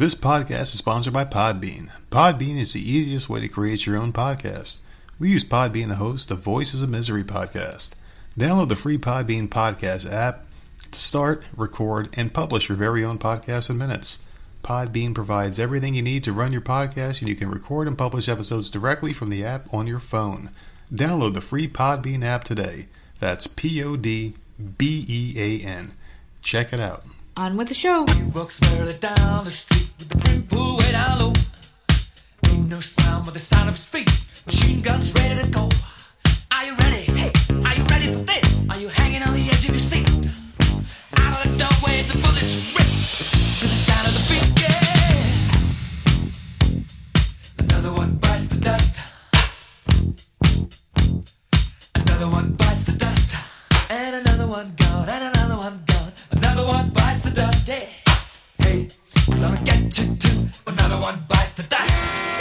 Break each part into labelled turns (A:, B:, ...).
A: This podcast is sponsored by Podbean. Podbean is the easiest way to create your own podcast. We use Podbean to host the Voices of Misery podcast. Download the free Podbean podcast app to start, record, and publish your very own podcast in minutes. Podbean provides everything you need to run your podcast, and you can record and publish episodes directly from the app on your phone. Download the free Podbean app today. That's P O D B E A N. Check it out.
B: On with the show.
C: Walks merrily down the street with the brim way down low. Ain't no sound but the sound of. Machine guns ready to go. Are you ready? Hey, are you ready for this? Are you hanging on the edge of your seat? Out of the doorway, the bullets rip to the sound of the beat. Yeah. Another one bites the dust. Another one the hey, gonna get you too. Another one bites the dust.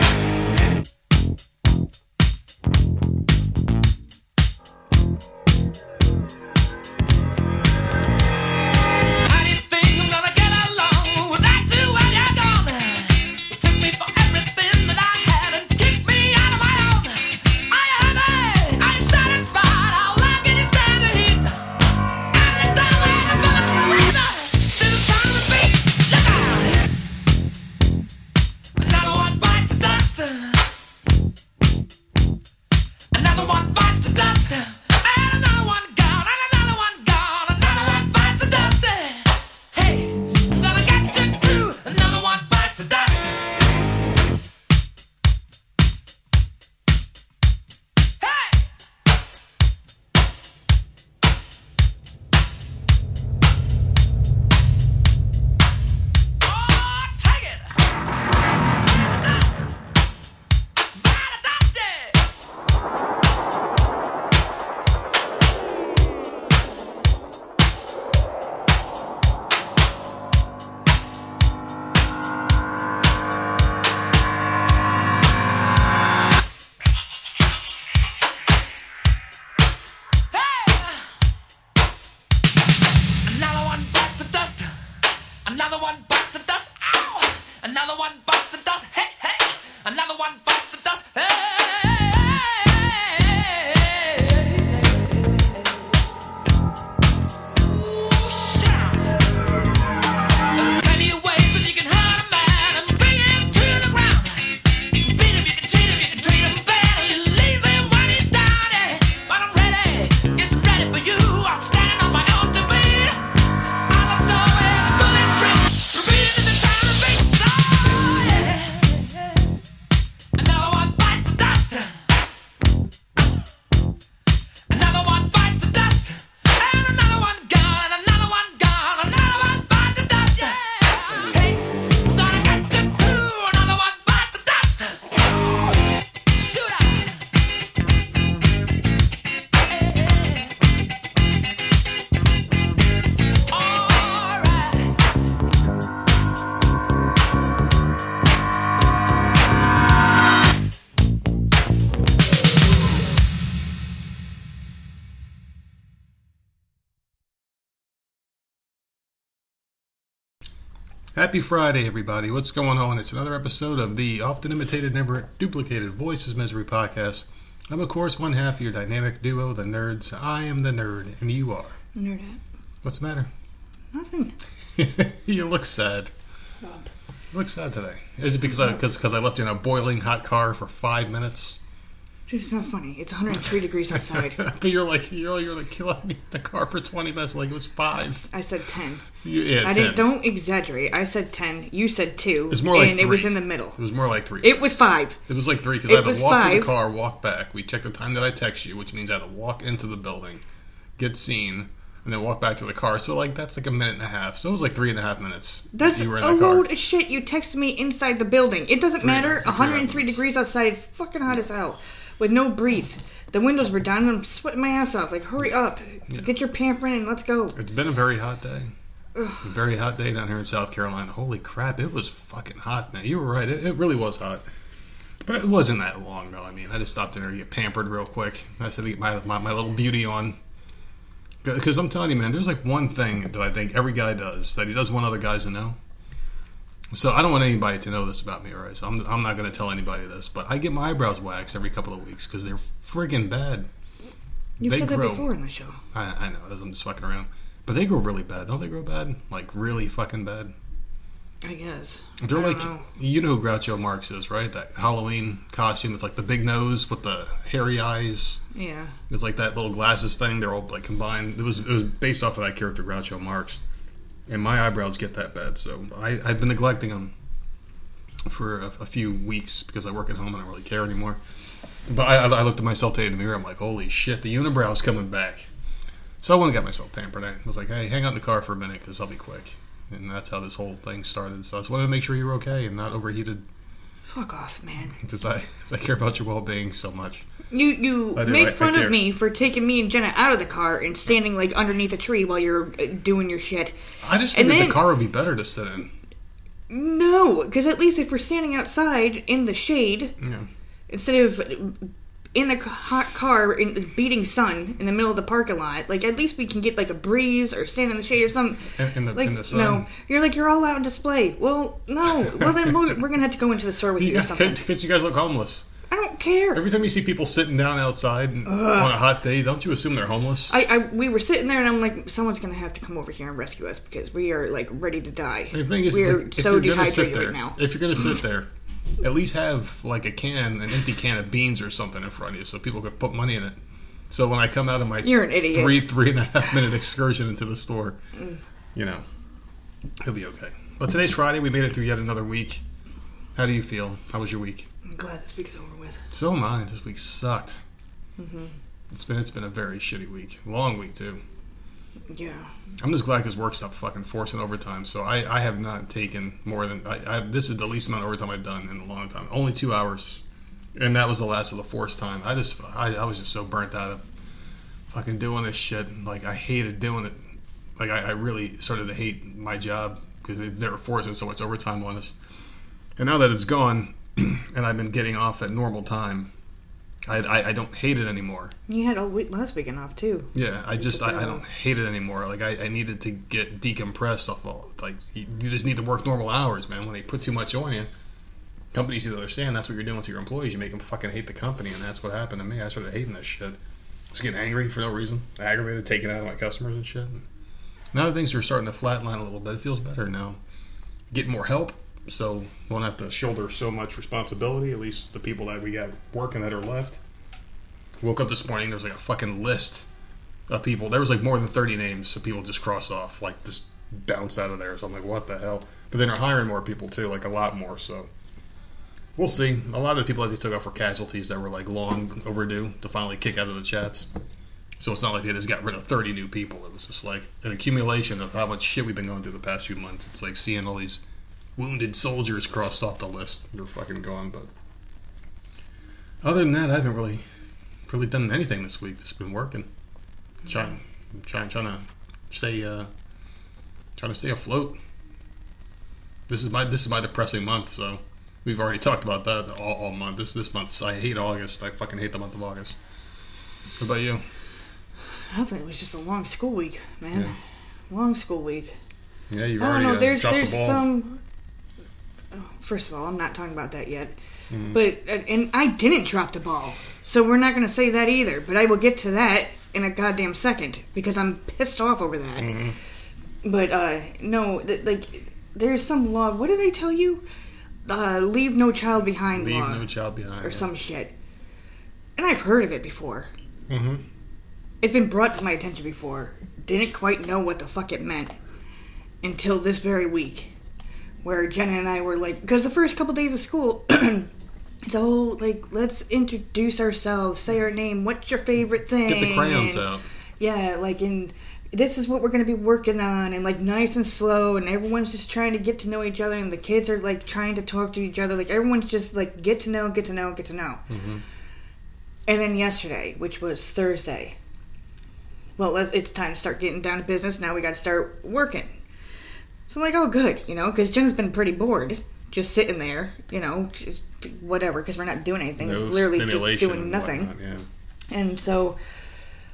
C: Happy
A: Friday, everybody. What's going on? It's another episode of the often imitated, never duplicated Voices Misery podcast. I'm, of course, one half of your dynamic duo, the nerds. I am the nerd, and you are.
B: Nerd at.
A: What's the matter?
B: Nothing.
A: you look sad.
B: Rob.
A: You look sad today. Is it because I, cause, cause I left you in a boiling hot car for five minutes?
B: Dude, it's not funny. It's 103 degrees outside.
A: but you're like, you're, you're like, you me the car for 20 minutes like it was five.
B: I said 10.
A: You, yeah,
B: I
A: 10.
B: didn't. Don't exaggerate. I said 10. You said 2.
A: was more like
B: And it was in the middle.
A: It was more like three.
B: It was 5.
A: It was like three because I had to walk to the car, walk back. We checked the time that I text you, which means I had to walk into the building, get seen, and then walk back to the car. So like that's like a minute and a half. So it was like three and a half minutes. that
B: That's
A: you were in
B: a
A: the car.
B: load of shit. You texted me inside the building. It doesn't matter.
A: minutes,
B: 103 degrees outside. Fucking hot as hell. With no breeze. The windows were down and I'm sweating my ass off. Like, hurry up. Get your pampering and let's go.
A: It's been a very hot day. A very hot day down here in South Carolina. Holy crap, it was fucking hot, man. You were right. It, it really was hot. But it wasn't that long, though. I mean, I just stopped in there to get pampered real quick. I said to get my, my, my little beauty on. Because I'm telling you, man, there's like one thing that I think every guy does that he doesn't want other guys to know. So I don't want anybody to know this about me, all right? So I'm, I'm not going to tell anybody this, but I get my eyebrows waxed every couple of weeks because they're friggin' bad.
B: You've
A: They
B: said that
A: grow.
B: before in the show.
A: I, I know, I'm just fucking around. But they grow really bad. Don't they grow bad? Like, really fucking bad?
B: I guess.
A: They're
B: I
A: like,
B: know.
A: you know who Groucho Marx is, right? That Halloween costume. It's like the big nose with the hairy eyes.
B: Yeah.
A: It's like that little glasses thing. They're all like combined. It was it was based off of that character Groucho Marx, and my eyebrows get that bad. So I I've been neglecting them for a, a few weeks because I work at home and I don't really care anymore. But I, I looked at myself today in the mirror. I'm like, holy shit, the unibrow's coming back. So I went and got myself pampered. I was like, hey, hang out in the car for a minute because I'll be quick. And that's how this whole thing started. So I just wanted to make sure you were okay and not overheated
B: Fuck off, man.
A: because I, 'cause I care about your well being so much.
B: You you
A: I do,
B: make
A: I- I
B: fun
A: care.
B: of me for taking me and Jenna out of the car and standing like underneath a tree while you're uh, doing your shit.
A: I just
B: And
A: figured
B: then-
A: the car would be better to sit in.
B: No, because at least if we're standing outside in the shade
A: Yeah.
B: instead of in the hot car in the beating sun in the middle of the parking lot, like at least we can get like a breeze or stand in the shade or something.
A: In, the,
B: Like
A: in the sun.
B: no, you're like you're all out on display. Well, no. Well then we're, we're gonna have to go into the store with you, or something.
A: Because you guys look homeless.
B: I don't care.
A: Every time you see people sitting down outside on a hot day, don't you assume they're homeless?
B: I, I we were sitting there and I'm like, someone's gonna have to come over here and rescue us because we are like ready to die.
A: the thing is,
B: we're
A: like, if
B: so
A: you're gonna sit
B: dehydrated
A: there,
B: right now.
A: if you're gonna sit there, at least have like a can, an empty can of beans or something in front of you, so people could put money in it. So when I come out of my
B: You're an idiot. Mm.
A: three three and a half minute excursion into the store, you know, he'll be okay. But today's Friday. We made it through yet another week. How do you feel? How was your week?
B: I'm glad this week's over.
A: So am I. This week sucked.
B: Mm-hmm.
A: It's been it's been a very shitty week. Long week too.
B: Yeah.
A: I'm just glad because work stopped fucking forcing overtime. So I, I have not taken more than I, I this is the least amount of overtime I've done in a long time. Only two hours, and that was the last of the forced time. I just I, I was just so burnt out of fucking doing this shit. Like I hated doing it. Like I, I really started to hate my job because they, they were forcing so much overtime on us. And now that it's gone, and I've been getting off at normal time, I, I, I don't hate it anymore.
B: You had all week last weekend off too.
A: Yeah, I just I, I don't hate it anymore. Like I, I needed to get decompressed off all like you, you just need to work normal hours, man. When they put too much on you, companies need to understand that's what you're doing to your employees. You make them fucking hate the company, and that's what happened to me. I started hating this shit. I was getting angry for no reason, aggravated, taking out on my customers and shit. Now that things are starting to flatline a little bit, it feels better now. Getting more help, so won't have to shoulder so much responsibility. At least the people that we got working that are left. Woke up this morning, there was like a fucking list of people. There was like more than 30 names, so people just crossed off, like just bounced out of there. So I'm like, what the hell? But then they're hiring more people too, like a lot more. So we'll see. A lot of the people that they took off were casualties that were like long overdue to finally kick out of the chats. So it's not like they just got rid of 30 new people. It was just like an accumulation of how much shit we've been going through the past few months. It's like seeing all these wounded soldiers crossed off the list. They're fucking gone. But other than that, I haven't really really done anything this week. Just been working, trying, trying, trying to stay, uh, trying to stay afloat. This is my this is my depressing month. So we've already talked about that all, all month. This this month, I hate August. I fucking hate the month of August. What about you?
B: I think it was just a long school week, man.
A: Yeah.
B: Long school week.
A: Yeah, you've
B: I don't
A: already
B: know.
A: uh,
B: There's
A: dropped
B: there's
A: the ball.
B: some. First of all, I'm not talking about that yet.
A: Mm-hmm.
B: But and I didn't drop the ball, so we're not going to say that either. But I will get to that in a goddamn second because I'm pissed off over that.
A: Mm-hmm.
B: But uh no, th- like there's some law. What did I tell you? Uh, leave no child behind
A: Leave
B: law
A: no child behind.
B: or some shit. And I've heard of it before.
A: hmm
B: It's been brought to my attention before. Didn't quite know what the fuck it meant until this very week, where Jenna and I were like, because the first couple days of school, it's all like, let's introduce ourselves, say our name, what's your favorite thing?
A: Get the crayons
B: and-
A: out.
B: Yeah, like in this is what we're gonna be working on, and like nice and slow, and everyone's just trying to get to know each other, and the kids are like trying to talk to each other, like everyone's just like get to know, get to know, get to know. Mm-hmm. And then yesterday, which was Thursday, well, it's time to start getting down to business. Now we got to start working. So I'm like, oh, good, you know, because Jenna's been pretty bored, just sitting there, you know, whatever, because we're not doing anything. it's literally just doing
A: and
B: nothing.
A: whatnot, Yeah.
B: And so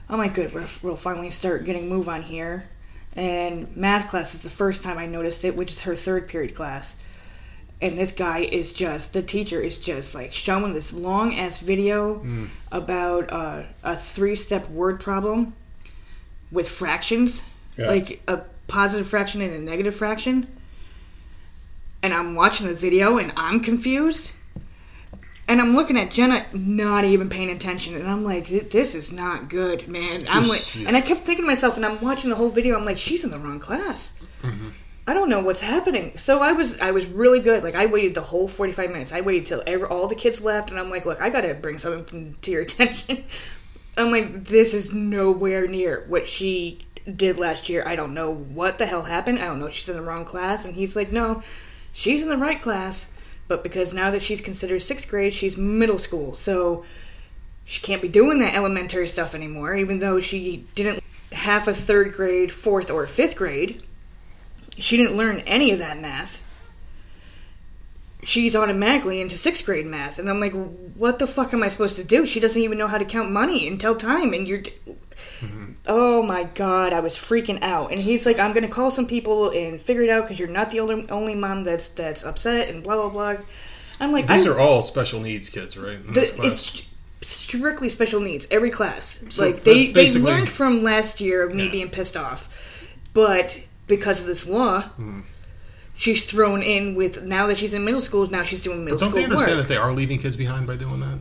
B: I'm like, good, we're, we'll finally start getting move on here. And math class is the first time I noticed it, which is her third period class. and this guy is just the teacher is just like showing this long ass video
D: Hmm.
B: about uh, a three step word problem with fractions,
D: Yeah.
B: like a positive fraction and a negative fraction. And I'm watching the video and I'm confused. And I'm looking at Jenna, not even paying attention, and I'm like, "This is not good, man." I'm like, and I kept thinking to myself, and I'm watching the whole video. I'm like, "She's in the wrong class." Mm-hmm. I don't know what's happening. So I was I was really good. Like I waited the whole 45 minutes. I waited till every, all the kids left and I'm like, "Look, I got to bring something to your attention." I'm like, "This is nowhere near what she did last year. I don't know what the hell happened. I don't know she's in the wrong class." And he's like, "No, she's in the right class, but because now that she's considered 6th grade, she's middle school. So she can't be doing that elementary stuff anymore even though she didn't half a 3rd grade, 4th or 5th grade." she didn't learn any of that math. She's automatically into sixth grade math, and I'm like, what the fuck am I supposed to do? She doesn't even know how to count money and tell time, and you're. Oh my god, I was freaking out, and he's like, I'm gonna call some people and figure it out because you're not the only only mom that's that's upset and blah blah blah. I'm like,
D: These
B: I-
D: are all special needs kids, right?
B: the, it's strictly special needs every class
D: So
B: like they, they learned from last year of me
D: Yeah.
B: being pissed off but because of this law
D: Hmm.
B: she's thrown in with now that she's in middle school now she's doing middle
D: Don't
B: school
D: they understand
B: work
D: that they are leaving kids behind by doing that?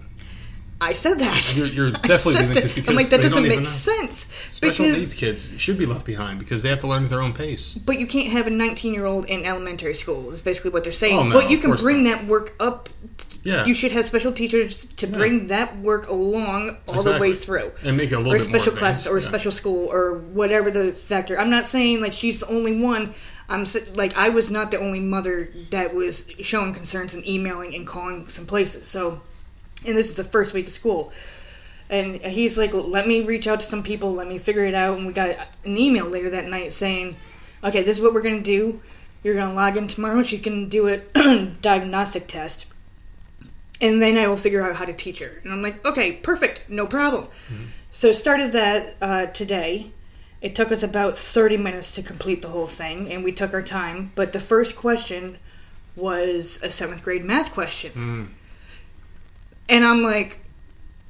B: I said that
D: You're, you're definitely
B: that.
D: kids because
B: i'm like that doesn't make sense
D: Special
B: because
D: needs kids should be left behind because they have to learn at their own pace.
B: but you can't have a 19 year old in elementary school is basically what they're saying
D: Oh, no,
B: but you can bring
D: not.
B: that work up
D: Yeah,
B: you should have special teachers to bring that work along all the way through
D: and make it a little
B: or special classes or a
D: yeah.
B: special school or whatever the factor. I'm not saying like she's the only one. I'm like I was not the only mother that was showing concerns and emailing and calling some places. So, and this is the first week of school. And he's like, let me reach out to some people, let me figure it out. And we got an email later that night saying, okay, this is what we're going to do. You're going to log in tomorrow. She can do a diagnostic test. And then I will figure out how to teach her. And I'm like, okay, perfect, no problem. So started that uh, today. It took us about 30 minutes to complete the whole thing, and we took our time. But the first question was a seventh grade math question. And I'm like,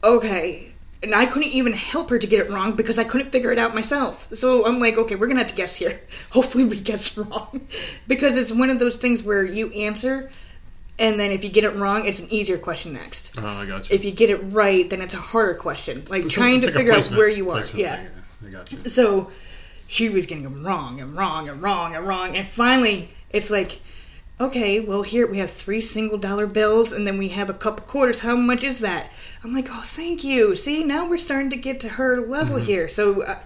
B: okay. And I couldn't even help her to get it wrong because I couldn't figure it out myself. So I'm like, okay, we're gonna have to guess here. Hopefully we guess wrong. because it's one of those things where you answer, and then if you get it wrong, it's an easier question next.
D: Oh, I got you.
B: If you get it right, then it's a harder question. Like
D: It's
B: trying
D: it's
B: to
D: like
B: figure out where you are. Yeah.
D: thing, I got you.
B: So she was getting them wrong and wrong and wrong and wrong. And finally, it's like, okay, well, here we have three single dollar bills and then we have a couple quarters. How much is that? I'm like, oh, thank you. See, now we're starting to get to her level
D: Mm-hmm.
B: here. So uh,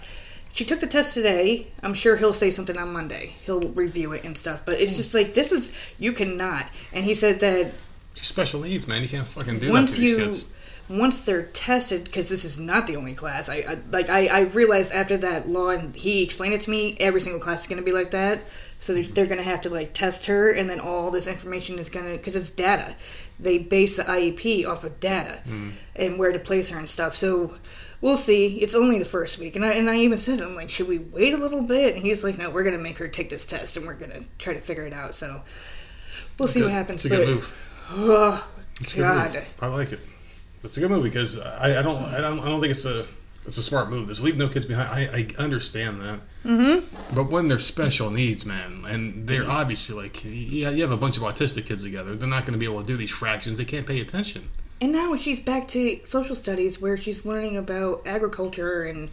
B: she took the test today. I'm sure he'll say something on Monday. He'll review it and stuff. But
D: Mm.
B: it's just like, this is, you cannot. And he said that
D: Special needs, man. You can't fucking do
B: once
D: that to these
B: you
D: kids.
B: once they're tested because this is not the only class I, I like I, I realized after that law and he explained it to me every single class is going to be like that so they're, they're going to have to like test her and then all this information is going to because it's data they base the iep off of data hmm. and where to place her and stuff so we'll see it's only the first week and I, and I even said i'm like should we wait a little bit and he's like no we're going to make her take this test and we're going to try to figure it out so we'll see what happens
D: It's a good
B: but-
D: move.
B: Oh,
D: It's good
B: God.
D: move. I like it. It's a good move because I, I don't I don't I don't think it's a it's a smart move. This leave no kids behind. I, I understand that. Mm-hmm. But when they're special needs, man, and they're obviously like yeah, you have a bunch of autistic kids together. They're not going to be able to do these fractions. They can't pay attention.
B: And now she's back to social studies where she's learning about agriculture and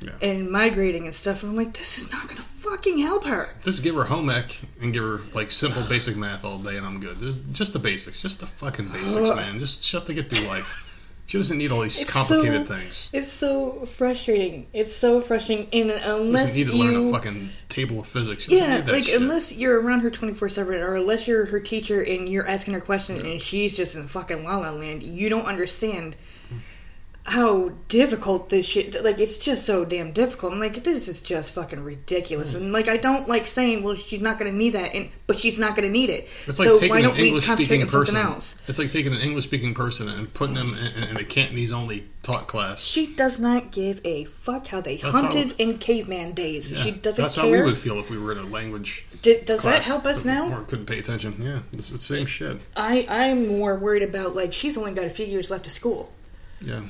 D: Yeah.
B: and migrating and stuff. And I'm like, this is not going to fucking help her.
D: Just give her home ec and give her like simple basic math all day, and I'm good. Just, just the basics, just the fucking basics, man. Just shut to get through life. She doesn't need all these
B: It's
D: complicated
B: so-
D: things.
B: It's so frustrating. It's so frustrating. And
D: She
B: unless
D: doesn't need to
B: you,
D: learn a fucking table of physics. She
B: yeah,
D: need that
B: like
D: shit.
B: unless you're around her 24 seven, or unless you're her teacher and you're asking her questions and she's just in fucking la la land, you don't understand. How difficult this shit like it's just so damn difficult i'm like this is just fucking ridiculous
A: Hmm.
B: and like i don't like saying well she's not gonna need that and but she's not gonna need it
A: It's like
B: so
A: taking
B: why
A: an
B: don't we
A: English
B: concentrate on something
A: person.
B: else
A: It's like taking an English speaking person and putting them in, in a Cantonese only taught class.
B: she does not give a fuck how they
A: That's
B: hunted
A: how-
B: in caveman days
A: Yeah,
B: she doesn't
A: That's
B: care
A: how we would feel if we were in a language
B: does that help us now
A: Or couldn't pay attention. Yeah, it's the same shit.
B: I, I'm more worried about like she's only got a few years left of school.
A: Yeah.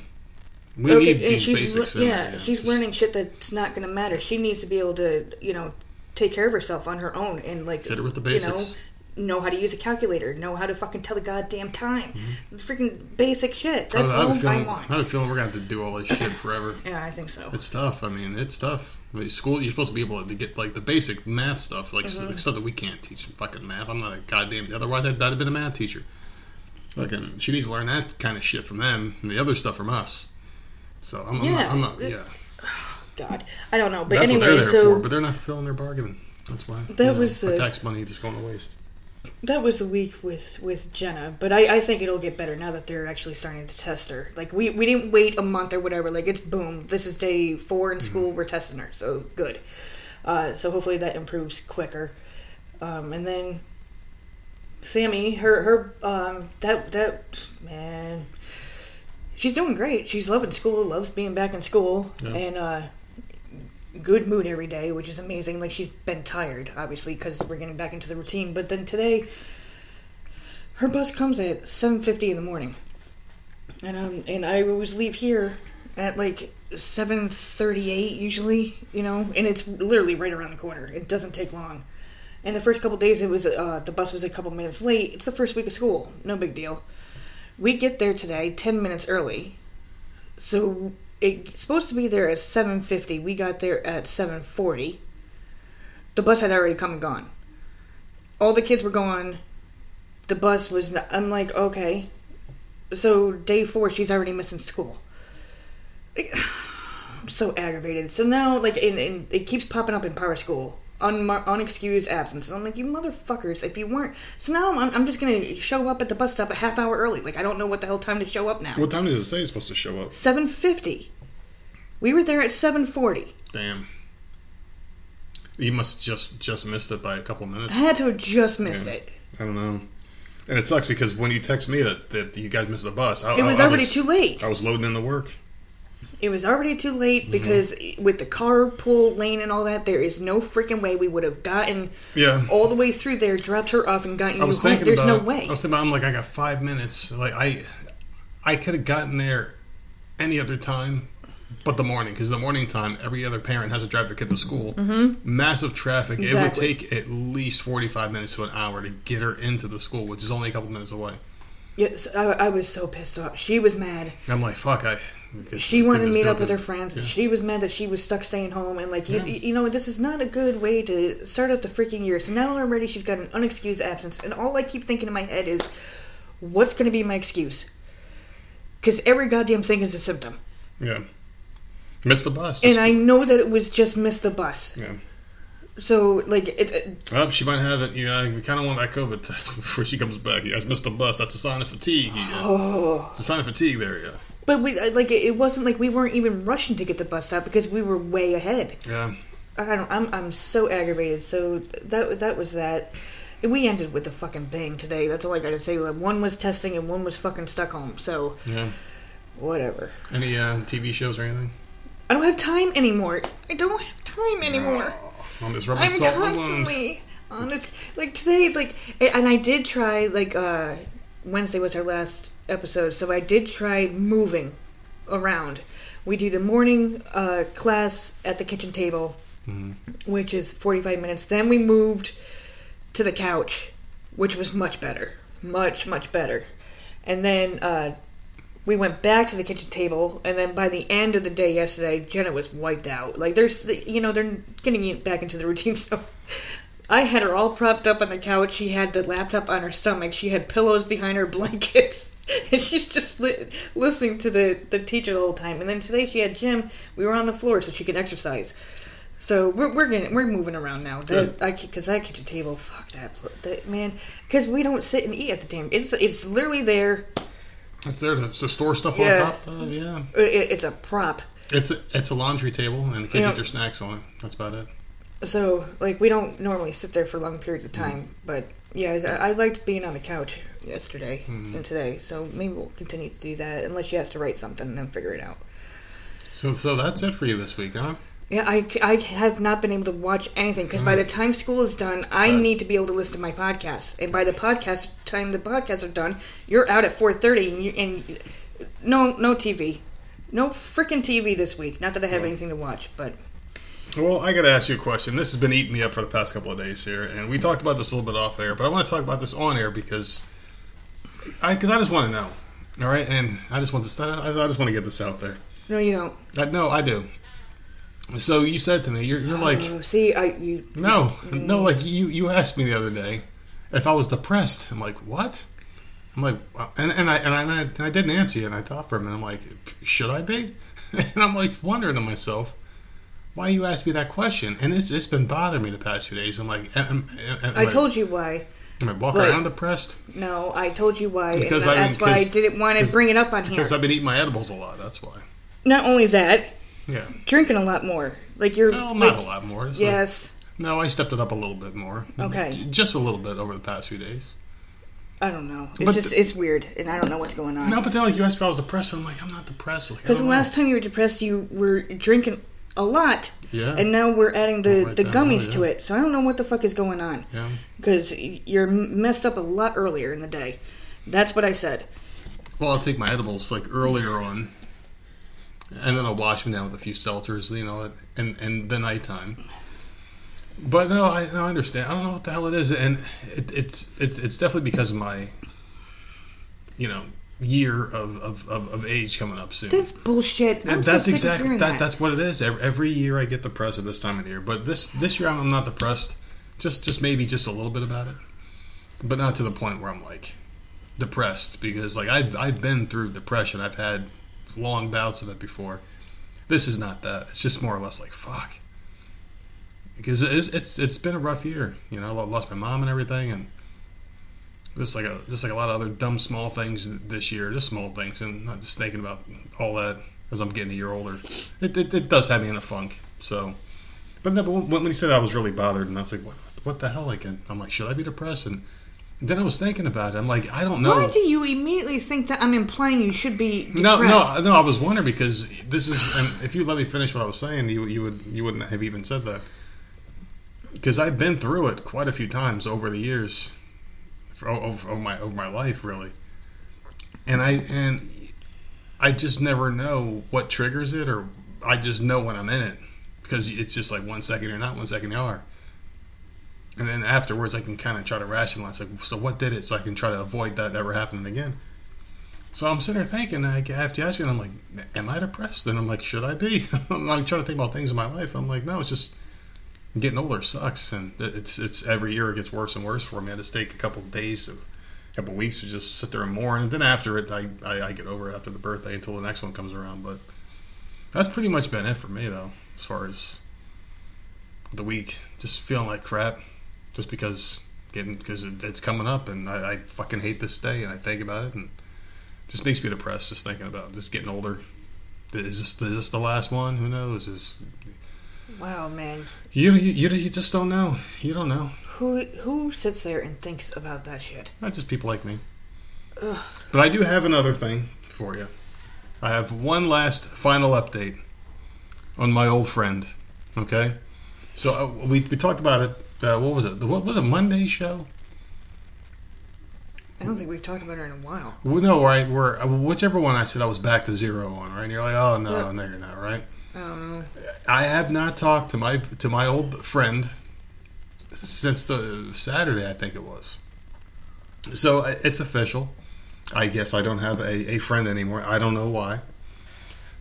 A: We need these
B: she's
A: basics
B: le- yeah,
A: there,
B: she's learning shit that's not going to matter. She needs to be able to, you know, take care of herself on her own and like
A: Hit her with the
B: You know, know how to use a calculator, know how to fucking tell the goddamn time, freaking basic shit.
A: Mm-hmm. I,
B: That's
A: I have
B: all I
A: feeling, I
B: want.
A: have a feeling we're gonna have to do all this shit forever.
B: Yeah, I think so.
A: It's tough. I mean, it's tough. I mean, school, you're supposed to be able to get like the basic math stuff, like
B: Mm-hmm.
A: stuff that we can't teach. Fucking math. I'm not a goddamn. Otherwise, I'd, I'd have been a math teacher. Fucking, she needs to learn that kind of shit from them, and the other stuff from us. So I'm, I'm not. I'm not. Yeah,
B: God, I don't know, but
A: that's what
B: anyway,
A: they're there
B: so
A: for. But they're not fulfilling their bargain. That's why.
B: That
A: you know,
B: was the-
A: tax money just going to waste.
B: that was the week with with Jenna, but I, I think it'll get better now that they're actually starting to test her. Like we we didn't wait a month or whatever. Like it's boom. This is day four in school. We're testing her, so good. Uh, so hopefully that improves quicker. Um, and then Sammy, her her um, that that man, she's doing great. She's loving school, loves being back in school,
A: Yeah.
B: and uh, good mood every day, which is amazing. Like she's been tired, obviously, because we're getting back into the routine. But then today, her bus comes at seven fifty in the morning, and um, and I always leave here at like seven thirty eight usually, you know, and it's literally right around the corner. It doesn't take long. And the first couple days, it was uh, the bus was a couple minutes late. It's the first week of school, no big deal. We get there today ten minutes early, so it's supposed to be there at 7.50 we got there at 7.40 the bus had already come and gone. All the kids were gone. The bus was not, i'm like okay. So day four she's already missing school. I'm so aggravated. So now like and, and it keeps popping up in PowerSchool Unmar- unexcused absence and i'm like you motherfuckers if you weren't so now I'm, I'm just gonna show up at the bus stop a half hour early like i don't know what the hell time to show up now
A: What time does it say it's supposed to show up?
B: 750 we were there at 740
A: Damn. You must just just missed it by a couple minutes.
B: I had to have just missed
A: Yeah.
B: it.
A: I don't know. And it sucks because when you text me that, that you guys missed the bus, I,
B: It was
A: I, I
B: already too late.
A: I was loading in the work.
B: It was already too late
A: Mm-hmm.
B: because with the carpool lane and all that, there is no freaking way we would have gotten
A: Yeah.
B: all the way through there, dropped her off, and gotten
A: I
B: you home. There's
A: about.
B: no way.
A: I was thinking about. I'm like, I got five minutes. Like I, I could have gotten there any other time, but the morning because the morning time, every other parent has to drive their kid to school. Mm-hmm. Massive traffic.
B: Exactly.
A: It would take at least 45 minutes to an hour to get her into the school, which is only a couple minutes away.
B: Yes, I, I was so pissed off. She was mad.
A: I'm like, fuck, I. could-
B: She wanted to meet up with her friends.
A: Yeah.
B: She was mad that she was stuck staying home, and like you,
A: Yeah.
B: you know, this is not a good way to start out the freaking year. So now already she's got an unexcused absence, and all I keep thinking in my head is, what's going to be my excuse? Because every goddamn thing is a symptom,
A: Yeah. Missed the bus.
B: and I know that it was just miss the bus.
A: Yeah.
B: So like it, it
A: Oh, she might have it. You know, we kind of want that COVID test before she comes back. You guys missed the bus. That's a sign of fatigue.
B: Oh.
A: It's a sign of fatigue there, yeah.
B: But we like it, wasn't like we weren't even rushing to get the bus stop because we were way ahead.
A: Yeah.
B: I don't. I'm I'm so aggravated. So that that was that. And we ended with a fucking bang today. That's all I got to say. Like, One was testing and one was fucking stuck home. So
A: Yeah.
B: whatever.
A: Any uh, TV shows or anything?
B: I don't have time anymore. I don't have time anymore.
A: On this rubbing
B: I'm
A: salt in the wound.
B: constantly on this. Like today, like, and I did try. Like uh Wednesday was our last episode, so I did try moving around. We do the morning uh, class at the kitchen table, which is 45 minutes. Then we moved to the couch, which was much better, much much better. And then uh, we went back to the kitchen table, and then by the end of the day yesterday, Jenna was wiped out. Like there's, the, you know, they're getting back into the routine. So I had her all propped up on the couch. She had the laptop on her stomach. She had pillows behind her blankets, and she's just li- listening to the the teacher the whole time. And then today she had gym. We were on the floor so she could exercise. So we're we're getting we're moving around now. That I because that kitchen table, fuck that, man. Because we don't sit and eat at the damn. It's it's literally there.
A: It's there to, to store stuff
B: Yeah.
A: on top. of, yeah,
B: It, it's a prop.
A: it's a, it's a laundry table, and the kids
B: Yeah.
A: eat their snacks on it. That's about it.
B: So, like, we don't normally sit there for long periods of time, mm-hmm. but yeah, I, I liked being on the couch yesterday mm-hmm. and today, so maybe we'll continue to do that unless she has to write something and then figure it out.
A: So so that's it for you this week, huh?
B: Yeah, I, I have not been able to watch anything because by mm. the time school is done, I need to be able to listen to my podcast, and by the podcast time the podcasts are done, you're out at four thirty, and, you, and no no TV, no freaking TV this week. Not that I have anything to watch, but
A: Well, I got to ask you a question. This has been eating me up for the past couple of days here, and we talked about this a little bit off air, but I want to talk about this on air because I because I just want to know. All right, and I just want this. I, I just want to get this out there.
B: no, you don't.
A: I, no, I do. So you said to me, you're, you're like,
B: Oh, see, I you
A: no, no, like you you asked me the other day if I was depressed. I'm like, what? I'm like, and and I and I, and I didn't answer you, and I thought for a minute. I'm like, should I be? And I'm like wondering to myself, why you asked me that question? And it's it's been bothering me the past few days. I'm like, am, am, am,
B: I told you why.
A: am I walking
B: but-
A: around depressed
B: No, I told you why,
A: Because I mean,
B: that's why I didn't want to bring it up on here.
A: because I've been eating my edibles a lot. That's why.
B: Not only that,
A: Yeah,
B: drinking a lot more. Like you're
A: no,
B: like,
A: not a lot more. It's
B: Yes,
A: like- no, I stepped it up a little bit more.
B: Okay.
A: Just a little bit over the past few days.
B: I don't know. It's
A: But
B: just
A: the-
B: it's weird, and I don't know what's going on.
A: No, but then like you asked if I was depressed. I'm like, I'm not depressed. Like,
B: Because the
A: don't know.
B: last time you were depressed, you were drinking a lot,
A: Yeah.
B: and now we're adding the,
A: Right
B: the gummies
A: oh,
B: to it. So I don't know what the fuck is going on.
A: Yeah.
B: Because you're messed up a lot earlier in the day. That's what I said.
A: Well, I'll take my edibles like earlier on, and then I'll wash them down with a few seltzers, you know, and and the nighttime. But no, I, no, I understand. I don't know what the hell it is, and it, it's it's it's definitely because of my, you know, year of of, of, of age coming up soon.
B: That's bullshit. I'm
A: And
B: so
A: that's
B: sick
A: exactly that,
B: that.
A: That's what it is. Every, every year I get depressed at this time of the year, but this this year I'm not depressed. Just just maybe just a little bit about it, but not to the point where I'm like depressed because like I've I've been through depression. I've had long bouts of it before. This is not that. It's just more or less like fuck. Because it's it's it's been a rough year. You know, I lost my mom and everything, and just like a just like a lot of other dumb small things this year, just small things, and not just thinking about all that as I'm getting a year older. It, it, it does have me in a funk. So, but, no, but when, when he said I was really bothered, and I was like, what, what the hell? Like, I'm like, should I be depressed? And then I was thinking about it. I'm like, I don't know.
B: Why do you immediately think that I'm implying you should be depressed?
A: No, no, no. I was wondering because this is, if you let me finish what I was saying, you you would you wouldn't have even said that. Because I've been through it quite a few times over the years, for, over, my over my life, really. And I and I just never know what triggers it, or I just know when I'm in it because it's just like one second you're not, one second you are. And then afterwards, I can kind of try to rationalize, like, so what did it, so I can try to avoid that ever happening again. So I'm sitting there thinking, I have to ask you, and I'm like, am I depressed? And I'm like, should I be? I'm like trying to think about things in my life. I'm like, no, it's just getting older sucks, and it's it's every year it gets worse and worse for me. I just take a couple of days, a couple of weeks to just sit there and mourn, and then after it, I, I I get over it after the birthday until the next one comes around. But that's pretty much been it for me, though, as far as the week. Just feeling like crap, just because getting because it, it's coming up, and I, I fucking hate this day, and I think about it, and it just makes me depressed just thinking about just getting older. Is this is this the last one? Who knows? Is
B: Wow, man.
A: You you, you just don't know. You don't know.
B: Who who sits there and thinks about that shit?
A: Not just people like me.
B: Ugh.
A: But I do have another thing for you. I have one last final update on my old friend. Okay, so uh, we we talked about it. Uh, what was it? The, what was it? Monday show?
B: I don't think we've talked about her in a while.
A: Well, no, right? Where uh, whichever one I said I was back to zero on, right? And you're like, oh no,
B: Yeah.
A: no, you're not, right?
B: I.
A: I have not talked to my to my old friend since the Saturday, I think it was. So it's official. I guess I don't have a, a friend anymore. I don't know why,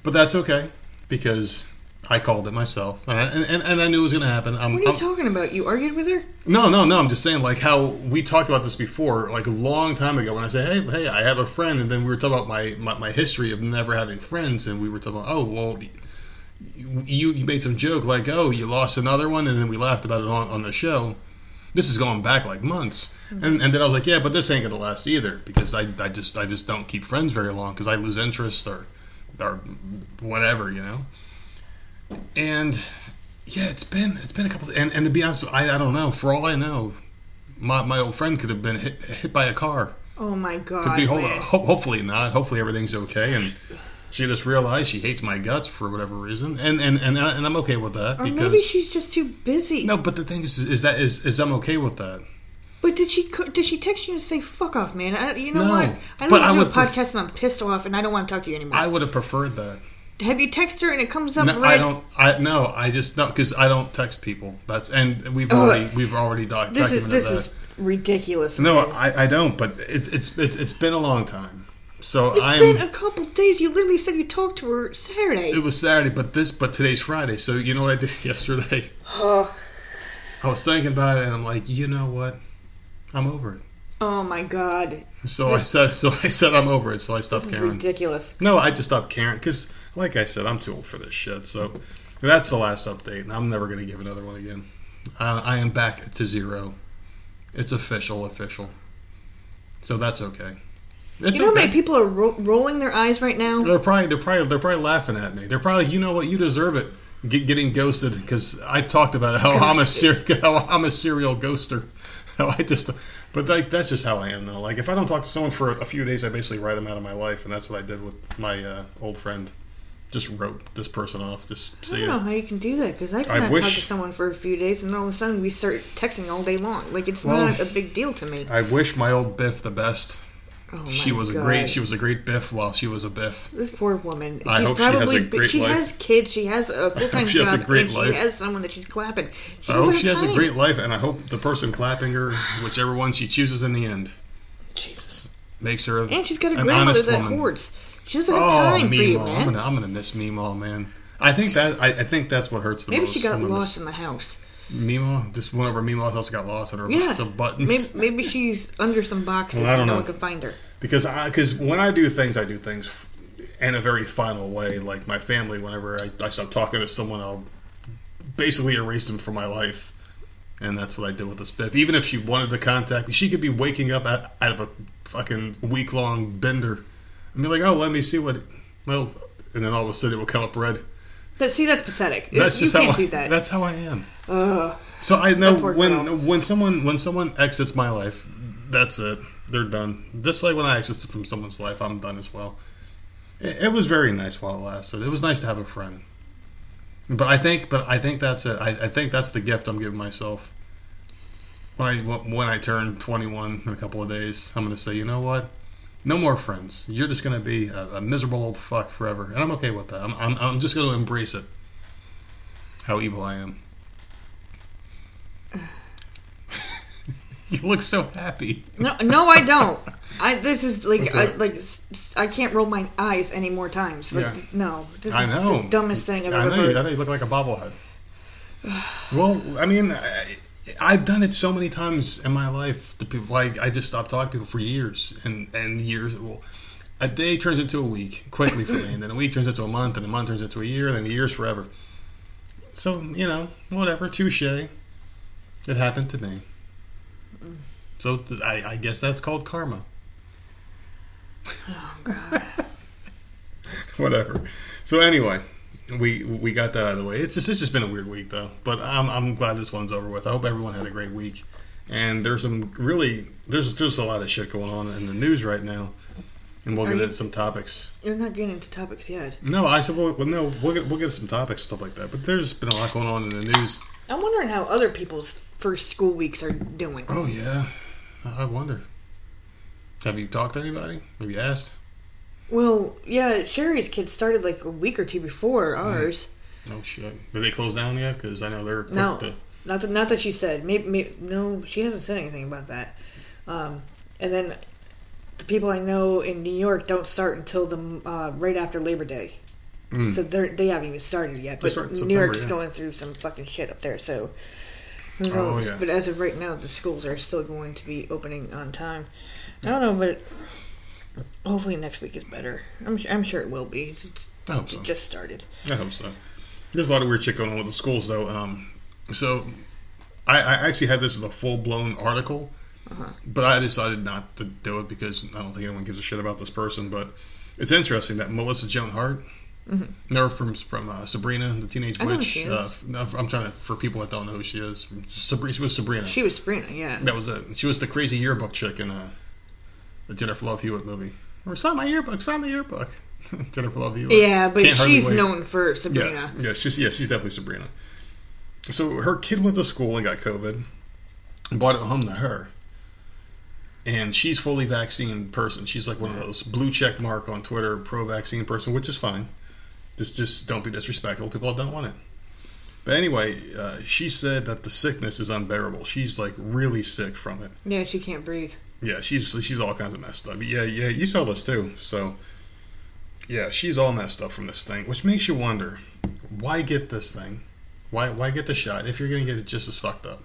A: but that's okay because I called it myself, and I, and, and, and I knew it was going to happen. I'm,
B: What are you
A: I'm-
B: talking about? You argued with her?
A: no, no, no. I'm just saying, like how we talked about this before, like a long time ago. When I say, "Hey, hey, I have a friend," and then we were talking about my my, my history of never having friends, and we were talking about, "Oh, well, you you made some joke like, oh, you lost another one," and then we laughed about it on on the show. This is going back like months, mm-hmm. and and then I was like, yeah, but this ain't gonna last either because I, I just I just don't keep friends very long because I lose interest or or whatever, you know. And yeah, it's been it's been a couple, and and to be honest, I I don't know. For all I know, my my old friend could have been hit hit by a car.
B: Oh my god.
A: To be ho- hopefully not. Hopefully everything's okay, and she just realized she hates my guts for whatever reason, and and and, and I'm okay with that
B: Or
A: because
B: maybe she's just too busy.
A: no. But the thing is, is that is is I'm okay with that.
B: But did she did she text you and say "fuck off, man"? I, you know
A: No,
B: what? I listen
A: I
B: to a
A: would pref-
B: podcast and I'm pissed off and I don't want to talk to you anymore.
A: I would have preferred that.
B: Have you texted her and it comes up
A: No,
B: red?
A: I don't. I no. I just no because I don't text people. That's and we've
B: Oh,
A: already we've already doc-
B: This is
A: documented
B: this
A: that.
B: is ridiculous.
A: no. I, I don't. But it's it's it's it's been a long time. So
B: It's
A: I'm.
B: been a couple days. You literally said you talked to her Saturday.
A: it was Saturday, but this but today's Friday. So you know what I did yesterday?
B: oh,
A: I was thinking about it, and I'm like, you know what? I'm over it.
B: oh my god,
A: So I said, so I said I'm over it. So I stopped
B: this is
A: caring.
B: ridiculous.
A: No, I just stopped caring because, like I said, I'm too old for this shit. So that's the last update, and I'm never gonna give another one again. I, I am back to zero. It's official, official. So that's okay. It's
B: You know how many people are ro- rolling their eyes right now?
A: They're probably they're probably they're probably laughing at me. They're probably you know what you deserve it. Get, getting ghosted because I talked about it, how I'm a ser- how I'm a serial ghoster. How I just but like that's just how I am though. Like if I don't talk to someone for a few days, I basically write them out of my life, and that's what I did with my uh, old friend. Just wrote this person off. Just
B: I don't know
A: it.
B: how you can do that because I
A: I
B: cannot
A: wish-
B: talk to someone for a few days and all of a sudden we start texting all day long. Like it's
A: Well-
B: not a big deal to me.
A: I wish my old Biff the best.
B: Oh
A: She was
B: God.
A: a great. She was a great Biff while she was a Biff.
B: This poor woman.
A: I
B: she's
A: hope she has a great
B: she
A: life.
B: has kids. She has a full time
A: she has a
B: job,
A: great
B: and
A: life.
B: she has someone that she's clapping. She
A: I hope she
B: have
A: has a great life, and I hope the person clapping her, whichever one she chooses in the end,
B: Jesus.
A: makes her A,
B: And she's got a
A: an
B: grandmother that
A: woman.
B: hoards. She doesn't have
A: Oh,
B: time for you, man.
A: I'm gonna, I'm gonna miss Meemaw, man. I think that I, I think that's what hurts the
B: Maybe
A: most.
B: Maybe she got lost in the house.
A: Meemaw. Just whenever Meemaw's also got lost in her
B: Yeah.
A: some buttons.
B: Maybe, maybe she's under some boxes
A: Well, I
B: so
A: don't
B: no
A: know.
B: one can find her.
A: because I because when I do things, I do things in a very final way. Like my family, whenever I, I stop talking to someone, I'll basically erase them from my life. And that's what I did with this Biff. Even if she wanted to contact me, she could be waking up out, out of a fucking week long bender and be like, "Oh, let me see what." Well, and then all of a sudden it will come up red.
B: That, see, that's pathetic.
A: That's
B: you
A: just
B: can't
A: how I,
B: do that.
A: That's how I am.
B: Ugh.
A: So I know when
B: girl.
A: when someone when someone exits my life, that's it. They're done. Just like when I exit from someone's life, I'm done as well. It, it was very nice while it lasted. It was nice to have a friend. But I think, but I think that's it. I, I think that's the gift I'm giving myself. When I when I turn 21 in a couple of days, I'm going to say, you know what? No more friends. You're just going to be a, a miserable old fuck forever, and I'm okay with that. I'm I'm, I'm just going to embrace it. How evil I am. you look so happy.
B: No, no, I don't. I this is like I, like I can't roll my eyes any more times. Like
A: Yeah.
B: no, this
A: I
B: is
A: know.
B: the dumbest thing I've
A: I
B: ever
A: know,
B: heard.
A: I know you look like a bobblehead. well, I mean, I, I've done it so many times in my life. The people, like, I just stopped talking to people for years and and years. Well, a day turns into a week quickly for me, and then a week turns into a month, and a month turns into a year, and then a year's forever. So you know, whatever, touche. It happened to me. So th- I, I guess that's called karma. Oh God. whatever. So anyway, we we got that out of the way. It's just it's just been a weird week though, but I'm I'm glad this one's over with. I hope everyone had a great week. And there's some really there's there's a lot of shit going on in the news right now, and we'll
B: Are
A: get
B: you-
A: into some topics.
B: You're not getting into topics yet.
A: No, I said well, well no we'll get we'll get some topics stuff like that. But there's been a lot going on in the news.
B: I'm wondering how other people's first school weeks are doing.
A: Oh yeah, I I wonder. Have you talked to anybody? Have you asked?
B: Well, yeah, Sherry's kids started like a week or two before ours.
A: Oh shit. Did they close down yet? Because I know they're quick
B: No,
A: to.
B: not that not that she said. Maybe, maybe no, she hasn't said anything about that. Um, and then the people I know in New York don't start until the uh, right after Labor Day.
A: Mm.
B: So they they haven't even started yet.
A: They
B: But
A: start in
B: New
A: September,
B: York's
A: yeah.
B: going through some fucking shit up there. So who
A: Oh,
B: knows?
A: yeah.
B: But as of right now, the schools are still going to be opening on time. I don't know, but hopefully next week is better. I'm I'm sure it will be. It's, it's
A: I hope so.
B: it just started.
A: I hope so. There's a lot of weird shit going on with the schools, though. Um, so I, I actually had this as a full blown article,
B: Uh-huh.
A: but I decided not to do it because I don't think anyone gives a shit about this person. But it's interesting that Melissa Joan Hart, no, from from uh, Sabrina the Teenage
B: Mm-hmm. I know who
A: Witch. Uh, no, I'm trying to for people that don't know who she is. Sabrina, she was Sabrina.
B: She was Sabrina, yeah.
A: that was it. She was the crazy yearbook chick in uh, the Jennifer Love Hewitt movie. Or sign my yearbook, sign my yearbook. Jennifer Love Hewitt.
B: Yeah, but
A: Can't
B: she's known for
A: Yeah,
B: Sabrina.
A: yeah, she's yeah, she's definitely Sabrina. So her kid went to school and got COVID, and brought it home to her. And she's fully vaccine person. She's like one of those blue check mark on Twitter pro vaccine person, which is fine. Just just don't be disrespectful. People don't want it. But anyway, uh, she said that the sickness is unbearable. She's like really sick from it.
B: Yeah, she can't breathe.
A: Yeah, she's she's all kinds of messed up. Yeah, yeah, you saw this too. So, yeah, she's all messed up from this thing, which makes you wonder, why get this thing? Why why get the shot if you're gonna get it just as fucked up?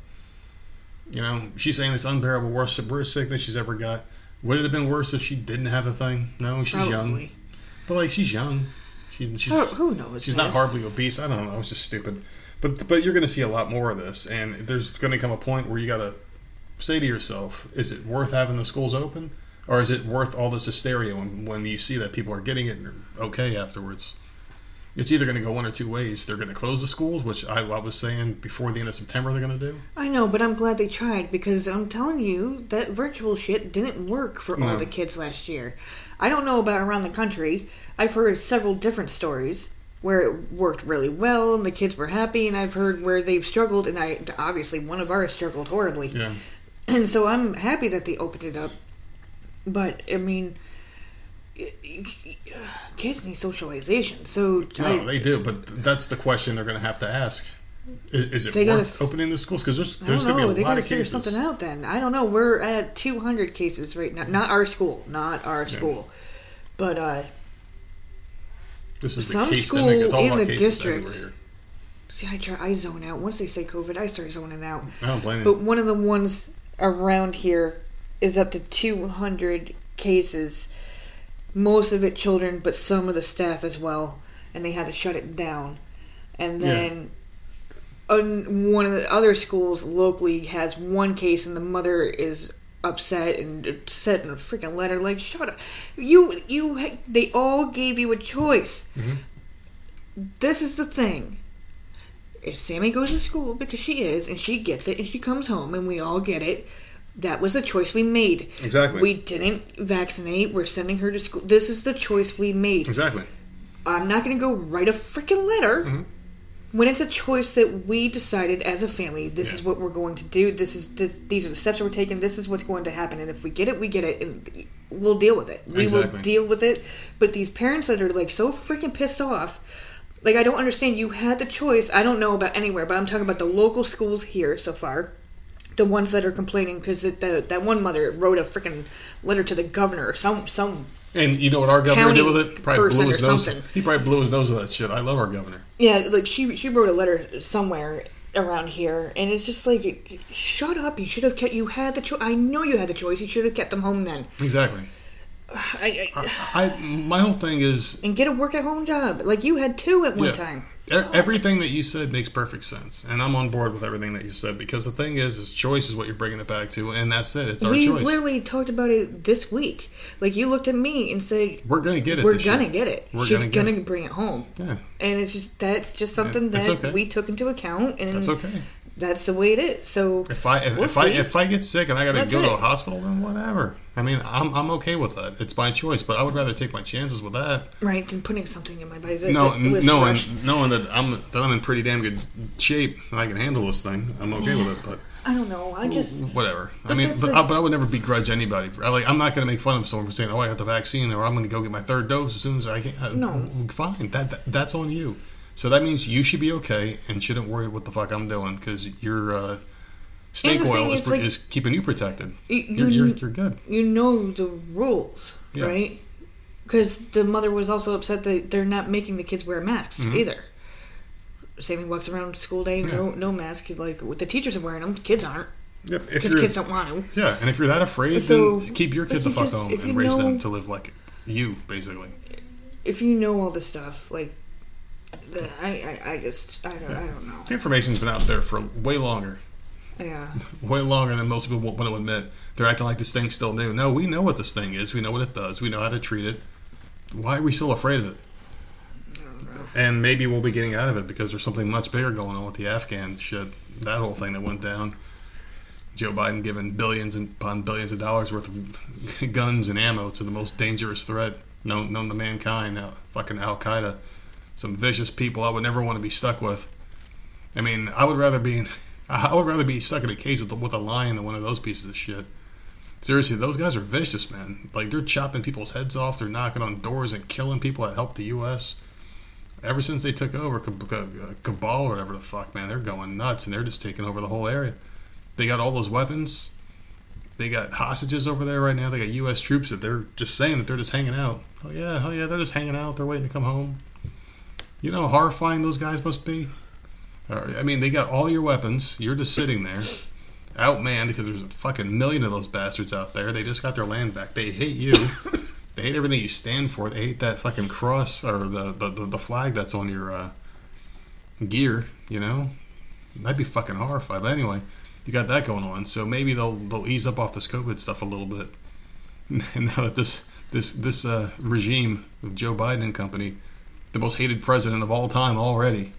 A: You know, she's saying it's unbearable, worst worst sickness she's ever got. Would it have been worse if she didn't have the thing? No, she's young,
B: Probably.
A: but like she's young. She, she's
B: Who, who knows?
A: She's
B: man?
A: not horribly obese. I don't know. It's just stupid. But but you're going to see a lot more of this, and there's going to come a point where you got to say to yourself, is it worth having the schools open, or is it worth all this hysteria when when you see that people are getting it and are okay afterwards? It's either going to go one or two ways. They're going to close the schools, which I, I was saying before the end of September they're going to do.
B: I know, but I'm glad they tried because I'm telling you that virtual shit didn't work for all the kids last year. I don't know about around the country. I've heard several different stories where it worked really well and the kids were happy, and I've heard where they've struggled, and I obviously one of ours struggled horribly.
A: Yeah.
B: And so I'm happy that they opened it up. But I mean, y- kids need socialization. So
A: No,
B: I,
A: they do, but that's the question they're going to have to ask. Is, is it
B: They gotta
A: worth opening the schools? Because there's there's going to be
B: They
A: a lot
B: gotta
A: of
B: figure
A: cases.
B: something out. Then I don't know. We're at 200 cases right now. Not our school. Not our school. But uh,
A: This is
B: Some
A: case
B: school in the district- see, I try. I zone out. Once they say COVID, I start zoning out.
A: I don't blame
B: But
A: you.
B: one of the ones around here is up to 200 cases. Most of it children, but some of the staff as well. And they had to shut it down. And
A: Yeah.
B: then un- one of the other schools locally has one case, and the mother is upset and sent in a freaking letter like, "Shut up! You, you, they all gave you a choice." Mm-hmm. This is the thing. If Sammy goes to school because she is, and she gets it, and she comes home, and we all get it, that was the choice we made.
A: Exactly.
B: We didn't vaccinate. We're sending her to school. This is the choice we made.
A: Exactly.
B: I'm not going to go write a freaking letter
A: Mm-hmm.
B: when it's a choice that we decided as a family. This is what we're going to do. This is this, these are the steps we're taking. This is what's going to happen. And if we get it, we get it, and we'll deal with it. We
A: Exactly.
B: will deal with it. But these parents that are like so freaking pissed off, like I don't understand. You had the choice. I don't know about anywhere, but I'm talking about the local schools here so far. The ones that are complaining because that one mother wrote a freaking letter to the governor or some some
A: And you know what our governor did with it? Probably
B: person
A: blew his
B: or
A: nose.
B: something.
A: He probably blew his nose with that shit. I love our governor.
B: Yeah, like she she wrote a letter somewhere around here, and it's just like, shut up! You should have kept. You had the choice. I know you had the choice. You should have kept them home then.
A: Exactly.
B: I, I,
A: I my whole thing is
B: and get a work at home job. Like you had two at one
A: yeah,
B: time.
A: e- everything that you said makes perfect sense, and I'm on board with everything that you said because the thing is, is choice is what you're bringing it back to, and that's it. It's our
B: We
A: choice.
B: literally talked about it this week. Like you looked at me and said,
A: We're gonna get it.
B: "We're gonna
A: year.
B: get it.
A: We're
B: She's
A: gonna
B: gonna,
A: get it.
B: bring it home."
A: Yeah,
B: And it's just that's just something
A: it's
B: that
A: okay.
B: we took into account, and
A: that's okay.
B: That's the way it is. So
A: If I if,
B: We'll
A: if I if I get sick and I gotta
B: That's
A: go to
B: it.
A: a hospital, then whatever. I mean, I'm I'm okay with that. It's my choice, but I would rather take my chances with that.
B: right, than putting something in my body. The,
A: No,
B: the
A: knowing knowing that I'm that I'm in pretty damn good shape and I can handle this thing, I'm okay with it. But
B: I don't know. I just
A: whatever. I mean, but,
B: the-
A: I, but I would never begrudge anybody. For, like, I'm not going to make fun of someone for saying, "Oh, I got the vaccine," or "I'm going to go get my third dose as soon as I can."
B: No.
A: fine. That, that that's on you. So that means you should be okay and shouldn't worry what the fuck I'm doing because your uh, snake oil is,
B: is, like,
A: is keeping you protected.
B: you-
A: You're, you're,
B: you-
A: you're good.
B: you know the rules,
A: Yeah.
B: right? Because the mother was also upset that they're not making the kids wear masks either. Sammy walks around school day, no no mask. Like the teachers are wearing them, kids aren't
A: Yep. If
B: because kids don't want to.
A: yeah, and if you're that afraid,
B: So,
A: then keep your
B: but
A: kid the fuck
B: just-
A: home and raise them to live like you, basically.
B: If you know all this stuff, like, I, I I just I don't I don't know.
A: The information's been out there for way longer.
B: Yeah.
A: way longer than most people want to admit. They're acting like this thing's still new. No, we know what this thing is. We know what it does. We know how to treat it. Why are we still afraid of it? And maybe we'll be getting out of it because there's something much bigger going on with the Afghan shit. That whole thing that went down. Joe Biden giving billions and upon billions of dollars worth of guns and ammo to the most dangerous threat known known to mankind. Uh, fucking Al Qaeda, some vicious people I would never want to be stuck with. I mean, I would rather be I would rather be stuck in a cage with, with a lion than one of those pieces of shit. Seriously, those guys are vicious, man. Like they're chopping people's heads off. They're knocking on doors and killing people that help the U.S. Ever since they took over Cab- uh, Cabal or whatever the fuck, man, they're going nuts and they're just taking over the whole area. They got all those weapons. They got hostages over there right now. They got U.S. troops that they're just saying that they're just hanging out. Oh yeah, oh yeah, they're just hanging out. They're waiting to come home. You know how horrifying those guys must be. I mean, they got all your weapons. You're just sitting there, outmanned because there's a fucking million of those bastards out there. They just got their land back. They hate you. they hate everything you stand for. They hate that fucking cross or the the, the, the flag that's on your uh, gear. You know, I'd be fucking horrified. But anyway, you got that going on. So maybe they'll they'll ease up off this COVID stuff a little bit. And now that this this this uh, regime of Joe Biden and company, the most hated president of all time already.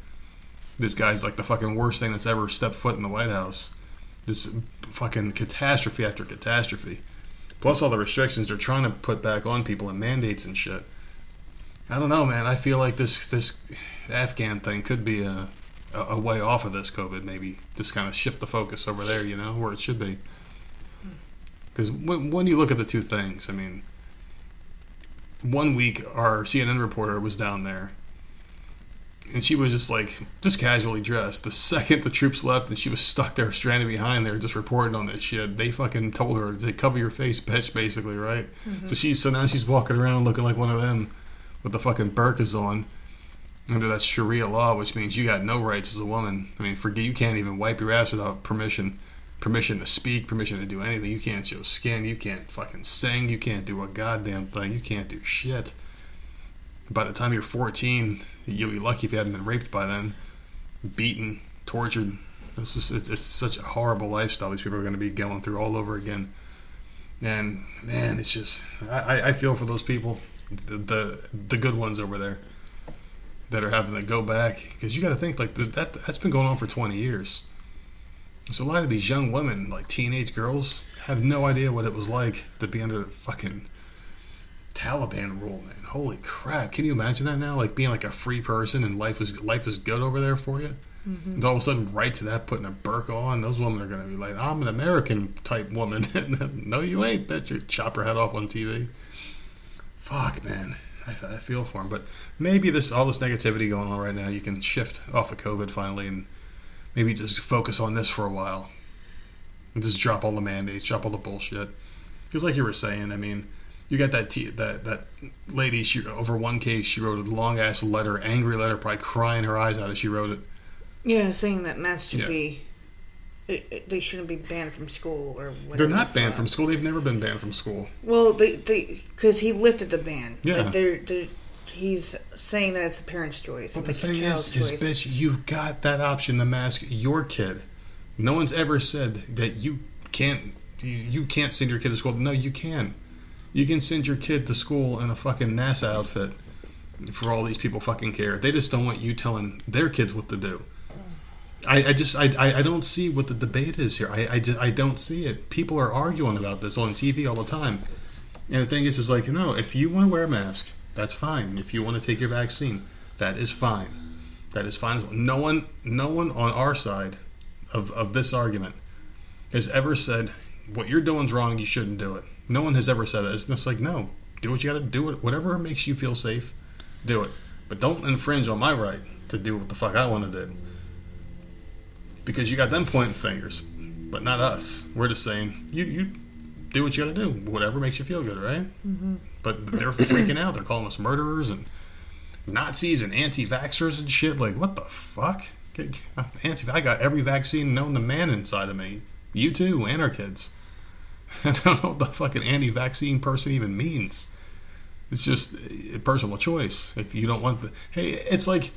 A: This guy's like the fucking worst thing that's ever stepped foot in the White House. This fucking catastrophe after catastrophe. Plus all the restrictions they're trying to put back on people and mandates and shit. I don't know, man. I feel like this this Afghan thing could be a a, way off of this COVID. Maybe just kind of shift the focus over there, you know, where it should be. Because when, when you look at the two things, I mean, one week our CNN reporter was down there, and she was just like just casually dressed. The second the troops left and she was stuck there, stranded behind there, just reporting on this shit. They fucking told her to cover your face, bitch, basically, right? Mm-hmm. So she so now she's walking around looking like one of them with the fucking burkas on under that Sharia law, which means you got no rights as a woman. I mean, forget you can't even wipe your ass without permission, permission to speak, permission to do anything. You can't show skin. You can't fucking sing. You can't do a goddamn thing. You can't do shit. By the time you're 14, you'll be lucky if you haven't been raped by then, beaten, tortured. It's just it's, it's such a horrible lifestyle these people are going to be going through all over again. And man, it's just I, I- feel for those people, the, the the good ones over there that are having to go back because you got to think like that that's been going on for 20 years. So a lot of these young women, like teenage girls, have no idea what it was like to be under the fucking Taliban rule, man. Holy crap! Can you imagine that now? Like being like a free person and life is life is good over there for you. Mm-hmm. And all of a sudden, right to that, putting a burqa on, those women are going to be like, "I'm an American type woman." no, you ain't. Bet you chop her head off on TV. Fuck, man. I, I feel for him, but maybe this all this negativity going on right now, you can shift off of COVID finally, and maybe just focus on this for a while, and just drop all the mandates, drop all the bullshit. Because, like you were saying, I mean, you got that t- that that lady. She over one case, she wrote a long ass letter, angry letter, probably crying her eyes out as she wrote it.
B: Yeah, saying that masks should
A: Yeah.
B: be. It, it- they shouldn't be banned from school or whatever.
A: They're not banned from school. They've never been banned from school.
B: Well, they they because he lifted the ban.
A: Yeah.
B: Like, they're, they're, he's saying that it's the parent's choice.
A: But the thing is,
B: child's
A: is bitch, you've got that option to mask your kid. No one's ever said that you can't you, can't send your kid to school. No, you can. You can send your kid to school in a fucking NASA outfit. For all these people fucking care. They just don't want you telling their kids what to do. I, I just I, I, I don't see what the debate is here. I, I just I don't see it. People are arguing about this on TV all the time. And the thing is, is like, no, if you want to wear a mask, that's fine. If you want to take your vaccine, that is fine. That is fine as well. No one, no one on our side of, of this argument has ever said what you're doing's wrong. You shouldn't do it. No one has ever said that. It's just like, no, do what you got to do. It whatever makes you feel safe, do it. But don't infringe on my right to do what the fuck I want to do. Because you got them pointing fingers, but not us. We're just saying you you do what you got to do. Whatever makes you feel good, right? Mm-hmm. But they're freaking out. They're calling us murderers and Nazis and anti-vaxxers and shit. Like, what the fuck? Get- uh, Anti, I got every vaccine known to man inside of me. You too, and our kids. I don't know what the fucking anti-vaccine person even means. It's just a personal choice. If you don't want the, hey, it's like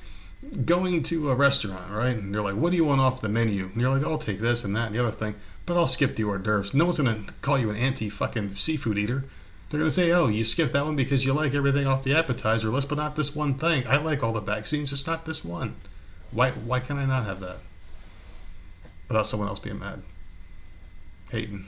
A: going to a restaurant, right? And they're like, "What do you want off the menu?" And you're like, "I'll take this and that and the other thing, but I'll skip the hors d'oeuvres." No one's gonna call you an anti fucking seafood eater. They're gonna say, "Oh, you skipped that one because you like everything off the appetizer list, but not this one thing. I like all the vaccines, just not this one. Why? Why can I not have that?" Without someone else being mad, hating.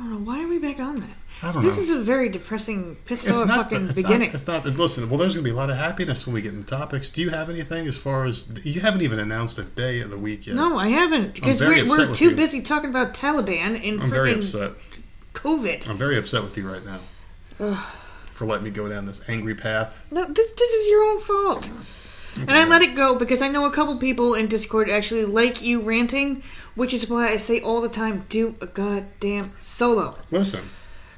B: I don't know, why are we back on that?
A: I don't
B: This
A: know.
B: This is a very depressing, pissed
A: It's
B: off fucking
A: it's
B: beginning.
A: Not, it's not. Listen, well, there's gonna be a lot of happiness when we get into topics. Do you have anything as far as you haven't even announced a day of the week yet?
B: no, I haven't because we're, we're too
A: you.
B: busy talking about Taliban and
A: I'm very
B: freaking
A: upset.
B: COVID.
A: I'm very upset with you right now for letting me go down this angry path.
B: No, this this is your own fault. And I let it go because I know a couple people in Discord actually like you ranting, which is why I say all the time, do a goddamn solo.
A: Listen,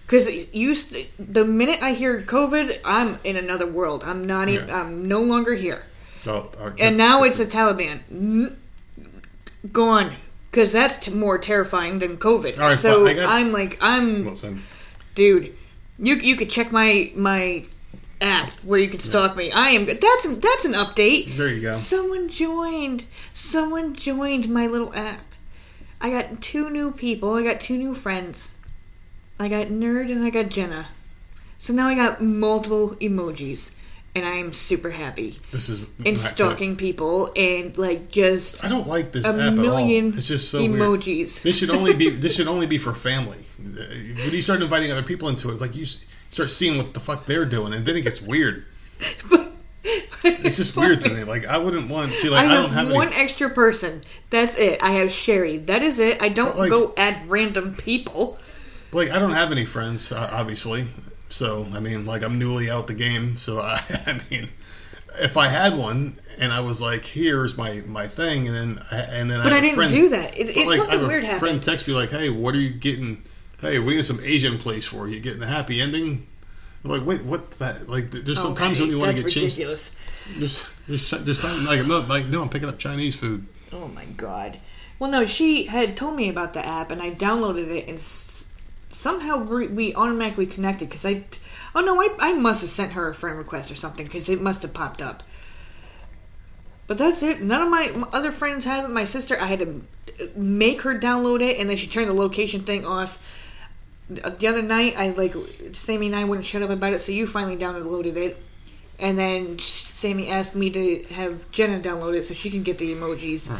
B: Because you, the minute I hear COVID, I'm in another world. I'm not even.
A: Yeah.
B: I'm no longer here.
A: I'll,
B: And now it's the Taliban. Gone. Because that's t- more terrifying than COVID.
A: Right,
B: so
A: got-
B: I'm like, I'm, dude. You you could check my my app where you can stalk me. I am. That's that's an update.
A: There you go.
B: Someone joined. Someone joined my little app. I got two new people. I got two new friends. I got Nerd and I got Jenna. So now I got multiple emojis. And I am super happy.
A: This is
B: And
A: good.
B: stalking people and like just
A: I don't like this
B: a
A: app at
B: million
A: all. It's just so weird.
B: emojis.
A: This should only be this should only be for family. When you start inviting other people into it, it's like you start seeing what the fuck they're doing, and then it gets weird. It's just weird to me. Like I wouldn't want see like
B: I
A: I, don't
B: have, one
A: any,
B: extra person. That's it. I have Sherry. That is it. I don't
A: like-
B: go add random people.
A: like I don't have any friends, obviously. So I mean, like I'm newly out the game. So I, I mean, if I had one and I was like, "Here's my my thing," and then and then I
B: But
A: I,
B: I didn't
A: friend,
B: do that. It, it's
A: like, I
B: something weird
A: friend
B: happened.
A: text me like, "Hey, what are you getting? Hey, we get some Asian place for you. Getting a happy ending." I'm like, wait, what? That like, there's
B: Oh,
A: sometimes when you want to get changed.
B: ridiculous.
A: There's there's there's times like no, like no, I'm picking up Chinese food.
B: Oh my god. Well, no, she had told me about the app, and I downloaded it, and somehow we, we automatically connected. Because I, oh no, I, I must have sent her a friend request or something, because it must have popped up. But that's it. None of my other friends have it. My sister, I had to uh, make her download it, and then she turned the location thing off. The other night, I like Sammy and I wouldn't shut up about it, so you finally downloaded it. And then Sammy asked me to have Jenna download it so she can get the emojis.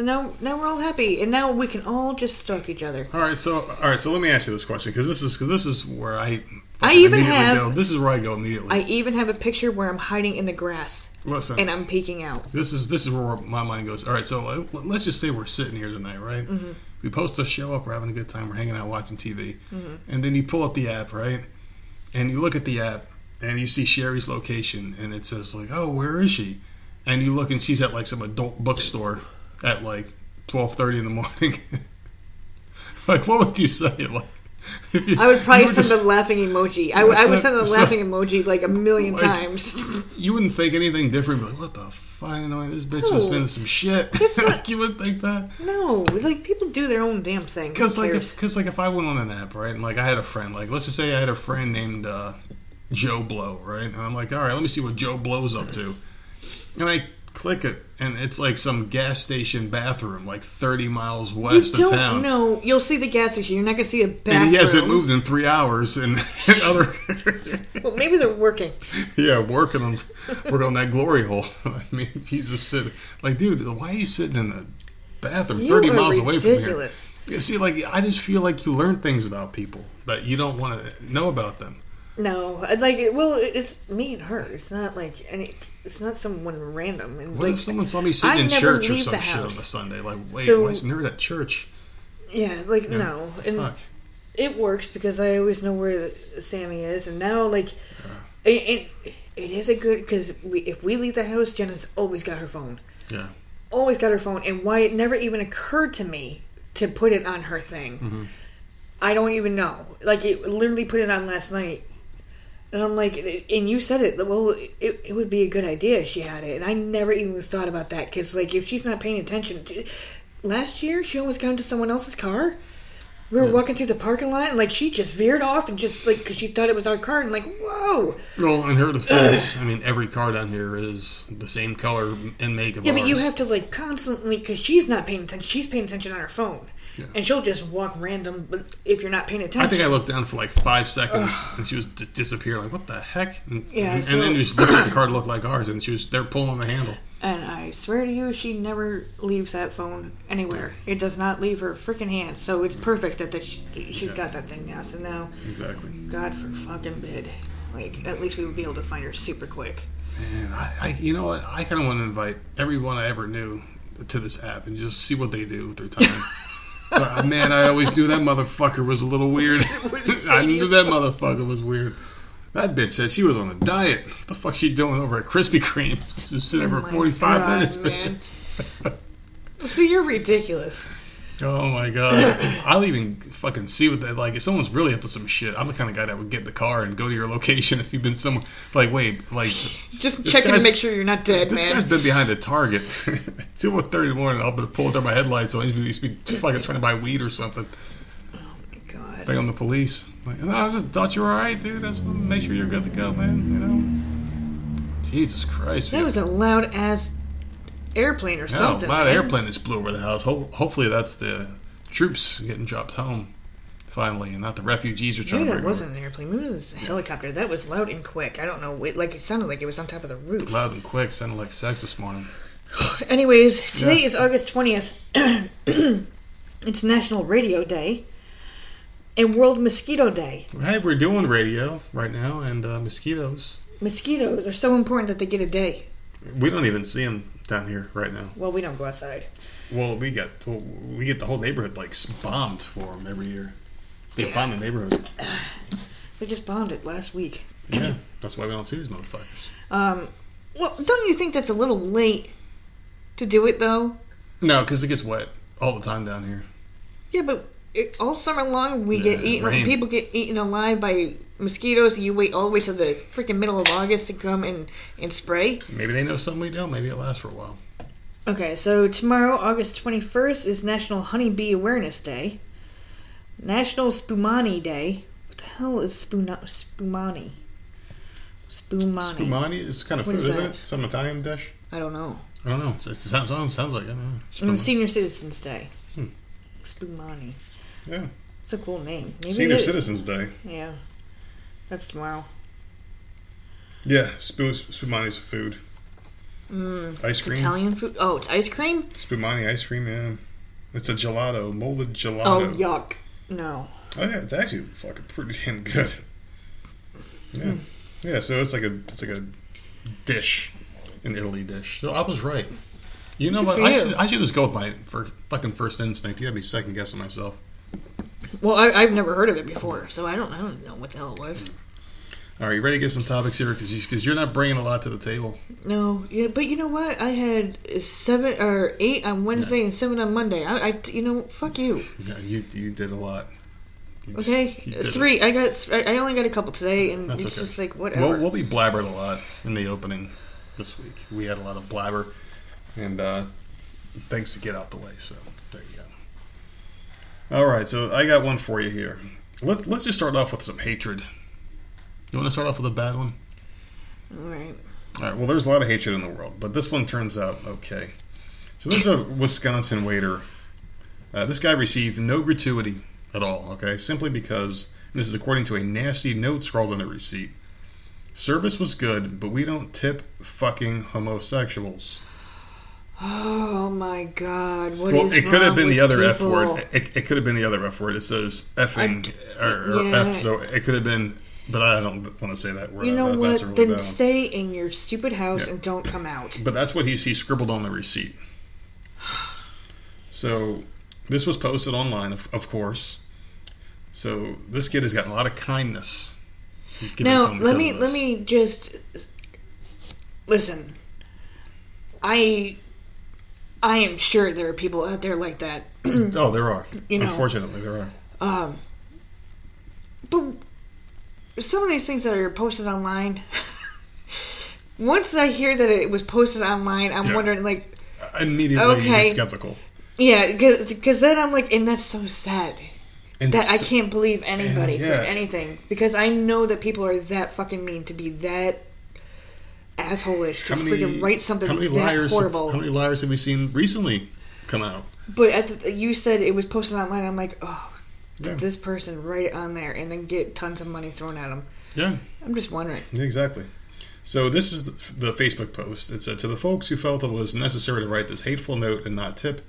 B: So now, now we're all happy, and now we can all just stalk each other.
A: All right, so all right, so let me ask you this question because this is cause this is where I
B: I even have-
A: go. This is where I go immediately.
B: I even have a picture where I'm hiding in the grass
A: Listen,
B: and I'm peeking out.
A: this is this is where my mind goes. All right, so let's just say we're sitting here tonight, right?
B: Mm-hmm.
A: We post a show up, we're having a good time, we're hanging out, watching TV,
B: Mm-hmm.
A: and then you pull up the app, right? And you look at the app, and you see Sherry's location, and it says like, "Oh, where is she?" And you look, and she's at like some adult bookstore at like twelve thirty in the morning. like, what would you say? Like, if you,
B: I would probably send
A: just-
B: a laughing emoji. I, would- I would send a
A: So-
B: laughing emoji like a million
A: Like-
B: times.
A: you wouldn't think anything different. Like, what the fuck? Know, this bitch
B: No.
A: was sending some shit.
B: Not-
A: like, you wouldn't think that.
B: no, like people do their own damn thing.
A: Because like, if, cause like, if I went on an app, right, and like I had a friend, like let's just say I had a friend named uh, Joe Blow, right, and I'm like, all right, let me see what Joe Blow's up to, and I click it, and it's like some gas station bathroom, like 30 miles
B: you
A: west of
B: don't
A: town.
B: know. You'll see the gas station. You're not gonna see a bathroom.
A: And he hasn't moved in three hours, and other,
B: Well, maybe they're working.
A: yeah, working on working on that glory hole. I mean, Jesus said, like, dude, why are you sitting in the bathroom
B: You
A: 30
B: are
A: miles away from here?
B: ridiculous.
A: See, like, I just feel like you learn things about people that you don't want to know about them.
B: No, I'd like it. Well, it's me and her. It's not like any. It's not someone random. And
A: What
B: like,
A: if someone saw me sitting
B: I
A: in church or some shit on a. Sunday? Like, wait,
B: So-
A: why is nerd at church?
B: yeah, like
A: Yeah.
B: no, and
A: Fuck.
B: it works because I always know where Sammy is, and now like, it, it, it is a good because we if we leave the house, Jenna's always got her phone,
A: Yeah.
B: always got her phone, and why it never even occurred to me to put it on her thing,
A: Mm-hmm.
B: I don't even know. Like it literally put it on last night. And I'm like, and you said it. Well, it, it would be a good idea if she had it, and I never even thought about that because, like, if she's not paying attention, last year she almost got into someone else's car. We were walking through the parking lot, and like she just veered off and just like because she thought it was our car, and like whoa.
A: Well, in her defense, I mean, every car down here is the same color and make of
B: Yeah, but you have to like constantly because she's not paying attention. She's paying attention on her phone, and she'll just walk random. But if you're not paying attention,
A: I think I looked down for like five seconds, and she was d- disappearing. Like, what the heck? And,
B: Yeah,
A: and,
B: so-
A: then you just looked at the car to look like ours, and she was they're pulling on the handle.
B: and I swear to you, she never leaves that phone anywhere. It does not leave her freaking hands. So it's perfect that, that she, she's got that thing now. So now,
A: Exactly.
B: God for fucking bid, like at least we would be able to find her super quick.
A: And I, I you know what? I kind of want to invite everyone I ever knew to this app and just see what they do with their time. but, uh, man, I always knew that motherfucker was a little weird. I knew that motherfucker was weird. That bitch said she was on a diet. What the fuck she doing over at Krispy Kreme? Sitting there
B: Oh
A: for 45
B: God,
A: minutes, man.
B: See, you're ridiculous.
A: Oh my god! I'll even fucking see what that like. If someone's really up to some shit, I'm the kind of guy that would get in the car and go to your location if you've been somewhere. Like, wait, like
B: Just checking to make sure you're not dead,
A: this
B: man.
A: guy's been behind a Target two or thirty in the morning. I'll be pulling through my headlights, so he's be, he's be fucking trying to buy weed or something.
B: Oh my god.
A: Like I'm the police. Like, no, I just thought you were all right, dude. That's make sure you're good to go, man. You know. Jesus Christ.
B: That was a loud ass airplane or
A: yeah,
B: something.
A: a loud
B: man.
A: airplane that just blew over the house. Ho- hopefully, that's the troops getting dropped home finally, and not the refugees are trying
B: Maybe
A: to
B: that wasn't an airplane. Maybe it was a helicopter. That was loud and quick. I don't know. It, like it sounded like it was on top of the roof.
A: loud and quick. Sounded like sex this morning.
B: Anyways, today
A: Yeah.
B: is August twentieth. it's National Radio Day and World Mosquito Day.
A: Hey, we're doing radio right now, and uh, mosquitoes.
B: Mosquitoes are so important that they get a day.
A: We don't even see them down here right now.
B: Well, we don't go outside.
A: Well, we get well, we get the whole neighborhood like bombed for them every year. They
B: Yeah.
A: bomb the neighborhood.
B: They just bombed it last week.
A: Yeah, that's why we don't see these motherfuckers.
B: Um, well, don't you think that's a little late to do it though?
A: No, because it gets wet all the time down here.
B: Yeah, but it, all summer long we get eaten.
A: rain.
B: People get eaten alive by mosquitoes. You wait all the way to the freaking middle of August to come and and spray.
A: Maybe they know something we don't. Maybe it lasts for a while.
B: Okay, so tomorrow, August twenty first, is National Honeybee Awareness Day. National Spumani Day. What the hell is spuna- spumani? Spumani.
A: Spumani is kind of
B: What
A: food,
B: is
A: isn't
B: that?
A: it? Some Italian dish.
B: I don't know.
A: I don't know. It sounds sounds, like it. I don't know.
B: And Senior Citizens Day.
A: Hmm.
B: Spumani.
A: Yeah.
B: It's a cool name. Maybe
A: Senior
B: it-
A: Citizens Day.
B: Yeah. That's tomorrow.
A: Yeah, spu- spumani's food.
B: Mm,
A: Ice cream.
B: Italian food. Oh, it's ice cream?
A: Spumani ice cream. Yeah. It's a gelato, molded gelato.
B: Oh, yuck. No.
A: Oh yeah, it's actually fucking pretty damn good. Yeah, yeah. So it's like a it's like a dish, an Italy dish. So I was right. You know
B: Good
A: what?
B: for
A: I
B: you.
A: should, I should just go with my fir- fucking first instinct. You gotta be second guessing myself.
B: Well, I, I've never heard of it before, so I don't. I don't know what the hell it was.
A: All right, you ready to get some topics here? Because you, cause you're not bringing a lot to the table.
B: No, yeah, but you know what? I had seven or eight on Wednesday and seven on Monday. I, I you know, fuck you.
A: Yeah, you you did a lot. You-
B: Okay,
A: you did it.
B: three. I got. Th- I only got a couple today, and
A: That's
B: it's
A: okay.
B: just like whatever.
A: We'll, we'll be blabbered a lot in the opening this week. We had a lot of blabber, and uh, things to get out the way. So you. All right, so I got one for you here. Let's let's just start off with some hatred. You want to start off with a bad one?
B: All right.
A: All right. Well, there's a lot of hatred in the world, but this one turns out okay. So there's a Wisconsin waiter. Uh, this guy received no gratuity at all. Okay, simply because this is according to a nasty note scrawled on a receipt. Service was good, but we don't tip fucking homosexuals.
B: Oh my God! What is
A: well, it could have been the other F word. It, it could have been the other F word. It says effing or, or
B: yeah.
A: F, so it could have been. But I don't want to say that word.
B: You know
A: That-
B: what?
A: really
B: Then
A: dumb.
B: stay in your stupid house
A: Yeah.
B: and don't come out.
A: But that's what he, he scribbled on the receipt. So this was posted online, of, of course. So this kid has gotten a lot of kindness.
B: Now let me let me just listen. I I am sure there are people out there like that.
A: Oh, there are.
B: You know.
A: Unfortunately, there are.
B: Um, but some of these things that are posted online. Once I hear that it was posted online, I'm
A: Yeah.
B: wondering, like,
A: Immediately,
B: Okay.
A: skeptical.
B: yeah, because then I'm like, and that's so sad.
A: And
B: that i can't believe anybody
A: yeah.
B: for anything because I know that people are that fucking mean to be that assholeish to
A: many,
B: freaking write something
A: how many
B: that
A: liars?
B: horrible.
A: How many liars have we seen recently come out?
B: But at the, you said it was posted online. I'm like, oh,
A: Yeah.
B: did this person write it on there and then get tons of money thrown at them?
A: Yeah,
B: I'm just wondering.
A: Exactly. So this is the, the Facebook post. It said to the folks who felt it was necessary to write this hateful note and not tip,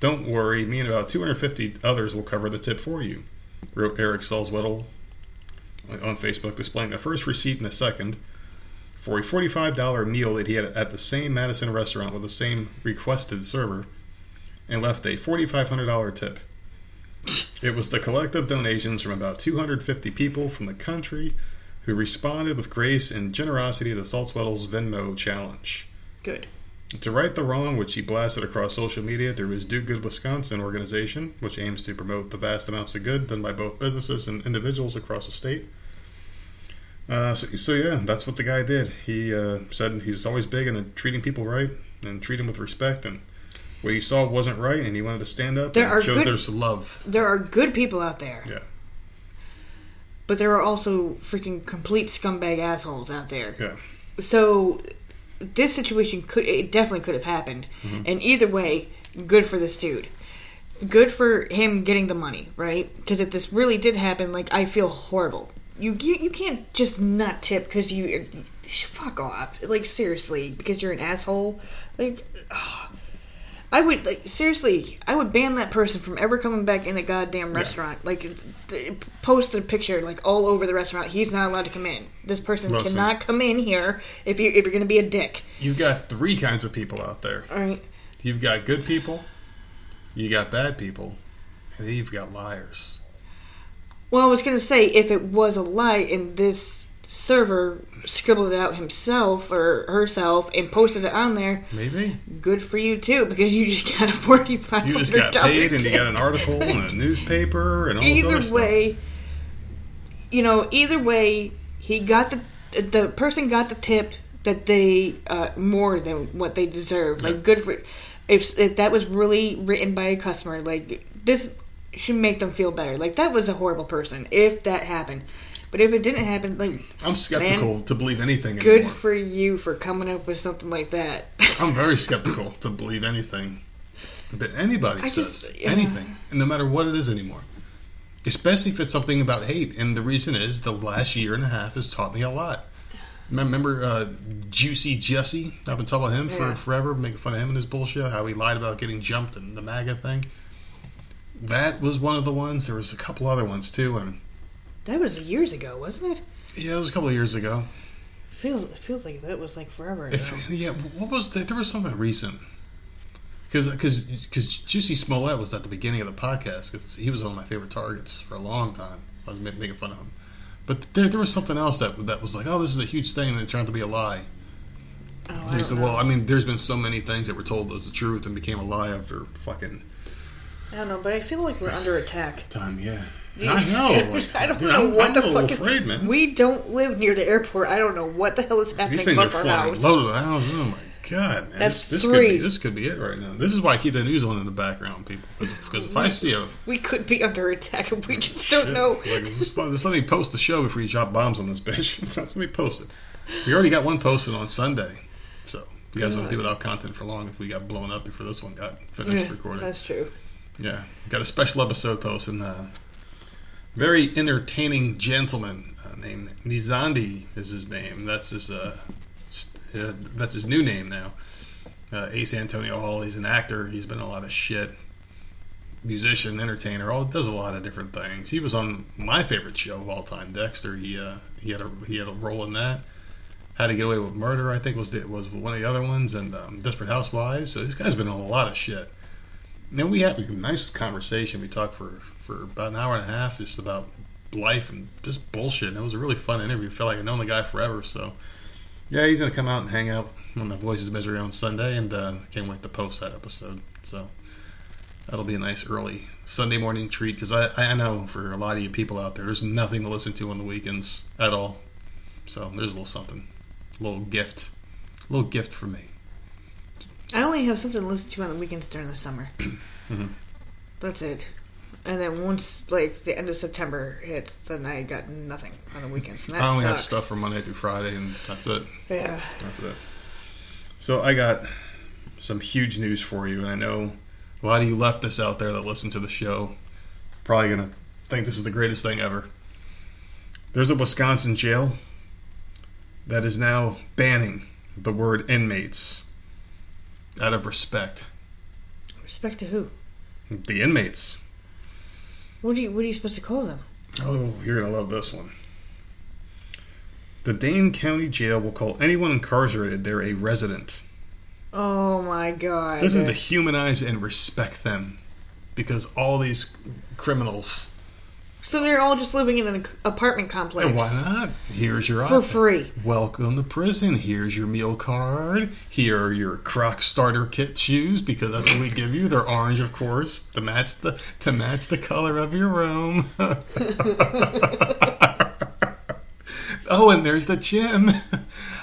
A: don't worry. Me and about 250 others will cover the tip for you. Wrote Eric Salzwedel on Facebook, displaying the first receipt and a second for a $45 meal that he had at the same Madison restaurant with the same requested server, and left a $4,500 tip. It was the collective donations from about 250 people from the country who responded with grace and generosity to Salzwedel's Venmo challenge.
B: Good.
A: To right the wrong, which he blasted across social media through his Do Good Wisconsin organization, which aims to promote the vast amounts of good done by both businesses and individuals across the state. Uh, so, so yeah, that's what the guy did. He uh, said he's always big into treating people right and treating with respect, and what he saw wasn't right, and he wanted to stand up
B: There
A: and show
B: good-
A: there's love.
B: There are good people out there.
A: Yeah.
B: But there are also freaking complete scumbag assholes out there.
A: Yeah.
B: So this situation could it definitely could have happened. And either way, good for this dude. Good for him getting the money, right? Because if this really did happen, like I feel horrible. You you, you can't just not tip because you fuck off. Like seriously, because you're an asshole. Like ugh. I would like seriously. I would ban that person from ever coming back in the goddamn restaurant. Like, th- post the picture like all over the restaurant. He's not allowed to come in. This person
A: Listen.
B: cannot come in here if you're if you're gonna be a dick.
A: You've got three kinds of people out there.
B: All right.
A: You've got good people, you got bad people, and then you've got liars.
B: Well, I was gonna say if it was a lie and this server scribbled it out himself or herself and posted it on there,
A: Maybe
B: good for you too because you just got a forty five
A: you just got paid and you got an article and a newspaper and all
B: either
A: stuff.
B: way, you know, either way, he got the the person got the tip that they uh, more than what they deserve. Like good for if if that was really written by a customer, like this should make them feel better. Like that was a horrible person if that happened. But if it didn't happen, like
A: I'm skeptical to believe anything
B: good
A: anymore.
B: for you for coming up with something like that.
A: I'm very skeptical to believe anything that anybody
B: I
A: says.
B: just- yeah.
A: Anything, and no matter what it is anymore. Especially if it's something about hate. And the reason is the last year and a half has taught me a lot. Remember uh, Juicy Jesse? I've been talking about him
B: Yeah.
A: for forever, making fun of him and his bullshit, how he lied about getting jumped in the MAGA thing. That was one of the ones. There was a couple other ones too, and
B: that was years ago, wasn't it?
A: yeah, it was a couple of years ago.
B: Feels it feels like that was like forever ago.
A: If, yeah, what was the, there was something recent because because because Juicy Smollett was at the beginning of the podcast because he was one of my favorite targets for a long time. I was making fun of him, but there, there was something else that that was like, oh, this is a huge thing, and it turned out to be a lie.
B: Oh, I
A: he said,
B: know.
A: well, I mean, there's been so many things that were told as the truth and became a lie after fucking
B: I don't know, but I feel like we're under attack.
A: time. Yeah, I know.
B: I don't
A: dude,
B: know
A: I'm,
B: what
A: I'm
B: the fuck.
A: afraid, man.
B: We don't live near the airport. I don't know what the hell is happening
A: These things are
B: above our
A: flying
B: house.
A: low to the house. Oh my god, man!
B: That's
A: this, this could
B: three.
A: be this could be it right now. This is why I keep the news on in the background, people. Because if I see a
B: We could be under attack and we just don't know.
A: Like, just, just let me post the show before you drop bombs on this bitch. Let me post it. We already got one posted on Sunday, so you guys don't do without content for long if we got blown up before this one got finished
B: Yeah,
A: recording.
B: that's true.
A: Yeah, got a special episode post and Uh, very entertaining gentleman uh, named Nizandi is his name. That's his uh, uh, that's his new name now. Uh, Ace Antonio Hall. He's an actor. He's been a lot of shit. Musician, entertainer, all does a lot of different things. He was on my favorite show of all time, Dexter. He uh, he had a he had a role in that. How to Get Away with Murder, I think was was one of the other ones, and um, Desperate Housewives. So this guy's been on a lot of shit. And we had a nice conversation. We talked for, for about an hour and a half just about life and just bullshit. And it was a really fun interview. Felt like I'd known the guy forever. So, yeah, he's going to come out and hang out on the Voices of Misery on Sunday. And uh, can't wait to post that episode. So, that'll be a nice early Sunday morning treat because I, I know for a lot of you people out there, there's nothing to listen to on the weekends at all. So, there's a little something, a little gift, a little gift for me.
B: I only have something to listen to on the weekends during the summer.
A: Mm-hmm.
B: That's it. And then once like the end of September hits, then I got nothing on the weekends.
A: I only have stuff from Monday through Friday, and that's it.
B: Yeah.
A: That's it. So I got some huge news for you, and I know a lot of you left leftists out there that listen to the show probably gonna think this is the greatest thing ever. There's a Wisconsin jail that is now banning the word inmates out of respect.
B: Respect to who?
A: The inmates.
B: What do you What are you supposed to call them?
A: Oh, you're gonna love this one. The Dane County Jail will call anyone incarcerated there a resident.
B: Oh my god.
A: This is to humanize and respect them, because all these criminals.
B: So they're all just living in an apartment complex.
A: And why not? Here's your
B: For free.
A: Welcome to prison. Here's your meal card. Here are your Croc starter kit shoes because that's what we give you. They're orange, of course, to match the to match the color of your room. oh, and there's the gym.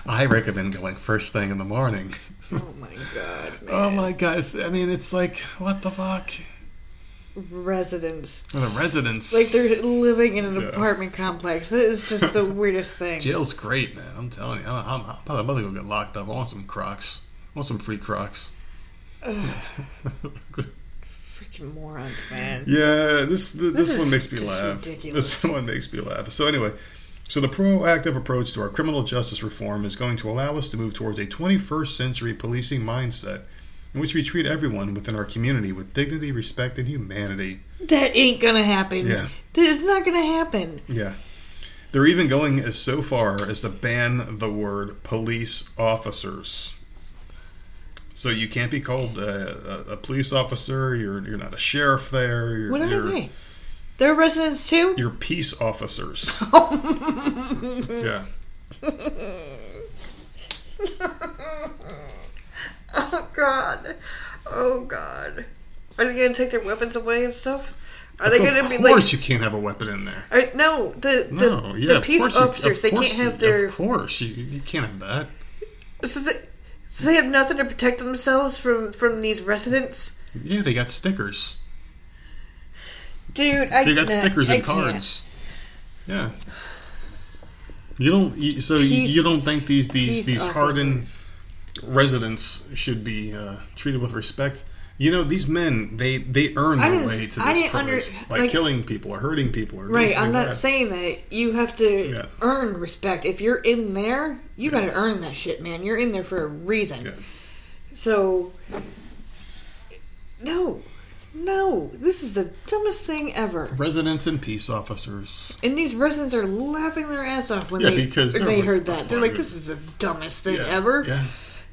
A: I recommend going first thing in the morning.
B: Oh my god, oh man.
A: Oh my gosh! I mean, it's like what the fuck?
B: Residents.
A: The residents.
B: Like they're living in an
A: Yeah.
B: apartment complex. That is just the weirdest thing.
A: Jail's great, man. I'm telling you. I'm, I'm, I'm probably about to go get locked up. I want some Crocs. I want some free Crocs.
B: Freaking morons, man.
A: yeah, this this,
B: This
A: one makes me laugh.
B: ridiculous.
A: This one makes me laugh. So anyway, so the proactive approach to our criminal justice reform is going to allow us to move towards a 21st century policing mindset in which we treat everyone within our community with dignity, respect, and humanity.
B: That ain't gonna happen.
A: Yeah.
B: That is not gonna happen.
A: Yeah. They're even going as so far as to ban the word police officers. So you can't be called a, a, a police officer. You're you're not a sheriff there. You're,
B: What are
A: you're,
B: they? They're residents too?
A: You're peace officers. yeah.
B: Oh god. Oh god. Are they gonna take their weapons away and stuff? Are they
A: of
B: gonna be like?
A: Of course you can't have a weapon in there.
B: are, no, the the,
A: No, yeah,
B: the peace
A: you-
B: officers,
A: of
B: they can't have their
A: Of course, you, you can't have that.
B: so they, so they have nothing to protect themselves from from these residents?
A: Yeah, they got stickers.
B: Dude, I
A: They got stickers and cards. Yeah. You don't. You, so you,
B: Peace-
A: you don't think these these these hardened residents should be uh, treated with respect? You know, these men they they earn their way to
B: I
A: this
B: didn't under-
A: by
B: like-
A: killing people or hurting people or
B: Right, I'm not
A: bad.
B: saying that you have to
A: Yeah.
B: earn respect. If you're in there, you gotta earn that shit, man. You're in there for a reason.
A: Yeah.
B: So, no, no, this is the dumbest thing ever.
A: residents and peace officers.
B: And these residents are laughing their ass off when
A: Yeah,
B: they
A: because
B: they heard that. They're like, "This is the dumbest thing
A: Yeah,
B: ever.
A: Yeah.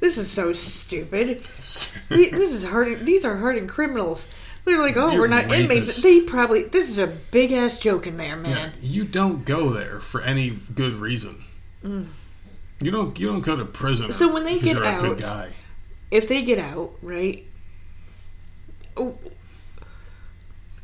B: This is so stupid. This is hard. These are hardened criminals." They're like, "Oh,
A: You're
B: we're not inmates." They probably this is a big ass joke in there,
A: Yeah,
B: man.
A: you don't go there for any good reason. You don't. You don't go to prison.
B: Mm. So when they get
A: you're a good
B: out-
A: guy.
B: If they get out, right? oh,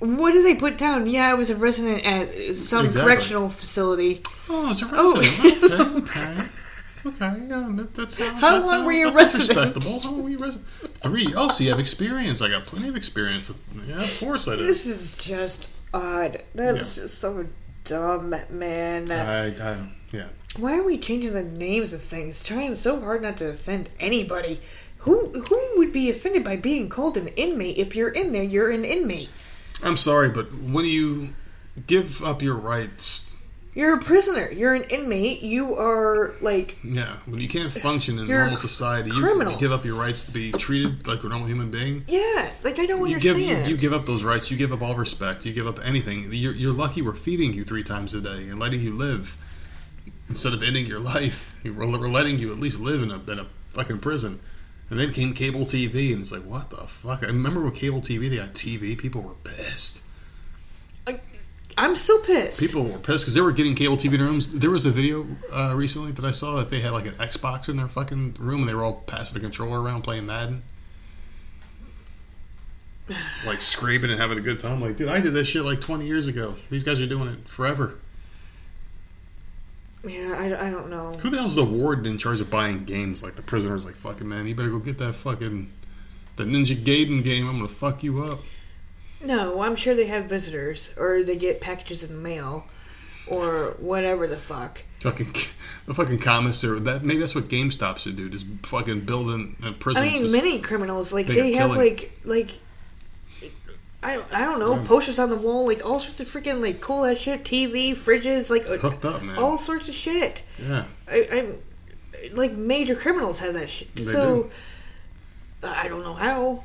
B: What do they put down? Yeah, I was a resident at some
A: Exactly.
B: correctional facility.
A: Oh, it's a
B: Oh.
A: resident. okay, okay. Okay, yeah, that, that's how,
B: How
A: that
B: long were you
A: that's
B: resident?
A: Respectable. How long were you resident? Three. Oh, so you have experience. I got plenty of experience. Yeah, of course I do.
B: This is just odd. That is just so dumb, man.
A: I, I, yeah.
B: Why are we changing the names of things? Trying so hard not to offend anybody. Who who would be offended by being called an inmate? If you're in there, you're an inmate.
A: I'm sorry, but when you give up your rights,
B: You're a prisoner. You're an inmate. You are like
A: yeah, when you can't function in normal society, you, you give up your rights to be treated like a normal human being.
B: yeah. Like I don't
A: You give you, you give up those rights. You give up all respect. You give up anything. You're, you're lucky we're feeding you three times a day and letting you live instead of ending your life. We're letting you at least live in a in a fucking prison. And then came cable TV, and it's like, what the fuck? I remember with cable TV, they got TV. People were pissed.
B: I'm still pissed.
A: People were pissed because they were getting cable TV in their rooms. There was a video uh, recently that I saw that they had like an Xbox in their fucking room, and they were all passing the controller around playing Madden. Like scraping and having a good time. Like, dude, I did this shit like 20 years ago. These guys are doing it forever.
B: yeah, I, I don't know.
A: Who the hell's the warden in charge of buying games? Like, the prisoner's like, fucking man, you better go get that fucking. The Ninja Gaiden game, I'm gonna fuck you up.
B: No, I'm sure they have visitors, or they get packages in the mail, or whatever the fuck.
A: Fucking the fucking commissary. That maybe that's what GameStop should do. Just fucking building uh,
B: I mean, many criminals like
A: They
B: have
A: killing.
B: like like I don't, I don't know posters on the wall, like all sorts of freaking like cool ass shit, TV, fridges, like uh,
A: Hooked up, man.
B: all sorts of shit.
A: yeah.
B: I, I'm like major criminals have that shit.
A: They
B: so I don't know how.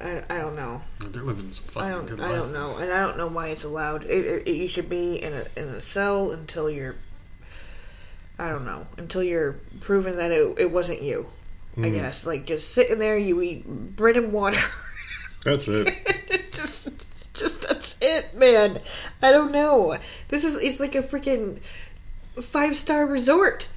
B: I, I don't know.
A: They're living some fucking
B: I don't.
A: good
B: I
A: life.
B: don't know, and I don't know why it's allowed. It, it, it- you should be in a in a cell until you're. I don't know until you're proven that it, it wasn't you. I
A: Hmm.
B: guess like just sitting there, you eat bread and water.
A: That's it.
B: just, just that's it, man. I don't know. This is it's like a freaking five star resort.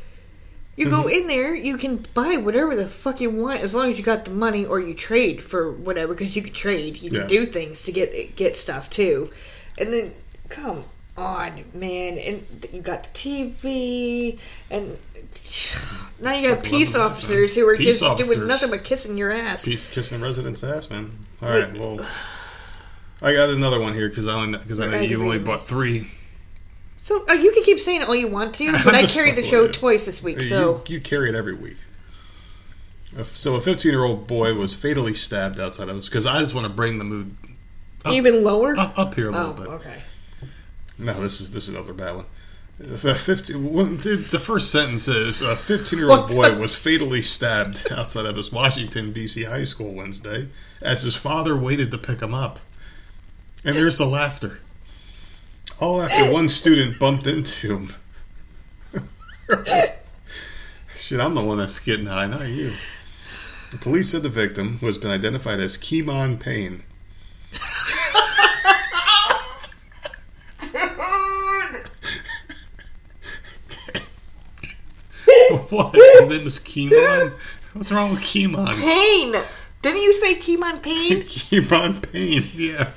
B: You go mm-hmm. in there, you can buy whatever the fuck you want as long as you got the money, or you trade for whatever because you can trade. You can
A: Yeah.
B: do things to get get stuff too, and then come on, man, and you got the TV, and now you got peace officers who are
A: Peace
B: just
A: officers.
B: doing nothing but kissing your ass.
A: Peace, kissing residents' ass, man. All right, well, I got another one here because I only because I know you only bought three.
B: So uh, you can keep saying it all you want to, but
A: I'm
B: carried the show twice this week. So
A: you, you carry it every week. So a 15 year old boy was fatally stabbed outside of us because I just want to bring the mood
B: even lower.
A: up, up here a little
B: oh,
A: bit.
B: okay.
A: No, this is this is another bad one. A 15, the, the first sentence is a 15 year old boy was fatally stabbed outside of his Washington D.C. high school Wednesday as his father waited to pick him up. And there's the laughter. All after one student bumped into him. Shit, I'm the one that's getting high, not you. The police said the victim, who has been identified as Keemon Payne, what? His name is Keemon? What's wrong with Keemon?
B: Pain. Didn't you say Keemon Pain?
A: Keemon Payne, yeah.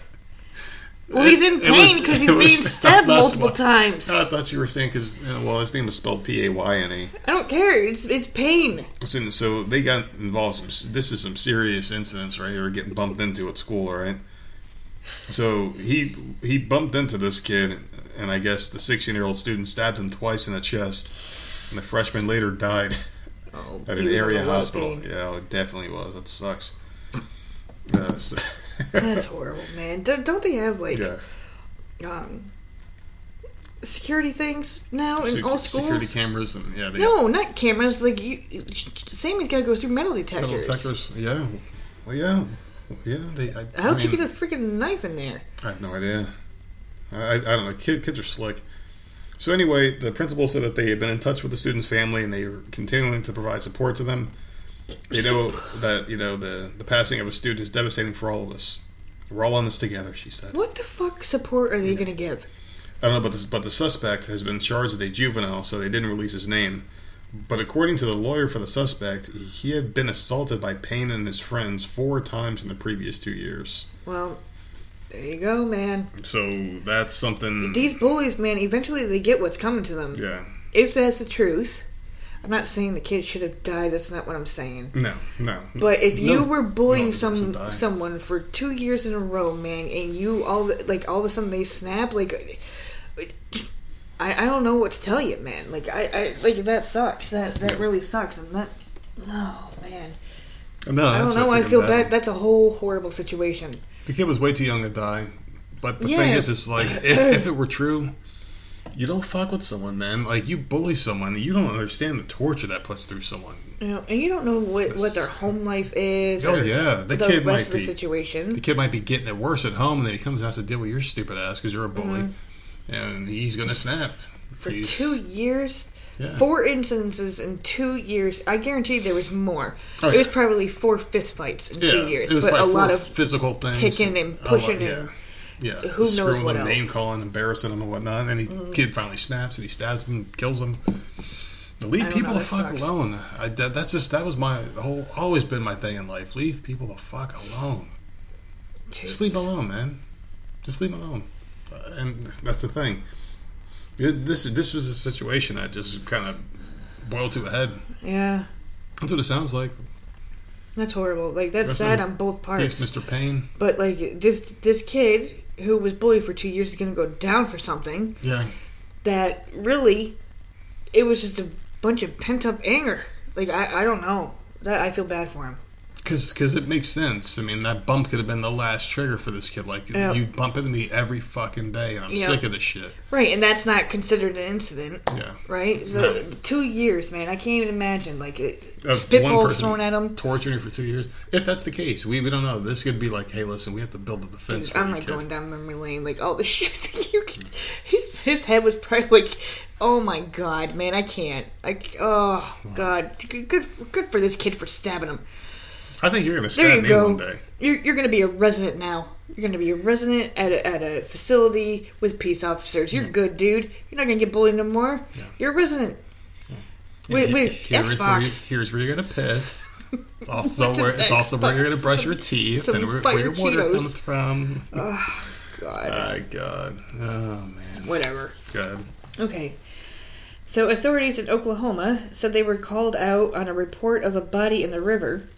B: Well, he's in pain because he's
A: it was-
B: being stabbed multiple times.
A: I thought you were saying because, well, his name is spelled P A Y N E.
B: I don't care. It's it's pain.
A: So, so they got involved. Some, this is some serious incidents right here, getting bumped into at school, right? So he he bumped into this kid, and I guess the 16 year old student stabbed him twice in the chest, and the freshman later died
B: Oh,
A: at an area
B: a
A: hospital. Yeah, it definitely was. That sucks. Uh, so-
B: That's horrible, man. Don't, don't they have like
A: yeah.
B: um, security things now in all
A: security cameras and yeah, they
B: No, not cameras. Like you, Sammy's got to go through metal detectors.
A: metal
B: detectors.
A: Yeah, well, yeah, yeah. They. I, I
B: How'd you
A: mean,
B: get a freaking knife in there?
A: I have no idea. I, I, I don't know. Kid, kids are slick. So anyway, the principal said that they had been in touch with the student's family and they were continuing to provide support to them. They know that you know the the passing of a student is devastating for all of us. We're all on this together, she said.
B: What the fuck support are they going to give?
A: I don't know, but this, but the suspect has been charged as a juvenile, so they didn't release his name. But according to the lawyer for the suspect, he had been assaulted by Payne and his friends four times in the previous two years.
B: Well, there you go, man.
A: So that's something.
B: These bullies, man, eventually they get what's coming to them.
A: yeah.
B: If that's the truth. I'm not saying the kid should have died. That's not what I'm saying.
A: No, no.
B: But if you
A: No-
B: were bullying
A: no
B: some someone for two years in a row, man, and you all like all of a sudden they snap, like I, I don't know what to tell you, man. Like I, I like that sucks. That that really sucks. I'm not. No, man.
A: No,
B: I don't know. I feel
A: bad.
B: bad. That's a whole horrible situation.
A: The kid was way too young to die. But the
B: Yeah.
A: thing is, is like if, if it were true, you don't fuck with someone, man. Like you bully someone, you don't understand the torture that puts through someone.
B: You know, and you don't know what, what their home life is.
A: Oh,
B: or
A: yeah. The
B: the
A: kid might
B: of the
A: be-
B: situation.
A: The kid might be getting it worse at home, and then he comes and has to deal with your stupid ass because you're a bully,
B: Mm-hmm.
A: and he's gonna snap
B: for
A: He's-
B: two years.
A: Yeah.
B: Four incidences in two years. I guarantee there was more.
A: Oh,
B: It was probably four fist fights in
A: Yeah,
B: two years, but a lot of
A: physical things,
B: picking and
A: a lot-
B: pushing
A: yeah.
B: and
A: Yeah,
B: who knows
A: screwing
B: what
A: them,
B: else. Mm-hmm.
A: name calling, embarrassing them, and whatnot. And the kid finally snaps and he stabs him, kills him. Leave people
B: know,
A: the fuck
B: sucks.
A: alone. I, that, that's just that was my whole always been my thing in life. Leave people the fuck alone. Just leave alone, man. Just leave alone. Uh, and that's the thing. It- this this was a situation that just kind of boiled to a head.
B: Yeah.
A: That's what it sounds like.
B: That's horrible. Like that's sad on both parts.
A: Mr. Payne.
B: But like this this kid who was bullied for two years is gonna go down for something
A: Yeah.
B: that really it was just a bunch of pent up anger. Like I, I don't know. That I feel bad for him.
A: Because cause it makes sense. I mean, that bump could have been the last trigger for this kid. Like,
B: Yeah.
A: you bump into me every fucking day, and I'm
B: Yeah.
A: sick of this shit.
B: Right, and that's not considered an incident.
A: Yeah.
B: Right? So
A: No.
B: two years, man. I can't even imagine. Like it, spitballs thrown at him.
A: torturing for two years. If that's the case, we, we don't know. This could be like, hey, listen, we have to build a defense for
B: I'm like
A: kid.
B: going down memory lane, like all the shit you can. His, his head was probably like, oh my god, man, I can't. Like, oh god, good, good for this kid for stabbing him.
A: I think you're gonna
B: There
A: stab
B: you
A: me
B: go.
A: one day.
B: You're, you're going to be a resident now. You're going to be a resident at a, at a facility with peace officers. You're good, dude. You're not going to get bullied no more. You're a resident. With, with
A: here's where, you, here's where you're gonna piss. It's also where it's also where you're gonna brush
B: Some-
A: your teeth and where, where your water
B: Cheetos.
A: comes from.
B: God,
A: My God. Oh man.
B: whatever.
A: God.
B: Okay. So authorities in Oklahoma said they were called out on a report of a body in the river.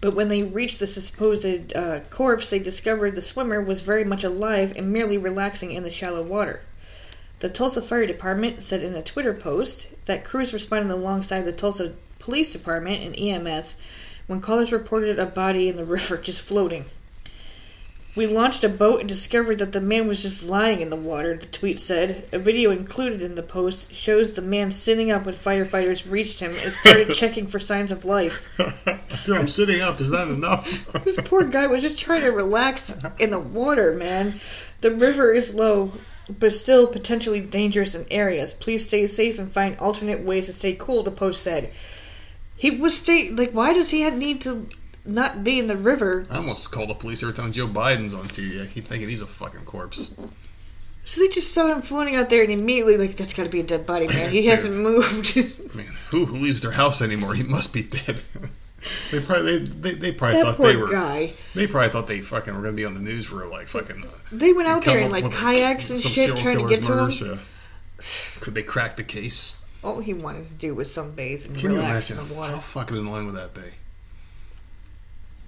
B: But when they reached the supposed uh, corpse, they discovered the swimmer was very much alive and merely relaxing in the shallow water. The Tulsa Fire Department said in a Twitter post that crews responded alongside the Tulsa Police Department and EMS when callers reported a body in the river just floating. We launched a boat and discovered that the man was just lying in the water, the tweet said. A video included in the post shows the man sitting up when firefighters reached him and started checking for signs of life.
A: Dude, I'm sitting up. Is that enough?
B: This poor guy was just trying to relax in the water, man. The river is low, but still potentially dangerous in areas. Please stay safe and find alternate ways to stay cool, the post said. He was stay like why does he have need to not be in the river?
A: I almost call the police every time Joe Biden's on TV. I keep thinking he's a fucking corpse.
B: So they just saw him floating out there and immediately like that's gotta be a dead body, man. He hasn't moved.
A: I mean, who who leaves their house anymore? He must be dead. they probably they, they, they probably
B: that
A: thought
B: poor
A: they were
B: guy.
A: they probably thought they fucking were gonna be on the news for like fucking uh,
B: They went out there in like kayaks and shit trying to get to him.
A: yeah. Could they crack the case?
B: All he wanted to do was sunbathe and
A: Can you
B: relax
A: imagine
B: in the water.
A: how fucking annoying would that be?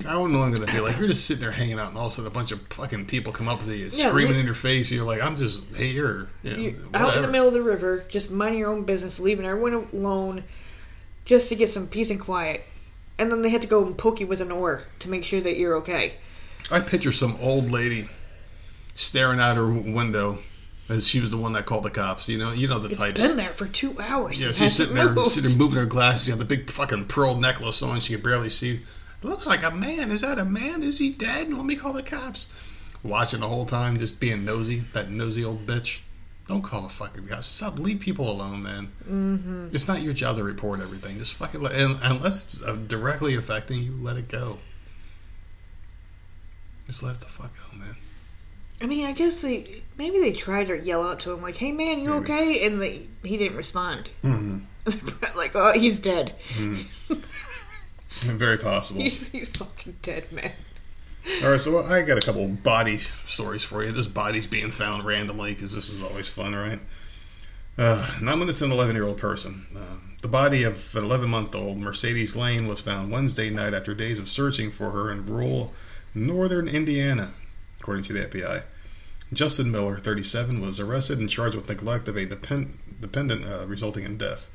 A: How annoying would that be? Like you're just sitting there hanging out, and all of a sudden a bunch of fucking people come up to you, screaming
B: li-
A: in your face. You're like, I'm just, here, yeah,
B: You're out in the middle of the river, just minding your own business, leaving everyone alone, just to get some peace and quiet. And then they had to go and poke you with an oar to make sure that you're okay.
A: I picture some old lady staring out her window as she was the one that called the cops. You know, you know the
B: It's
A: types.
B: been there for two hours.
A: Yeah,
B: It
A: she's
B: hasn't
A: sitting there,
B: moved.
A: sitting there moving her glasses. She the big fucking pearl necklace on. She could barely see. It looks like a man. Is that a man? Is he dead? Let me call the cops. Watching the whole time, just being nosy. That nosy old bitch. Don't call the fucking cops. Stop. Leave people alone, man. Mm-hmm. It's not your job to report everything. Just fucking let. And unless it's uh, directly affecting you, let it go. Just let it the fuck go, man.
B: I mean, I guess they maybe they tried to yell out to him like, "Hey, man, you
A: Maybe.
B: okay?" And they, he didn't respond.
A: Mm-hmm.
B: like, oh, he's dead.
A: Very possible.
B: He's he's fucking dead, man.
A: All right, so I got a couple body stories for you. This body's being found randomly because this is always fun, right? Uh, nine minutes an 11 year old person. Uh, the body of an 11 month old Mercedes Lane was found Wednesday night after days of searching for her in rural northern Indiana, according to the FBI. Justin Miller, 37, was arrested and charged with neglect of a depend- dependent, uh, resulting in death.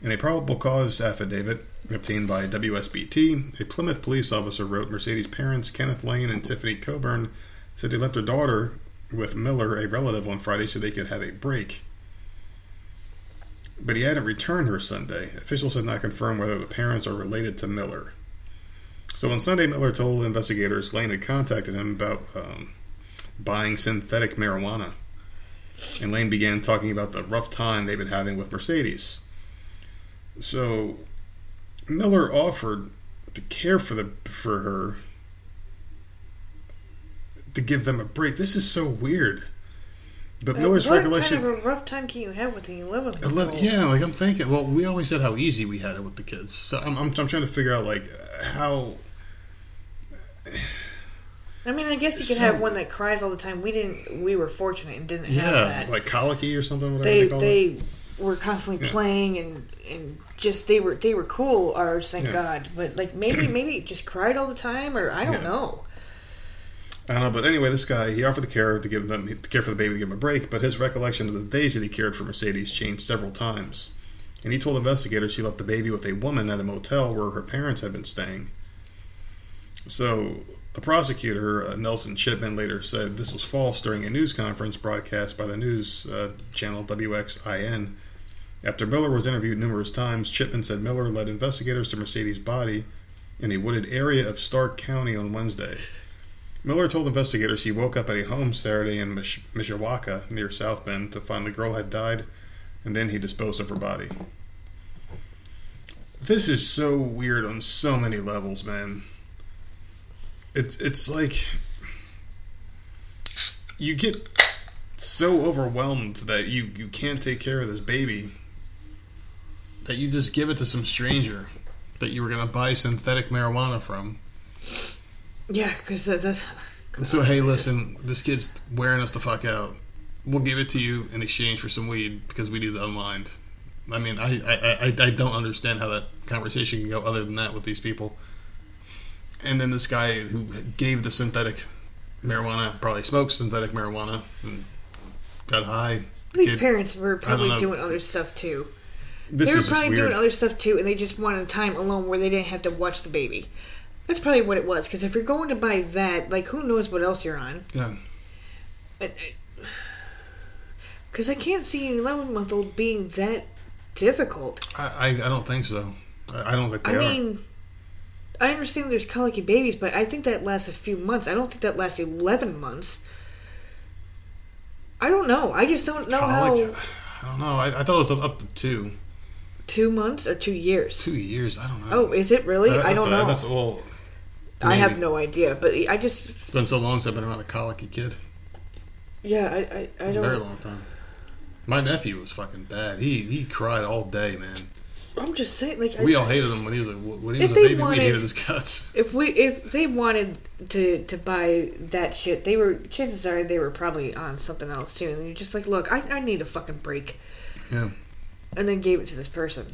A: In a probable cause affidavit obtained by WSBT, a Plymouth police officer wrote Mercedes' parents, Kenneth Lane and Tiffany Coburn, said they left their daughter with Miller, a relative, on Friday so they could have a break. But he hadn't returned her Sunday. Officials have not confirmed whether the parents are related to Miller. So on Sunday, Miller told investigators Lane had contacted him about um, buying synthetic marijuana. And Lane began talking about the rough time they've been having with Mercedes. So Miller offered to care for the for her to give them a break. This is so weird. But Miller's
B: what
A: recollection
B: kind of a rough time can you have with the 11
A: I love- yeah, like I'm thinking. Well, we always said how easy we had it with the kids. So I'm, I'm, I'm trying to figure out like how.
B: I mean, I guess you could
A: So-
B: have one that cries all the time. We didn't. We were fortunate and didn't have that.
A: Yeah, like colicky or something. Whatever
B: they
A: they, call it.
B: they were constantly playing and and just they were they were cool ours, thank
A: Yeah.
B: God. But like maybe maybe just cried all the time, or I don't
A: Yeah.
B: know.
A: I don't know, but anyway, this guy he offered the care to give them the care for the baby to give him a break, but his recollection of the days that he cared for Mercedes changed several times, and he told investigators he left the baby with a woman at a motel where her parents had been staying. So the prosecutor uh, Nelson Chipman later said this was false during a news conference broadcast by the news uh, channel WXIN. After Miller was interviewed numerous times, Chipman said Miller led investigators to Mercedes' body in a wooded area of Stark County on Wednesday. Miller told investigators he woke up at a home Saturday in Mish- Mishawaka near South Bend to find the girl had died, and then he disposed of her body. This is so weird on so many levels, man. It's it's like you get so overwhelmed that you you can't take care of this baby that you just give it to some stranger that you were gonna buy synthetic marijuana from.
B: Yeah, because that, that's
A: So hey, listen, this kid's wearing us the fuck out. We'll give it to you in exchange for some weed because we need to unwind. I mean, I I, I, I don't understand how that conversation can go other than that with these people. And then this guy who gave the synthetic marijuana probably smoked synthetic marijuana and got high.
B: these
A: Kid-
B: parents were probably doing other stuff too.
A: This
B: they were probably doing other stuff too, and they just wanted time alone where they didn't have to watch the baby. That's probably what it was. Because if you're going to buy that, like, who knows what else you're on?
A: yeah.
B: Because uh, I can't see an 11 month old being that difficult.
A: I, I, I don't think so. I, I don't think they
B: I
A: are.
B: mean, I understand there's colicky babies, but I think that lasts a few months. I don't think that lasts 11 months. I don't know. I just don't know
A: Colic?
B: how.
A: I don't know. I, I thought it was up to two.
B: Two months or two years?
A: Two years. I don't know.
B: Oh, is it really?
A: That-
B: I don't know.
A: That's, well,
B: I have no idea, but I just.
A: It's been so long since I've been around a colicky kid.
B: Yeah, I, I, I don't. Know.
A: Very long time. My nephew was fucking bad. He he cried all day, man.
B: I'm just saying, like, I-
A: We all hated him when he was a when he was a baby.
B: wanted-
A: We hated his guts.
B: if we if they wanted to to buy that shit, they were chances are they were probably on something else too. And you're just like, look, I, I need a fucking break,
A: Yeah.
B: And then gave it to this person,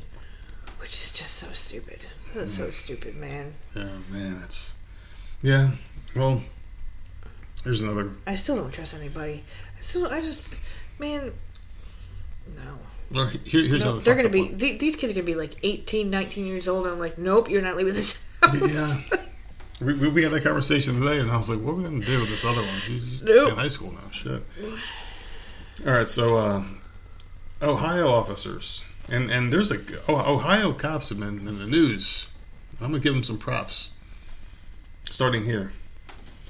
B: which is just so stupid. That's
A: Mm.
B: so stupid, man.
A: Yeah, man, it's yeah. Well, here's another.
B: I still don't trust anybody. I still, I just, man, no.
A: Well, here, here's
B: no they're gonna be th- these kids are gonna be like 18, 19 years old. And I'm like, nope, you're not leaving this house.
A: Yeah. We, we, we had that conversation today, and I was like, "What are we gonna do with this other one? She's just
B: Nope.
A: in high school now." Shit. All right, so uh, Ohio officers, and and there's a oh, Ohio cops have been in the news. I'm gonna give them some props. Starting here.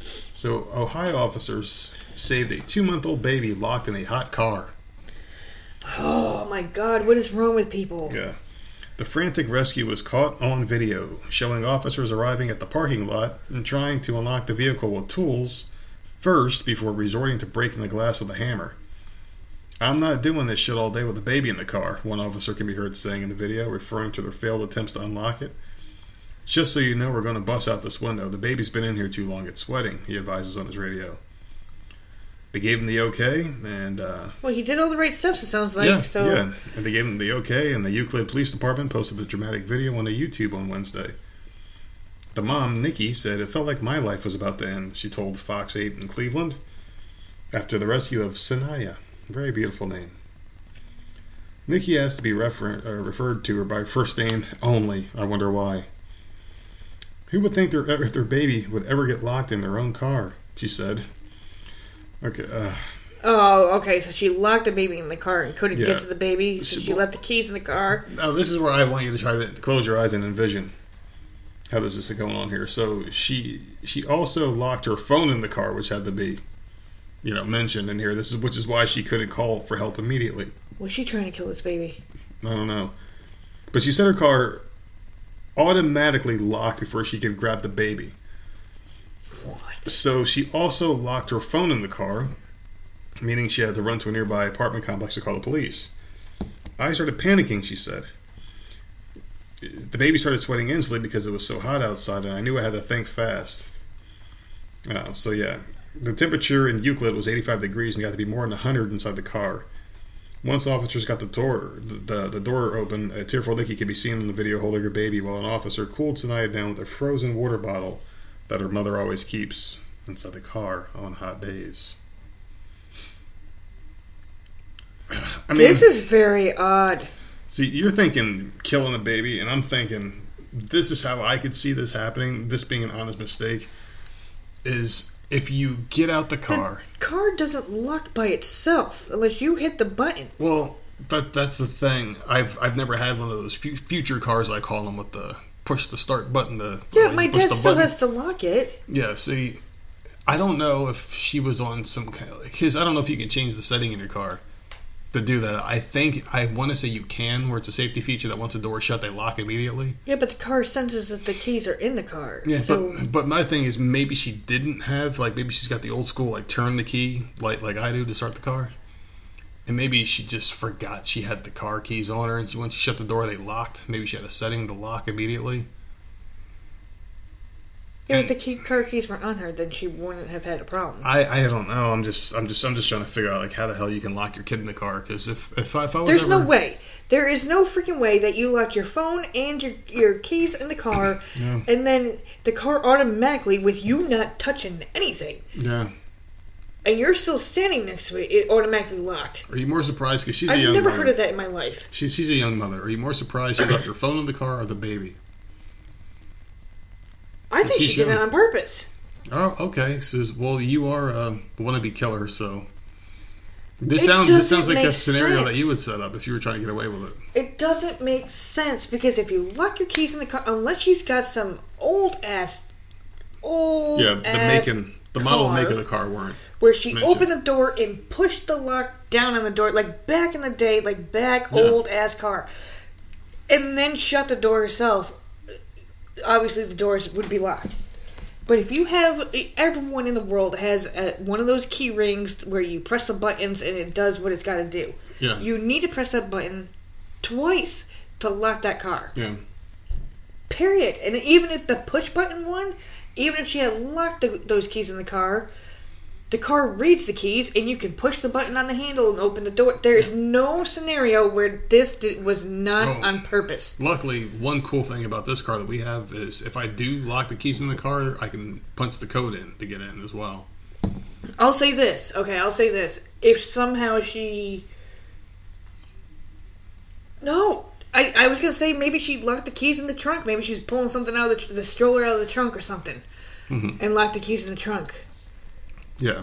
A: So Ohio officers saved a two-month-old baby locked in a hot car.
B: Oh my god, what is wrong with people?
A: Yeah. The frantic rescue was caught on video, showing officers arriving at the parking lot and trying to unlock the vehicle with tools first before resorting to breaking the glass with a hammer. I'm not doing this shit all day with a baby in the car, one officer can be heard saying in the video, referring to their failed attempts to unlock it. Just so you know, we're going to bust out this window. The baby's been in here too long. It's sweating, he advises on his radio. They gave him the okay, and uh,
B: Well, he did all the right steps. It sounds like
A: yeah,
B: so.
A: yeah. And they gave him the okay, and the Euclid Police Department posted the dramatic video on the YouTube on Wednesday. The mom, Nikki, said it felt like my life was about to end. She told Fox 8 in Cleveland after the rescue of Sanaya, very beautiful name. Nikki has to be refer- uh, referred to her by first name only. I wonder why. Who would think their if their baby would ever get locked in their own car? She said. Okay. Uh,
B: Oh, okay. So she locked the baby in the car and couldn't
A: Yeah.
B: get to the baby, so
A: She-
B: she left the keys in the car.
A: Now, this is where I want you to try to close your eyes and envision how this is going on here. So she she also locked her phone in the car, which had to be, you know, mentioned in here. This is which is why she couldn't call for help immediately.
B: Was she trying to kill this baby?
A: I don't know, but she said her car automatically locked before she could grab the baby.
B: What?
A: So she also locked her phone in the car, meaning she had to run to a nearby apartment complex to call the police. I started panicking, she said. The baby started sweating instantly because it was so hot outside, and I knew I had to think fast. Oh, so yeah. The temperature in Euclid was 85 degrees and got to be more than 100 inside the car. Once officers got the door, the, the, the door open, a tearful Nikki could be seen in the video holding her baby while an officer cooled Sanaya down with a frozen water bottle that her mother always keeps inside the car on hot days. I mean,
B: this is very odd.
A: see, you're thinking killing a baby, and I'm thinking this is how I could see this happening. This being an honest mistake is if you get out the car.
B: The car doesn't lock by itself unless you hit the button.
A: Well, that that's the thing. I've I've never had one of those fu- future cars. I call them with the push the start button. The
B: Yeah, my dad still
A: button.
B: has to lock it.
A: Yeah. See, I don't know if she was on some kind of because I don't know if you can change the setting in your car to do that. I think I want to say you can, where it's a safety feature that once the door is shut, they lock immediately.
B: Yeah, but the car senses that the keys are in the car.
A: Yeah,
B: so
A: but but my thing is maybe she didn't have like maybe she's got the old school like turn the key like like I do to start the car, and maybe she just forgot she had the car keys on her, and she, once she shut the door they locked. Maybe she had a setting to lock immediately.
B: Yeah, if the key, car keys were on her, then she wouldn't have had a problem.
A: I I don't know. I'm just I'm just I'm just trying to figure out like how the hell you can lock your kid in the car because if if I, if I was
B: There's no way. There is no freaking way that you lock your phone and your your keys in the car, and then the car automatically, with you not touching anything,
A: yeah.
B: and you're still standing next to it, it automatically locked.
A: Are you more surprised because she's
B: I've
A: young
B: never
A: mother.
B: heard of that in my life.
A: She's she's a young mother. Are you more surprised she left her phone in the car or the baby?
B: I think
A: She's
B: she did it on purpose.
A: Oh, okay. Says, well, you are a wannabe killer, so this
B: It
A: sounds this sounds like a scenario that you would set up if you were trying to get away with it.
B: It doesn't make sense because if you lock your keys in the car, unless she's got some old ass, old
A: Yeah, the making, the model and make of the car weren't.
B: where she
A: mentioned.
B: opened the door and pushed the lock down on the door, like back in the day, like back
A: Yeah.
B: old ass car, and then shut the door herself. Obviously, the doors would be locked. But if you have everyone in the world has uh one of those key rings where you press the buttons and it does what it's got to do,
A: Yeah,
B: you need to press that button twice to lock that car.
A: yeah.
B: Period. And even if the push button one, even if she had locked the, those keys in the car, the car reads the keys and you can push the button on the handle and open the door. There is no scenario where this did, was not
A: Oh.
B: on purpose.
A: Luckily, one cool thing about this car that we have is if I do lock the keys in the car, I can punch the code in to get in as well.
B: I'll say this. Okay, I'll say this. If somehow she. No. I, I was going to say maybe she locked the keys in the trunk. Maybe she was pulling something out of the, tr- the stroller out of the trunk or something.
A: Mhm.
B: And locked the keys in the trunk.
A: Yeah,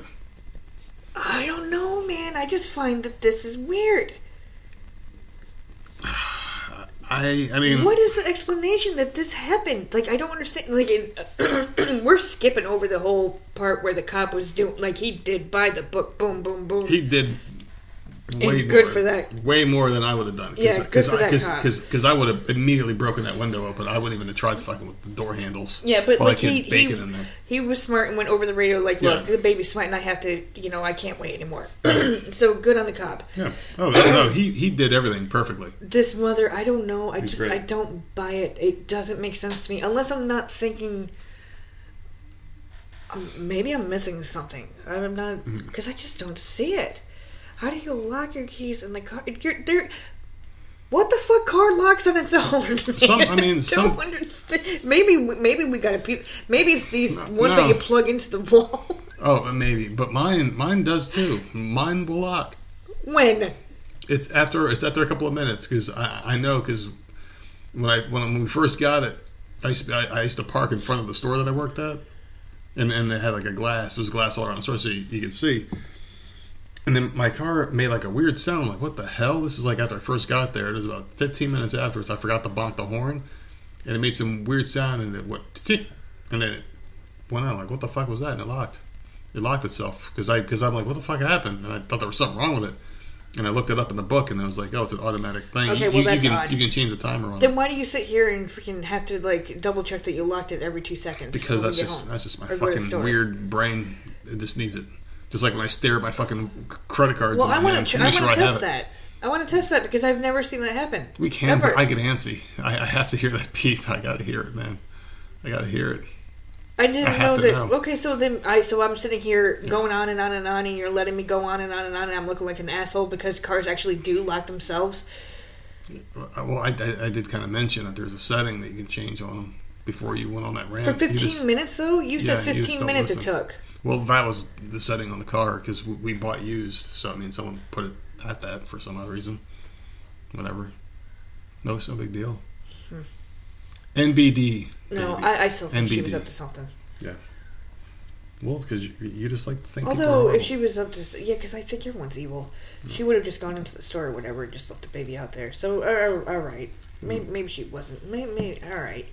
B: I don't know, man. I just find that this is weird.
A: I I mean,
B: What is the explanation that this happened? Like, I don't understand. Like, it, we're skipping over the whole part where the cop was doing, like, he did by the book, boom, boom, boom.
A: he did way
B: good
A: more,
B: for that.
A: Way more than I would have done.
B: Yeah, good for
A: I,
B: that cop.
A: Because I would have immediately broken that window open. I wouldn't even have tried fucking with the door handles.
B: yeah, but like he he,
A: in there.
B: he was smart and went over the radio like, look,
A: Yeah.
B: the baby's smart and I have to, you know, I can't wait anymore. so good on the cop.
A: Yeah. Oh no, he he did everything perfectly.
B: This mother, I don't know. I
A: He's
B: just
A: great.
B: I don't buy it. It doesn't make sense to me unless I'm not thinking. Um, maybe I'm missing something. I'm not
A: Mm-hmm.
B: because I just don't see it. How do you lock your keys in the car? You're there. What the fuck car locks on its own?
A: Some- I mean,
B: don't
A: some-
B: understand. Maybe maybe we got a piece. Maybe it's these
A: No,
B: ones
A: no.
B: that you plug into the wall.
A: Oh, maybe, but mine mine does too. Mine will lock.
B: when
A: It's after it's after a couple of minutes because I, I know because when I when we first got it, I used to, I, I used to park in front of the store that I worked at, and and they had like a glass. There was glass all around the store so you, you could see. And then my car made like a weird sound. Like what the hell? This is like after I first got there. It was about 15 minutes afterwards. I forgot to bonk the horn, and it made some weird sound. And it went tick, and then it went out. Like what the fuck was that? And it locked. It locked itself because I because I'm like what the fuck happened? And I thought there was something wrong with it. And I looked it up in the book, and it was like, oh, it's an automatic thing.
B: Okay,
A: you,
B: well,
A: you,
B: that's
A: you can
B: odd.
A: you can change the timer on
B: then
A: it
B: why do you sit here and freaking have to like double check that you locked it every two seconds?
A: because that's just
B: home?
A: that's just my
B: Or go to the
A: fucking weird brain. It just needs it. Just like when I stare at my fucking credit cards.
B: Well, I want to.
A: to
B: I
A: sure
B: want to
A: have
B: test that. I want to test that because I've never seen that happen.
A: We can.
B: Ever.
A: but I get antsy. I, I have to hear that beep. I gotta hear it, man. I gotta hear it.
B: I didn't
A: I
B: know
A: to
B: that.
A: know.
B: Okay, so then I so I'm sitting here going on and on and on, and you're letting me go on and on and on, and I'm looking like an asshole because cars actually do lock themselves.
A: Uh, Well, I, I, I did kind of mention that there's a setting that you can change on them before you went on that rant.
B: For 15
A: just-
B: minutes, though, you said
A: Yeah,
B: 15
A: don't
B: minutes
A: listen.
B: it took.
A: Well, that was the setting on the car because we, bought used. So I mean, someone put it at that for some other reason. Whatever. No, it's no big deal. NBD.
B: No,
A: baby.
B: I, I still think she was up to something. Yeah.
A: Well, it's because you, you just like to think.
B: Although, if she was up to, yeah, because I think everyone's evil. She would have just gone into the store or whatever and just left the baby out there. So, uh, all right, maybe, maybe she wasn't. Maybe, maybe, all right,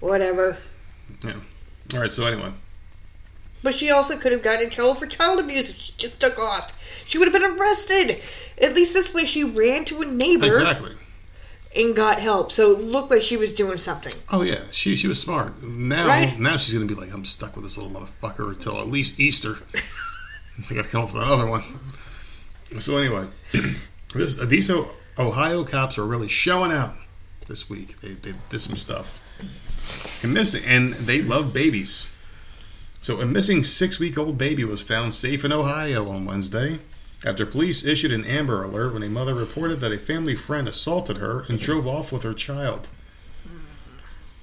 B: whatever.
A: horrible. All right. So anyway,
B: But she also could have gotten in trouble for child abuse if she just took off. She would have been arrested. At least this way, she ran to a neighbor
A: exactly.
B: and got help. So it looked like she was doing something.
A: Oh yeah, she she was smart. Now
B: Right.
A: now she's gonna be like, I'm stuck with this little motherfucker until at least Easter. I gotta come up with another one. So anyway, this uh, these O- Ohio cops are really showing out this week. They they did some stuff. And missing and they love babies. So a missing six week old baby was found safe in Ohio on Wednesday after police issued an Amber Alert when a mother reported that a family friend assaulted her and drove off with her child.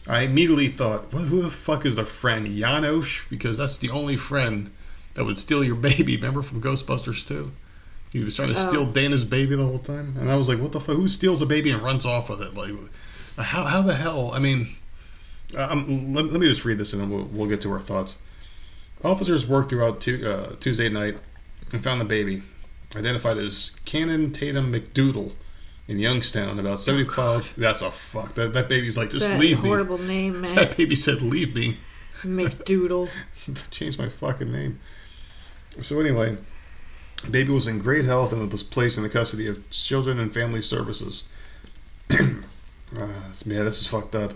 A: I immediately thought, well, who the fuck is the friend? Janosz? Because that's the only friend that would steal your baby. Remember from Ghostbusters 2? He was trying to
B: Oh.
A: steal Dana's baby the whole time. And I was like, what the fuck? Who steals a baby and runs off with it? Like, how, how the hell? I mean, um, let, let me just read this and then we'll, we'll get to our thoughts. Officers worked throughout tu- uh, Tuesday night and found the baby, identified as Cannon Tatum McDoodle in Youngstown, about 75. that's a fuck. That, that baby's like, just
B: that
A: leave me.
B: horrible name, man.
A: That baby said, "Leave me."
B: McDoodle.
A: Change my fucking name. So anyway, baby was in great health and was placed in the custody of Children and Family Services. uh, yeah, this is fucked up.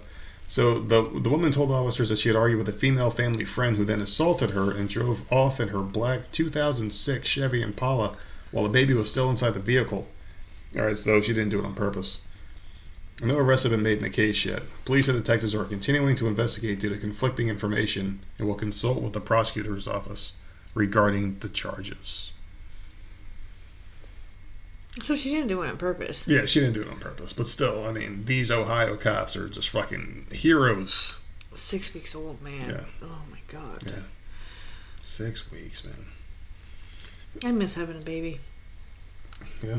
A: So the the woman told officers that she had argued with a female family friend who then assaulted her and drove off in her black 2006 Chevy Impala while the baby was still inside the vehicle. All right, so she didn't do it on purpose. No arrests have been made in the case yet. Police and detectives are continuing to investigate due to conflicting information and will consult with the prosecutor's office regarding the charges.
B: So she didn't do it on purpose.
A: Yeah, she didn't do it on purpose, but still, I mean, these Ohio cops are just fucking heroes.
B: Six weeks old, man.
A: Yeah.
B: Oh my god.
A: Yeah. Six weeks, man.
B: I miss having a baby.
A: Yeah.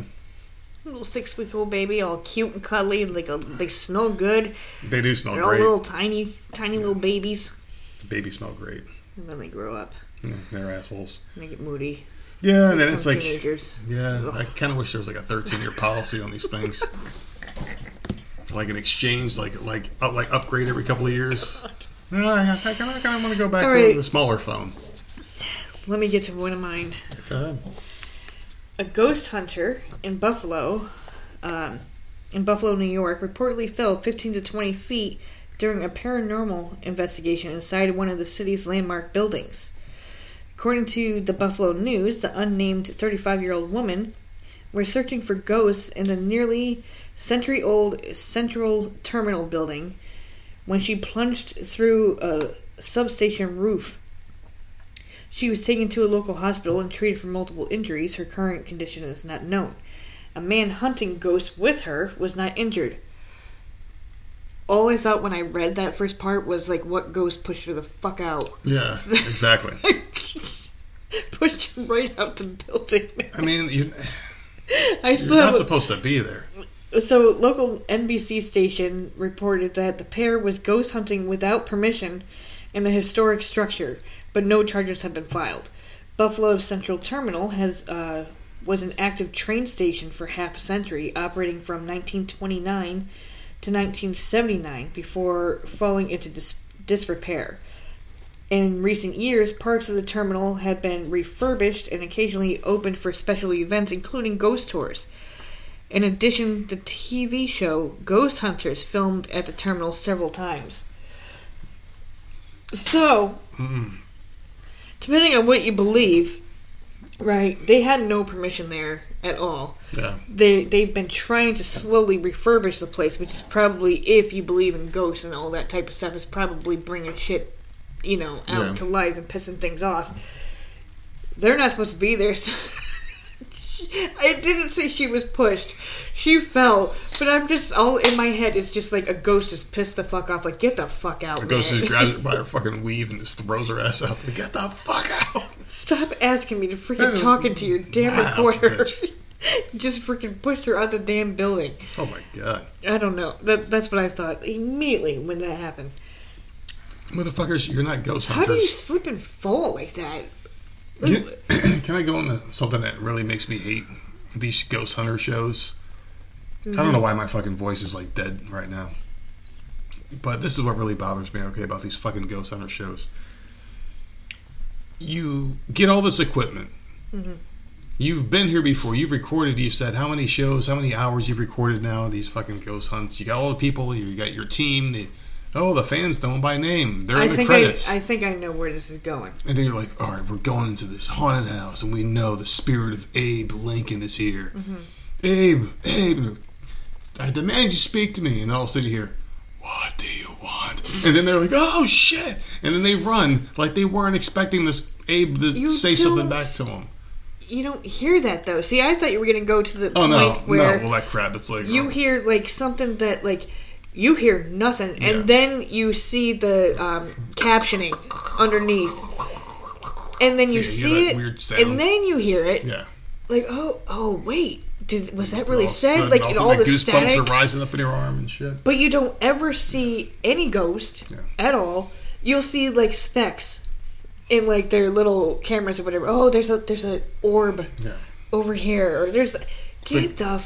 B: A little six week old baby, all cute and cuddly, like a, they smell good.
A: They do smell
B: They're all little tiny, tiny little babies.
A: The babies smell great.
B: And then they grow up
A: Yeah, they're assholes.
B: and they get moody.
A: Yeah, and then it's like,
B: teenagers.
A: yeah, I kind of wish there was like a 13 year policy on these things. Like an exchange, like like up, like upgrade every couple of years. No, I kind of want to go back
B: All
A: to
B: right.
A: the smaller phone.
B: Let me get to one of mine. A ghost hunter in Buffalo, um, in Buffalo, New York, reportedly fell 15 to 20 feet during a paranormal investigation inside one of the city's landmark buildings. According to the Buffalo News, the unnamed 35 year old woman was searching for ghosts in the nearly century old Central Terminal building when she plunged through a substation roof. She was taken to a local hospital and treated for multiple injuries. Her current condition is not known. A man hunting ghosts with her was not injured. All I thought when I read that first part was like, what ghost pushed her the fuck out?
A: Yeah, exactly.
B: pushed her right out the building.
A: I mean, you,
B: I
A: you're not supposed to be there.
B: So, local NBC station reported that the pair was ghost hunting without permission in the historic structure, but no charges have been filed. Buffalo Central Terminal has uh, was an active train station for half a century, operating from 1929 to 1979 before falling into dis- disrepair. In recent years, parts of the terminal have been refurbished and occasionally opened for special events, including ghost tours. In addition, the TV show Ghost Hunters filmed at the terminal several times. So, depending on what you believe, right, they had no permission there at all.
A: Yeah,
B: They they've been trying to slowly refurbish the place, which is probably if you believe in ghosts and all that type of stuff, is probably bringing shit you know, out
A: Yeah.
B: to life and pissing things off. They're not supposed to be there. So I didn't say she was pushed. She fell. But I'm just all in my head. It's just like a ghost just pissed the fuck off. Like, get the fuck out.
A: The ghost
B: man.
A: just grabs her by her fucking weave and just throws her ass out. Like, Get the fuck out!
B: Stop asking me to freaking
A: Uh,
B: talk into your damn
A: wow,
B: recorder. just freaking pushed her out the damn building.
A: Oh my god,
B: I don't know. That that's what I thought immediately when that happened.
A: motherfuckers! You're not ghost hunters.
B: How do you slip and fall like that?
A: Can, can I go into something that really makes me hate these ghost hunter shows? I don't know mm-hmm. why my fucking voice is like dead right now. But this is what really bothers me, okay, about these fucking ghost hunter shows. You get all this equipment. Mm-hmm. You've been here before. You've recorded. You said how many shows, how many hours you've recorded now. These fucking ghost hunts. You got all the people. You got your team. The, oh, the fans know them by name. They're
B: I
A: in the credits.
B: I, I think I know where this is going.
A: And then you're like, all right, we're going into this haunted house, and we know the spirit of Abe Lincoln is here. Mm-hmm. Abe, Abe, I demand you speak to me. And then all of a sudden you hear, what do you want? And then they're like, oh shit! And then they run like they weren't expecting this Abe to
B: You
A: say something back to them.
B: You don't hear that though. See, I thought you were gonna go to the
A: Oh no,
B: where
A: no, well that crap. It's like
B: you
A: oh,
B: hear like something that like you hear nothing, and
A: Yeah.
B: then you see the um, captioning underneath, and then you
A: Yeah,
B: see it,
A: weird sound.
B: and then you hear it.
A: yeah.
B: Like, oh, oh, wait, did was that really
A: All of a
B: said? Like,
A: all
B: all the
A: goosebumps
B: static.
A: are rising up in your arm and shit.
B: But you don't ever see any ghost
A: Yeah.
B: at all. You'll see like specks in like their little cameras or whatever. Oh, there's a there's an orb over here, or there's get the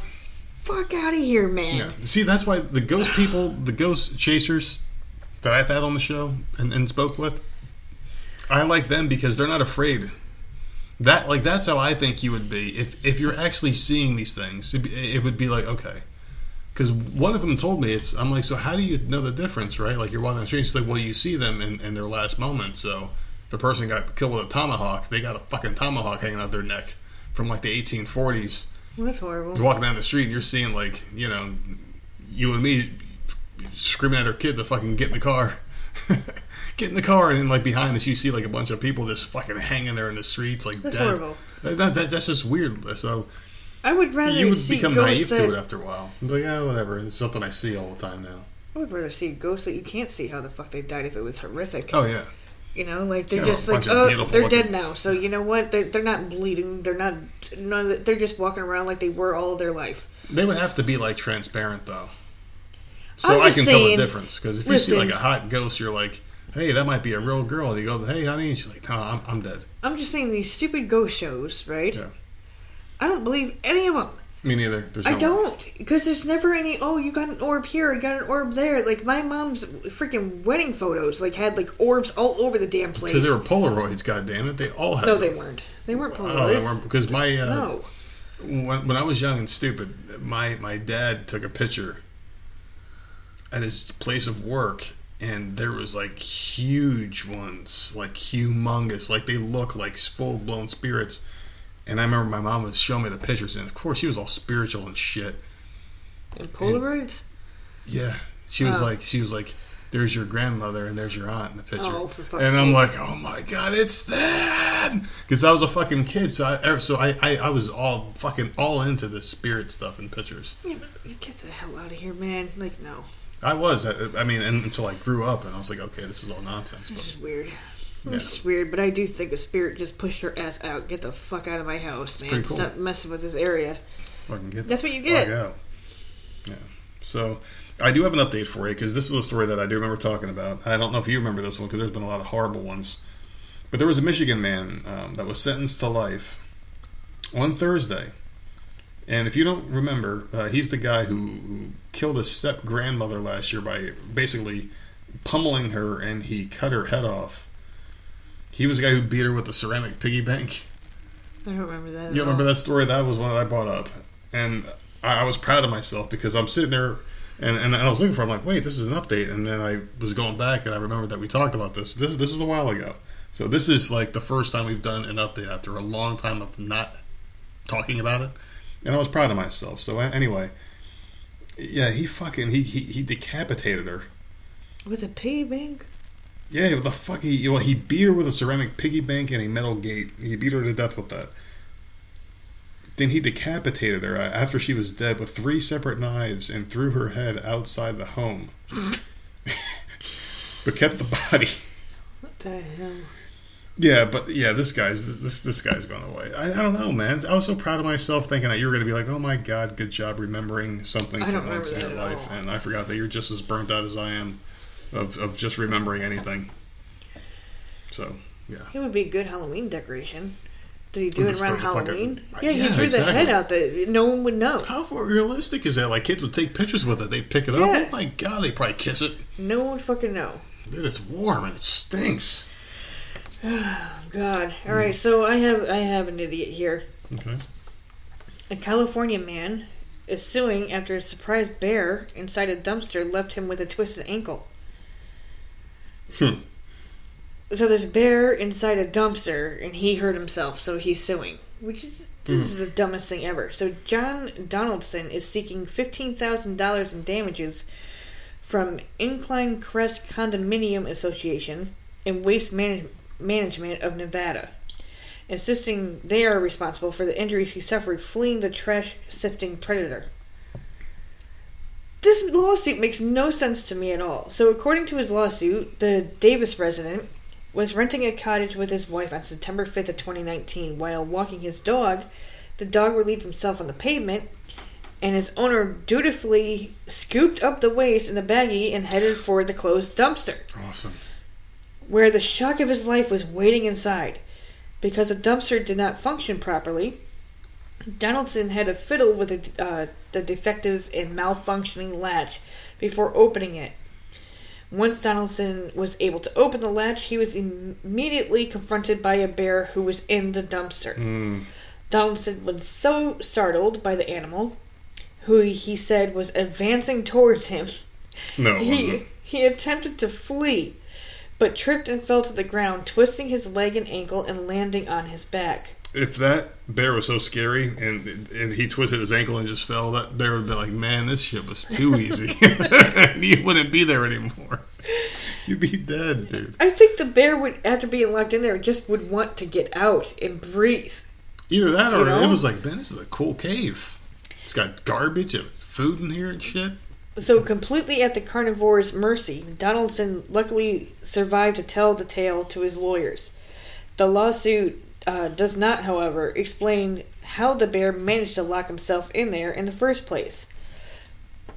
B: fuck out of here, man.
A: Yeah. See, that's why the ghost people, the ghost chasers that I've had on the show and, and spoke with, I like them because they're not afraid. That like that's how I think you would be if if you're actually seeing these things. It, it would be like okay, because one of them told me it's. I'm like, so how do you know the difference, right? Like you're walking down the street, it's like, well, you see them in, in their last moments. So if a person got killed with a tomahawk, they got a fucking tomahawk hanging out their neck from like the 1840s
B: Well, that's horrible.
A: you're walking down the street and you're seeing like you know you and me screaming at our kid to fucking get in the car get in the car and then like behind us you see like a bunch of people just fucking hanging there in the streets like
B: That's
A: dead.
B: horrible.
A: That, that, that- that's just weird so
B: I would rather
A: you would
B: see
A: become naive to it after a while You'd be like yeah whatever it's something i see all the time now
B: I would rather see ghosts that you can't see how the fuck they died if it was horrific.
A: oh yeah
B: You know, like they're just like, oh, they're
A: looking-
B: dead now. So you know what? They're, they're not bleeding. They're not. No, they're just walking around like they were all their life.
A: they would have to be like transparent though so i can tell the difference because if you see like a hot ghost you're like hey that might be a real girl and you go hey honey and she's like no i'm, I'm dead
B: I'm just saying these stupid ghost shows, right?
A: Yeah.
B: I don't believe any of them.
A: Me neither There's
B: I
A: no-
B: don't because there's never any. Oh, you got an orb here. You got an orb there. Like my mom's freaking wedding photos, like had like orbs all over the damn place.
A: Because they were Polaroids, God damn it! They all had.
B: no, they weren't. They weren't
A: Oh,
B: Polaroids.
A: they weren't because my uh,
B: no.
A: when, when I was young and stupid, my my dad took a picture at his place of work, and there was like huge ones, like humongous, like they look like full blown spirits. And I remember my mom was showing me the pictures, and of course she was all spiritual and shit.
B: And Polaroids.
A: Yeah, she was
B: Oh.
A: like, she was like, "There's your grandmother and there's your aunt in the picture."
B: Oh, for fuck's
A: and I'm
B: sakes.
A: like, "Oh my god, it's them!" Because I was a fucking kid, so I er, so I, I I was all fucking all into the spirit stuff and pictures.
B: Yeah, get the hell out of here, man. Like no,
A: I was, I, I mean, and, until I grew up, and I was like, "Okay, this is all nonsense."
B: this
A: But
B: is weird. This is weird, but I do think a spirit just pushed her ass out. Get the fuck out of my house, man.
A: cool.
B: Stop messing with this area.
A: fucking get
B: That's what you get.
A: fuck out. Yeah. So I do have an update for you because this is a story that I do remember talking about. I don't know if you remember this one because there's been a lot of horrible ones. But there was a Michigan man um, that was sentenced to life on Thursday. And if you don't remember, uh, he's the guy who, who killed his step grandmother last year by basically pummeling her and he cut her head off. He was the guy who beat her with the ceramic piggy bank.
B: I don't remember that. at
A: You remember
B: all.
A: that story? That was one that I brought up, and I, I was proud of myself because I'm sitting there, and, and I was looking for. I'm like, wait, this is an update, and then I was going back, and I remembered that we talked about this. This this was a while ago, so this is like the first time we've done an update after a long time of not talking about it, and I was proud of myself. So anyway, yeah, he fucking he he, he decapitated her.
B: With a piggy bank?
A: Yeah, what the fuck? He well, he beat her with a ceramic piggy bank and a metal gate. He beat her to death with that. Then he decapitated her uh, after she was dead with three separate knives and threw her head outside the home. but kept the body.
B: What the hell?
A: Yeah, but yeah, this guy's this this guy's gone away. I, I don't know, man. I was so proud of myself thinking that you were going to be like, "Oh my god, good job remembering something from once in your life,"
B: all.
A: and I forgot that you're just as burnt out as I am of of just remembering anything. So yeah,
B: It would be a good Halloween decoration. Did he do it around
A: throw the fucking-
B: Halloween?
A: Uh,
B: yeah,
A: yeah,
B: he drew the head out that no one would know.
A: how far realistic is that? Like kids would take pictures with it, They'd pick it
B: Yeah.
A: up. Oh my god, they probably kiss it.
B: No one would fucking know.
A: Dude, it's warm and it stinks.
B: Oh, god. All right, so I have I have an idiot here.
A: Okay.
B: A California man is suing after a surprise bear inside a dumpster left him with a twisted ankle.
A: Hmm.
B: So there's a bear inside a dumpster, and he hurt himself, so he's suing. Which is this is the dumbest thing ever. So John Donaldson is seeking fifteen thousand dollars in damages from Incline Crest Condominium Association and Waste Manage- Management of Nevada insisting they are responsible for the injuries he suffered fleeing the trash sifting predator. This lawsuit makes no sense to me at all. So, according to his lawsuit, the Davis resident was renting a cottage with his wife on September 5th of 2019. While walking his dog, the dog relieved himself on the pavement, and his owner dutifully scooped up the waste in a baggie and headed for the closed dumpster
A: Awesome.
B: where the shock of his life was waiting inside. Because the dumpster did not function properly, Donaldson had to fiddle with the, uh, the defective and malfunctioning latch before opening it. Once Donaldson was able to open the latch, he was im- immediately confronted by a bear who was in the dumpster.
A: Mm.
B: Donaldson was so startled by the animal, who he said was advancing towards him,
A: No,
B: he he attempted to flee, but tripped and fell to the ground, twisting his leg and ankle and landing on his back.
A: If that bear was so scary and and he twisted his ankle and just fell, that bear would be like, "Man, this shit was too easy." he wouldn't be there anymore. You'd be dead, dude.
B: I think the bear would, after being locked in there, just would want to get out and breathe.
A: Either that, or
B: You know?
A: it was like, "Man, this is a cool cave. It's got garbage and food in here and shit."
B: So, completely at the carnivore's mercy, Donaldson luckily survived to tell the tale to his lawyers. The lawsuit uh, does not, however, explain how the bear managed to lock himself in there in the first place.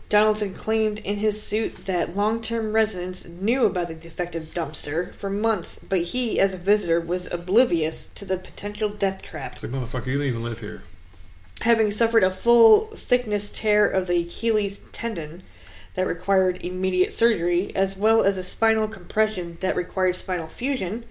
B: Donaldson claimed in his suit that long term residents knew about the defective dumpster for months, but he, as a visitor, was oblivious to the potential death trap.
A: It's like, motherfucker, you don't even live here.
B: Having suffered a full thickness tear of the Achilles tendon that required immediate surgery, as well as a spinal compression that required spinal fusion,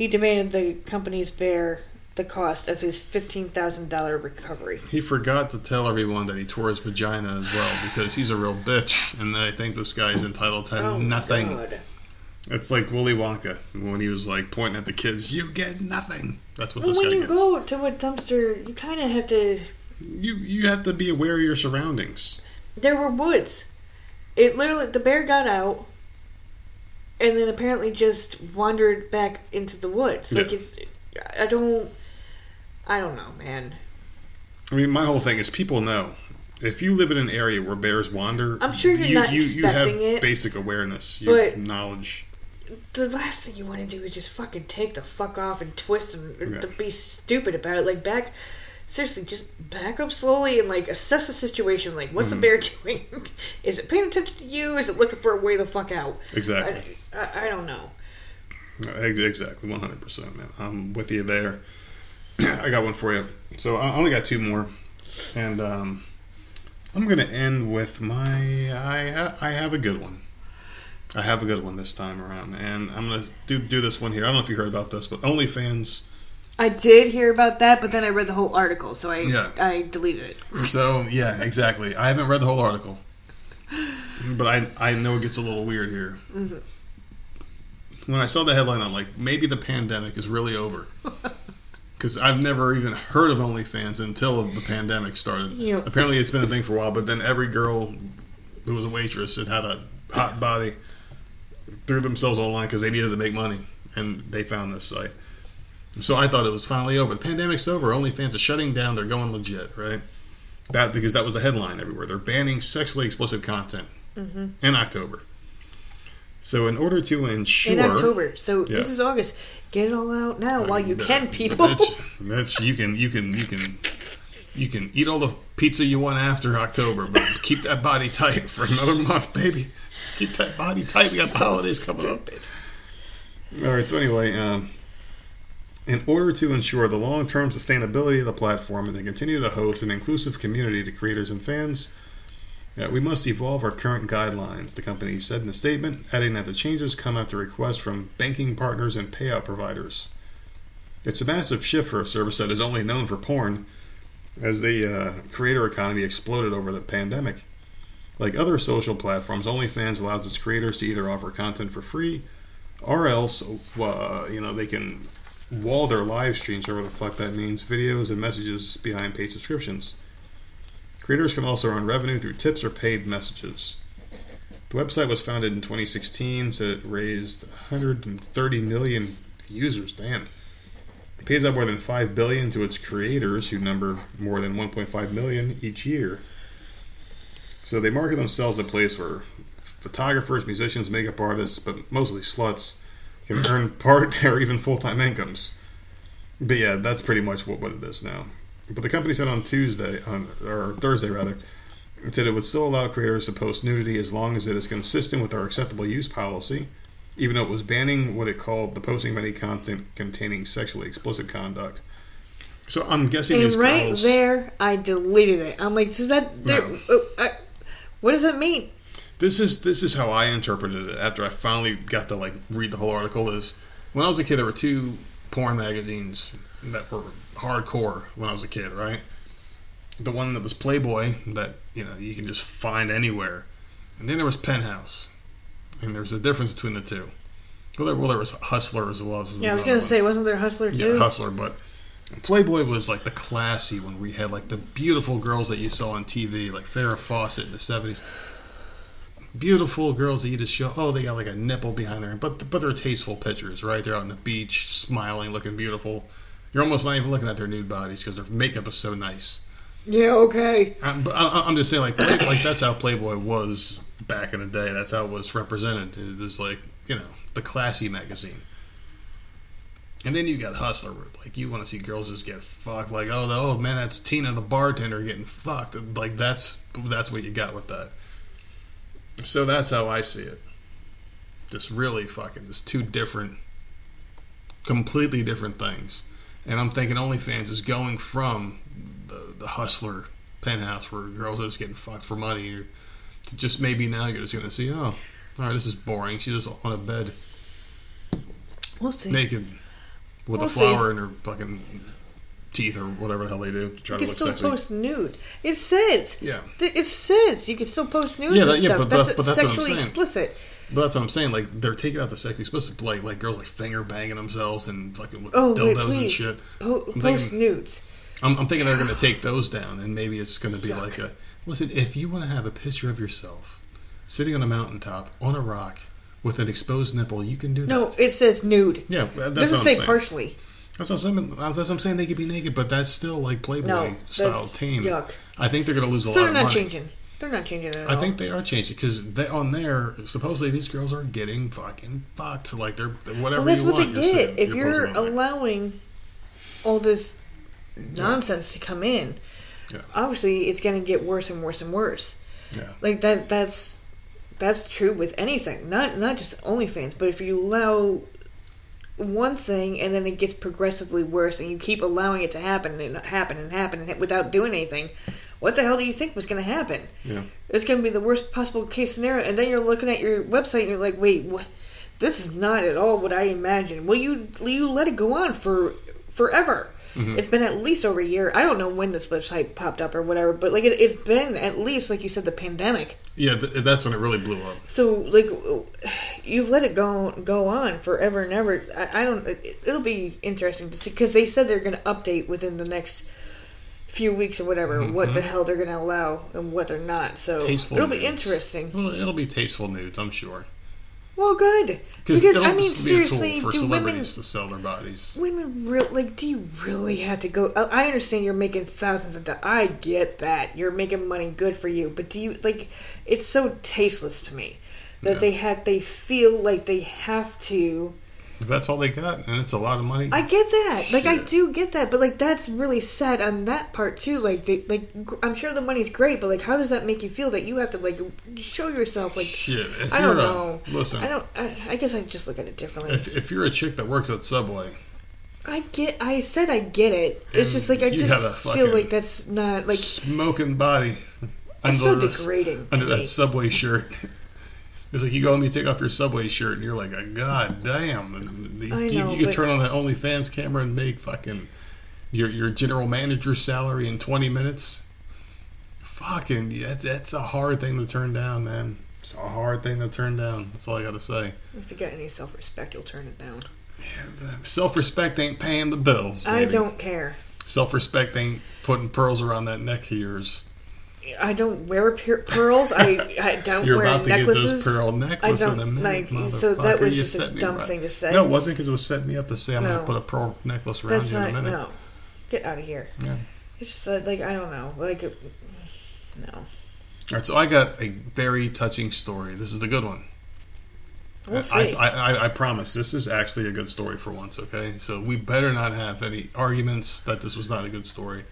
B: he demanded the companies bear the cost of his $15,000 recovery.
A: He forgot to tell everyone that he tore his vagina as well because he's a real bitch, and I think this guy's entitled to oh, nothing.
B: Oh, God.
A: It's like Willy Wonka when he was like pointing at the kids, "You get nothing." That's what
B: Well,
A: this
B: when
A: guy
B: you
A: gets.
B: go to a dumpster, you kind of have to.
A: You you have to be aware of your surroundings.
B: There were woods. It literally, the bear got out, and then apparently just wandered back into the woods. Like
A: Yeah.
B: it's, I don't, I don't know, man.
A: I mean, my whole thing is people know if you live in an area where bears wander.
B: I'm sure you're not
A: you, you have
B: expecting it,
A: basic awareness, you
B: but-
A: knowledge.
B: The last thing you want to do is just fucking take the fuck off and twist and to be stupid about it. Like back, seriously, just back up slowly and like assess the situation. Like, what's
A: Mm-hmm.
B: the bear doing? is it paying attention to you? Is it looking for a way the fuck out?
A: Exactly.
B: I, I, I don't know.
A: No, Exactly, one hundred percent, man. I'm with you there. I got one for you. So I only got two more, and um, I'm gonna end with my. I ha- I have a good one. I have a good one this time around, and I'm gonna do do this one here. I don't know if you heard about this, but OnlyFans.
B: I did hear about that, but then I read the whole article, so I
A: Yeah.
B: I deleted it.
A: So yeah, exactly. I haven't read the whole article, but I I know it gets a little weird here. When I saw the headline, I'm like, maybe the pandemic is really over. Because I've never even heard of OnlyFans until the pandemic started.
B: Yeah.
A: Apparently, it's been a thing for a while, but then every girl who was a waitress and had a hot body threw themselves online because they needed to make money, and they found this site. So I thought it was finally over. The pandemic's over. OnlyFans is shutting down. They're going legit, right? That because that was the headline everywhere. They're banning sexually explicit content mm-hmm. in October. So in order to ensure
B: in October. So
A: Yeah.
B: this is August. Get it all out now while you can, people.
A: That's, that's you can you can you can you can eat all the pizza you want after October, but keep that body tight for another month, baby. Keep that body tight. We got the holidays coming up.
B: stupid.
A: All right. So anyway, um, in order to ensure the long-term sustainability of the platform and to continue to host an inclusive community to creators and fans, we must evolve our current guidelines. The company said in a statement, adding that the changes come after requests from banking partners and payout providers. It's a massive shift for a service that is only known for porn, as the uh, creator economy exploded over the pandemic. Like other social platforms, OnlyFans allows its creators to either offer content for free or else uh, you know they can wall their live streams or whatever the fuck that means videos and messages behind paid subscriptions creators can also earn revenue through tips or paid messages the website was founded in 2016 so it raised 130 million users damn it pays out more than 5 billion to its creators who number more than 1.5 million each year so they market themselves a place where photographers, musicians, makeup artists, but mostly sluts, can earn part or even full time incomes. But yeah, that's pretty much what, what it is now. But the company said on Tuesday, on, or Thursday rather, it said it would still allow creators to post nudity as long as it is consistent with our acceptable use policy, even though it was banning what it called the posting of any content containing sexually explicit conduct. So I'm guessing
B: And
A: these
B: right
A: girls,
B: there, I deleted it. I'm like, so that there,
A: No.
B: oh, I, what does that mean?
A: This is this is how I interpreted it after I finally got to like read the whole article. Is when I was a kid, there were two porn magazines that were hardcore when I was a kid, right? The one that was Playboy that you know you can just find anywhere, and then there was Penthouse, and there's a difference between the two. Well, there, well, there was Hustler as well.
B: Yeah, I was gonna say, wasn't there Hustler
A: Yeah,
B: too?
A: Hustler, but Playboy was like the classy one. We had like the beautiful girls that you saw on TV, like Farrah Fawcett in the seventies. Beautiful girls that you just show. Oh, they got like a nipple behind there, but but they're tasteful pictures, right? They're out on the beach, smiling, looking beautiful. You're almost not even looking at their nude bodies because their makeup is so nice.
B: yeah, okay.
A: I'm, I'm just saying, like, like that's how Playboy was back in the day. That's how it was represented. It was like you know the classy magazine. And then you got Hustler, where like you want to see girls just get fucked. Like, oh, oh man, that's Tina the bartender getting fucked. Like that's that's what you got with that. So that's how I see it. Just really fucking just two different, completely different things. And I'm thinking OnlyFans is going from the the hustler penthouse where girls are just getting fucked for money to just maybe now you're just gonna see, oh, all right, this is boring. She's just on a bed
B: We'll see.
A: naked with
B: We'll
A: a
B: see.
A: flower in her fucking teeth or whatever the hell they do to try
B: You
A: to
B: can
A: look
B: still
A: sexy.
B: post nude. It says.
A: Yeah.
B: Th- It says you can still post nudes
A: Yeah,
B: and
A: that- yeah,
B: stuff.
A: but
B: that's,
A: but that's
B: sexually explicit.
A: But that's what I'm saying. Like they're taking out the sexually explicit, like like girls like finger banging themselves and fucking with
B: Oh wait,
A: dildos and shit.
B: po-
A: I'm
B: post
A: thinking-
B: nudes.
A: I'm, I'm thinking they're going to take those down, and maybe it's going to be
B: Yuck.
A: like a listen. If you want to have a picture of yourself sitting on a mountaintop on a rock with an exposed nipple, you can do that.
B: No, it says nude.
A: yeah, that- that's
B: doesn't
A: what
B: say
A: saying.
B: partially.
A: That's what I'm saying. That's what I'm saying. They could be naked, but that's still like Playboy
B: No,
A: style tame.
B: yuck.
A: I think they're going to lose a
B: So
A: lot
B: they're
A: of
B: not
A: money.
B: changing. They're not changing at all.
A: I think they are changing because they on there supposedly these girls are getting fucking fucked. Like they're whatever.
B: Well, that's
A: you
B: what they
A: want, you're
B: get.
A: sitting-
B: If you're
A: there.
B: allowing all this nonsense to come in,
A: Yeah.
B: obviously it's going to get worse and worse and worse.
A: Yeah.
B: Like that. That's that's true with anything. Not not just OnlyFans, but if you allow one thing and then it gets progressively worse, and you keep allowing it to happen and happen and happen and without doing anything, what the hell do you think was going to happen?
A: Yeah.
B: It's going to be the worst possible case scenario, and then you're looking at your website and you're like, wait, what? This is not at all what I imagined. Will you will you let it go on for forever?
A: Mm-hmm.
B: It's been at least over a year. I don't know when this website popped up or whatever, but like it, it's been at least like you said the pandemic.
A: Yeah, th- that's when it really blew up.
B: So like you've let it go go on forever and ever. I, I don't. It, it'll be interesting to see because they said they're going to update within the next few weeks or whatever what the hell they're going to allow and what they're not. So
A: Mm-hmm. Tasteful
B: it'll be interesting.
A: Well, it'll be tasteful nudes, I'm sure.
B: Well, good. Because
A: it'll
B: I mean,
A: be a tool
B: seriously,
A: for
B: do women
A: celebrities to sell their bodies.
B: women real like? Do you really have to go? uh, I understand you're making thousands of dollars. I get that you're making money. Good for you. But do you like? It's so tasteless to me that
A: Yeah.
B: they have. They feel like they have to.
A: That's all they got, and it's a lot of money.
B: I get that. Like I do get that, but like that's really sad on that part too. Like they like I'm sure the money's great, but like how does that make you feel that you have to like show yourself like
A: Shit, if
B: I don't
A: a,
B: know.
A: listen,
B: I don't I, I guess I just look at it differently.
A: if if you're a chick that works at Subway,
B: I get I said I get it. It's
A: And
B: just like I just feel like that's not like
A: smoking body
B: it's so degrading
A: under
B: me.
A: that Subway shirt. It's like you go and you take off your Subway shirt, and you're like, ah, God damn! And the-
B: I
A: you,
B: know,
A: you can
B: but-
A: turn on that OnlyFans camera and make fucking your your general manager salary in 20 minutes. Fucking, yeah, that's, that's a hard thing to turn down, man. It's a hard thing to turn down. That's all I got to say.
B: If you got any self respect, you'll turn it down.
A: Self respect ain't paying the bills.
B: I don't care.
A: Self respect ain't putting pearls around that neck of yours.
B: I don't wear per- pearls. I I don't
A: You're
B: wear
A: about to
B: necklaces.
A: get this pearl necklace
B: I
A: in a minute,
B: like. So that was
A: You
B: just a dumb
A: right.
B: thing to say.
A: No, it wasn't because it was setting me up to say I'm
B: No.
A: going to put a pearl necklace around
B: That's
A: you in
B: not
A: a minute.
B: no. Get out of here.
A: Yeah.
B: It's just uh, like I don't know. Like it- no.
A: All right, so I got a very touching story. This is the good one.
B: We'll
A: I,
B: see.
A: I, I, I promise this is actually a good story for once. Okay, so we better not have any arguments that this was not a good story.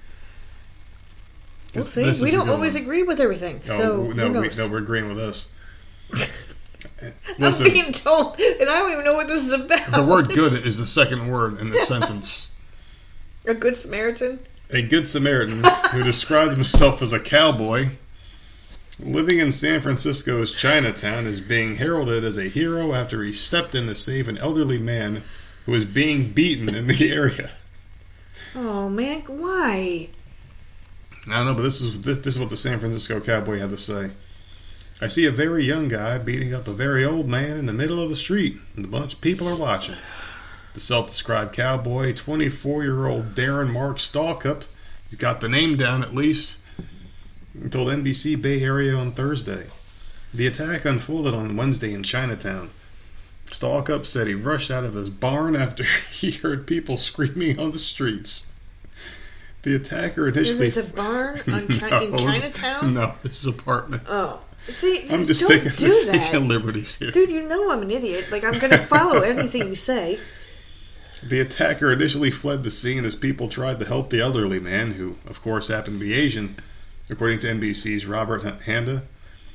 B: We'll
A: 'Cause
B: see.
A: this
B: We don't always
A: one.
B: agree with everything.
A: No,
B: so
A: no,
B: who
A: We, no, we're agreeing with us.
B: I'm being told, and I don't even know what this is about.
A: the word "good" is the second word in the sentence.
B: a good Samaritan.
A: A good Samaritan who describes himself as a cowboy living in San Francisco's Chinatown is being heralded as a hero after he stepped in to save an elderly man who was being beaten in the area.
B: Oh man, why?
A: I don't know, but this is this, this is what the San Francisco cowboy had to say. I see a very young guy beating up a very old man in the middle of the street, and a bunch of people are watching. The self-described cowboy, 24-year-old Darren Mark Stalkup, he's got the name down at least, told NBC Bay Area on Thursday. The attack unfolded on Wednesday in Chinatown. Stalkup said he rushed out of his barn after he heard people screaming on the streets. The attacker initially
B: There's a barn on Chi- in Chinatown.
A: No, his apartment.
B: Oh, see,
A: I'm just
B: don't
A: taking,
B: do
A: just
B: that,
A: taking liberties here.
B: dude. You know I'm an idiot. Like I'm gonna follow anything you say.
A: The attacker initially fled the scene as people tried to help the elderly man, who, of course, happened to be Asian, according to NBC's Robert Handa.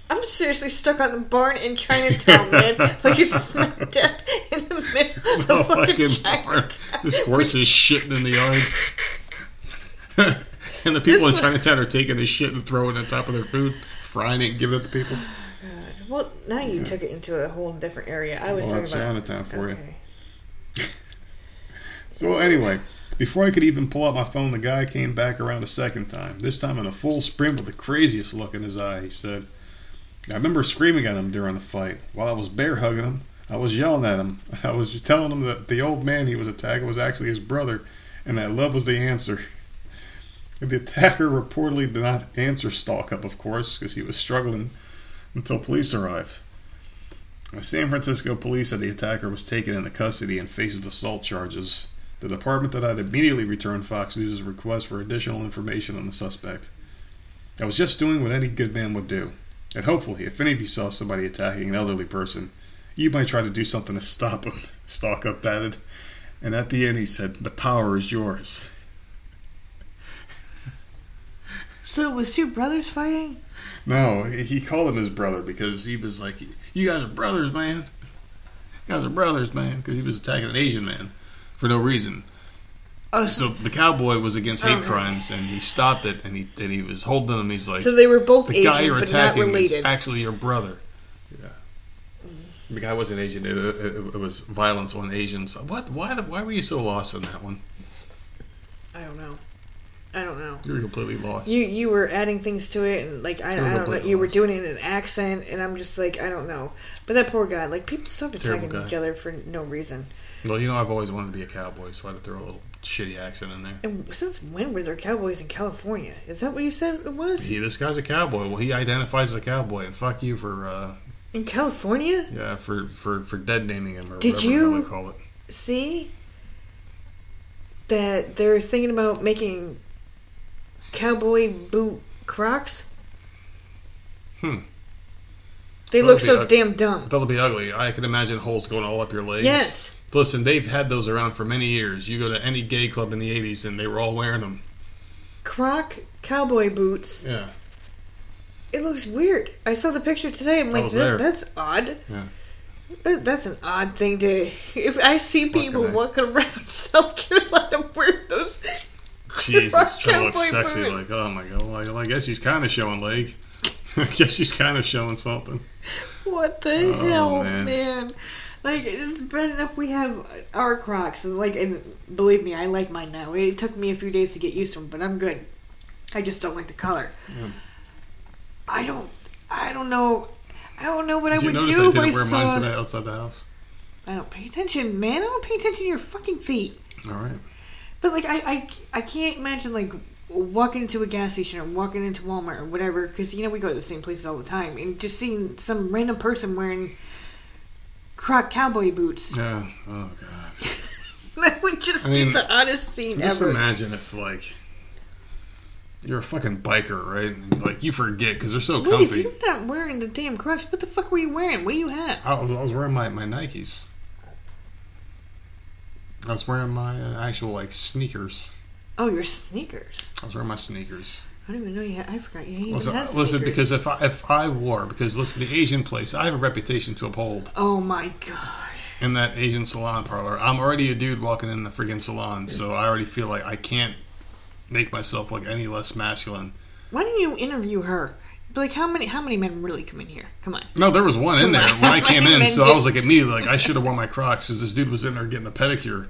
B: I'm seriously stuck on the barn in Chinatown, man. Like it's smack dab in the middle of
A: The
B: fucking
A: fucking barn. This horse is shitting in the yard. and the people in
B: This was-
A: Chinatown are taking this shit and throwing it on top of their food, frying it and giving it to people.
B: Well, now you took it into a whole different area. I was
A: Well,
B: talking about.
A: Chinatown for you.
B: Okay.
A: So anyway, before I could even pull out my phone, the guy came back around a second time. This time in a full sprint with the craziest look in his eye. He said, "I remember screaming at him during the fight. While I was bear hugging him, I was yelling at him. I was telling him that the old man he was attacking was actually his brother, and that love was the answer." The attacker reportedly did not answer Stalkup, of course, because he was struggling until police arrived. San Francisco police said the attacker was taken into custody and faces assault charges. The department not immediately return Fox News' request for additional information on the suspect. I was just doing what any good man would do. And hopefully, if any of you saw somebody attacking an elderly person, you might try to do something to stop him, Stalkup added. And at the end, he said, The power is yours.
B: So it was two brothers fighting.
A: No, he called him his brother because he was like, "You guys are brothers, man. You guys are brothers, man." Because he was attacking an Asian man for no reason.
B: Oh,
A: So the cowboy was against hate
B: Okay.
A: crimes, and he stopped it, and he and he was holding him. He's like,
B: so they were both
A: "The guy
B: Asian,
A: you're
B: but not
A: attacking is
B: related.
A: actually your brother." Yeah. The guy wasn't Asian. It, it, it was violence on Asians. What? Why? Why were you so lost on that one?
B: I don't know. I don't know.
A: You were completely lost.
B: You you were adding things to it, and like I, I don't know. You were doing it in an accent, and I'm just like I don't know. But that poor guy, like people stop
A: Terrible
B: attacking each other for no reason.
A: well, you know, I've always wanted to be a cowboy, so I had to throw a little shitty accent in there.
B: And since when were there cowboys in California? Is that what you said it was?
A: He, this guy's a cowboy. Well, he identifies as a cowboy, and fuck you for uh,
B: In California?
A: Yeah, for for for dead naming him or
B: Did
A: whatever
B: you-
A: call it.
B: See? That they're thinking about making cowboy boot Crocs?
A: Hmm.
B: They
A: Well,
B: look so
A: uh,
B: damn dumb.
A: That'll be ugly. I can imagine holes going all up your legs.
B: Yes.
A: Listen, they've had those around for many years. You go to any gay club in the '80s, and they were all wearing them.
B: Croc cowboy boots.
A: Yeah.
B: It looks weird. I saw the picture today. I'm like, that, that's odd.
A: Yeah.
B: That, that's an odd thing to. If I see people walking around South Carolina wearing those.
A: Jesus,
B: Croc
A: trying to look sexy.
B: boots.
A: Like, oh my god. Well, I guess she's kind of showing leg. I guess she's kind of showing something.
B: What the
A: Oh,
B: hell,
A: man.
B: man. Like it's bad enough we have our Crocs, and like, and believe me, I like mine now. It took me a few days to get used to them, but I'm good. I just don't like the color.
A: Yeah.
B: I don't. I don't know. I don't know what
A: Did
B: I would do
A: I
B: if I saw.
A: outside the house?
B: I don't pay attention, man. I don't pay attention to your fucking feet.
A: All right.
B: But like, I, I, I can't imagine like walking into a gas station or walking into Walmart or whatever, because you know we go to the same places all the time, and just seeing some random person wearing Croc cowboy boots.
A: Yeah. Oh god.
B: that would just
A: I mean,
B: be the oddest scene
A: Just
B: ever.
A: imagine if like you're a fucking biker, right? Like you forget because they're so
B: Wait, if
A: comfy.
B: you're not wearing the damn Crocs, what the fuck were you wearing? What do you have?
A: I was, I was wearing my, my Nikes. I was wearing my uh, actual like sneakers.
B: Oh, your sneakers.
A: I was wearing my sneakers.
B: I don't even know you had. I forgot you even
A: Listen,
B: had
A: listen because if I, if I wore because listen, the Asian place, I have a reputation to uphold
B: Oh my god.
A: in that Asian salon parlor. I'm already a dude walking in the freaking salon, so I already feel like I can't make myself look any less masculine.
B: Why didn't you interview her? Be like, how many how many men really come in here? Come on.
A: No, there was one in there
B: on.
A: when I came in, so I was like immediately like I should have worn my Crocs because this dude was in there getting a pedicure.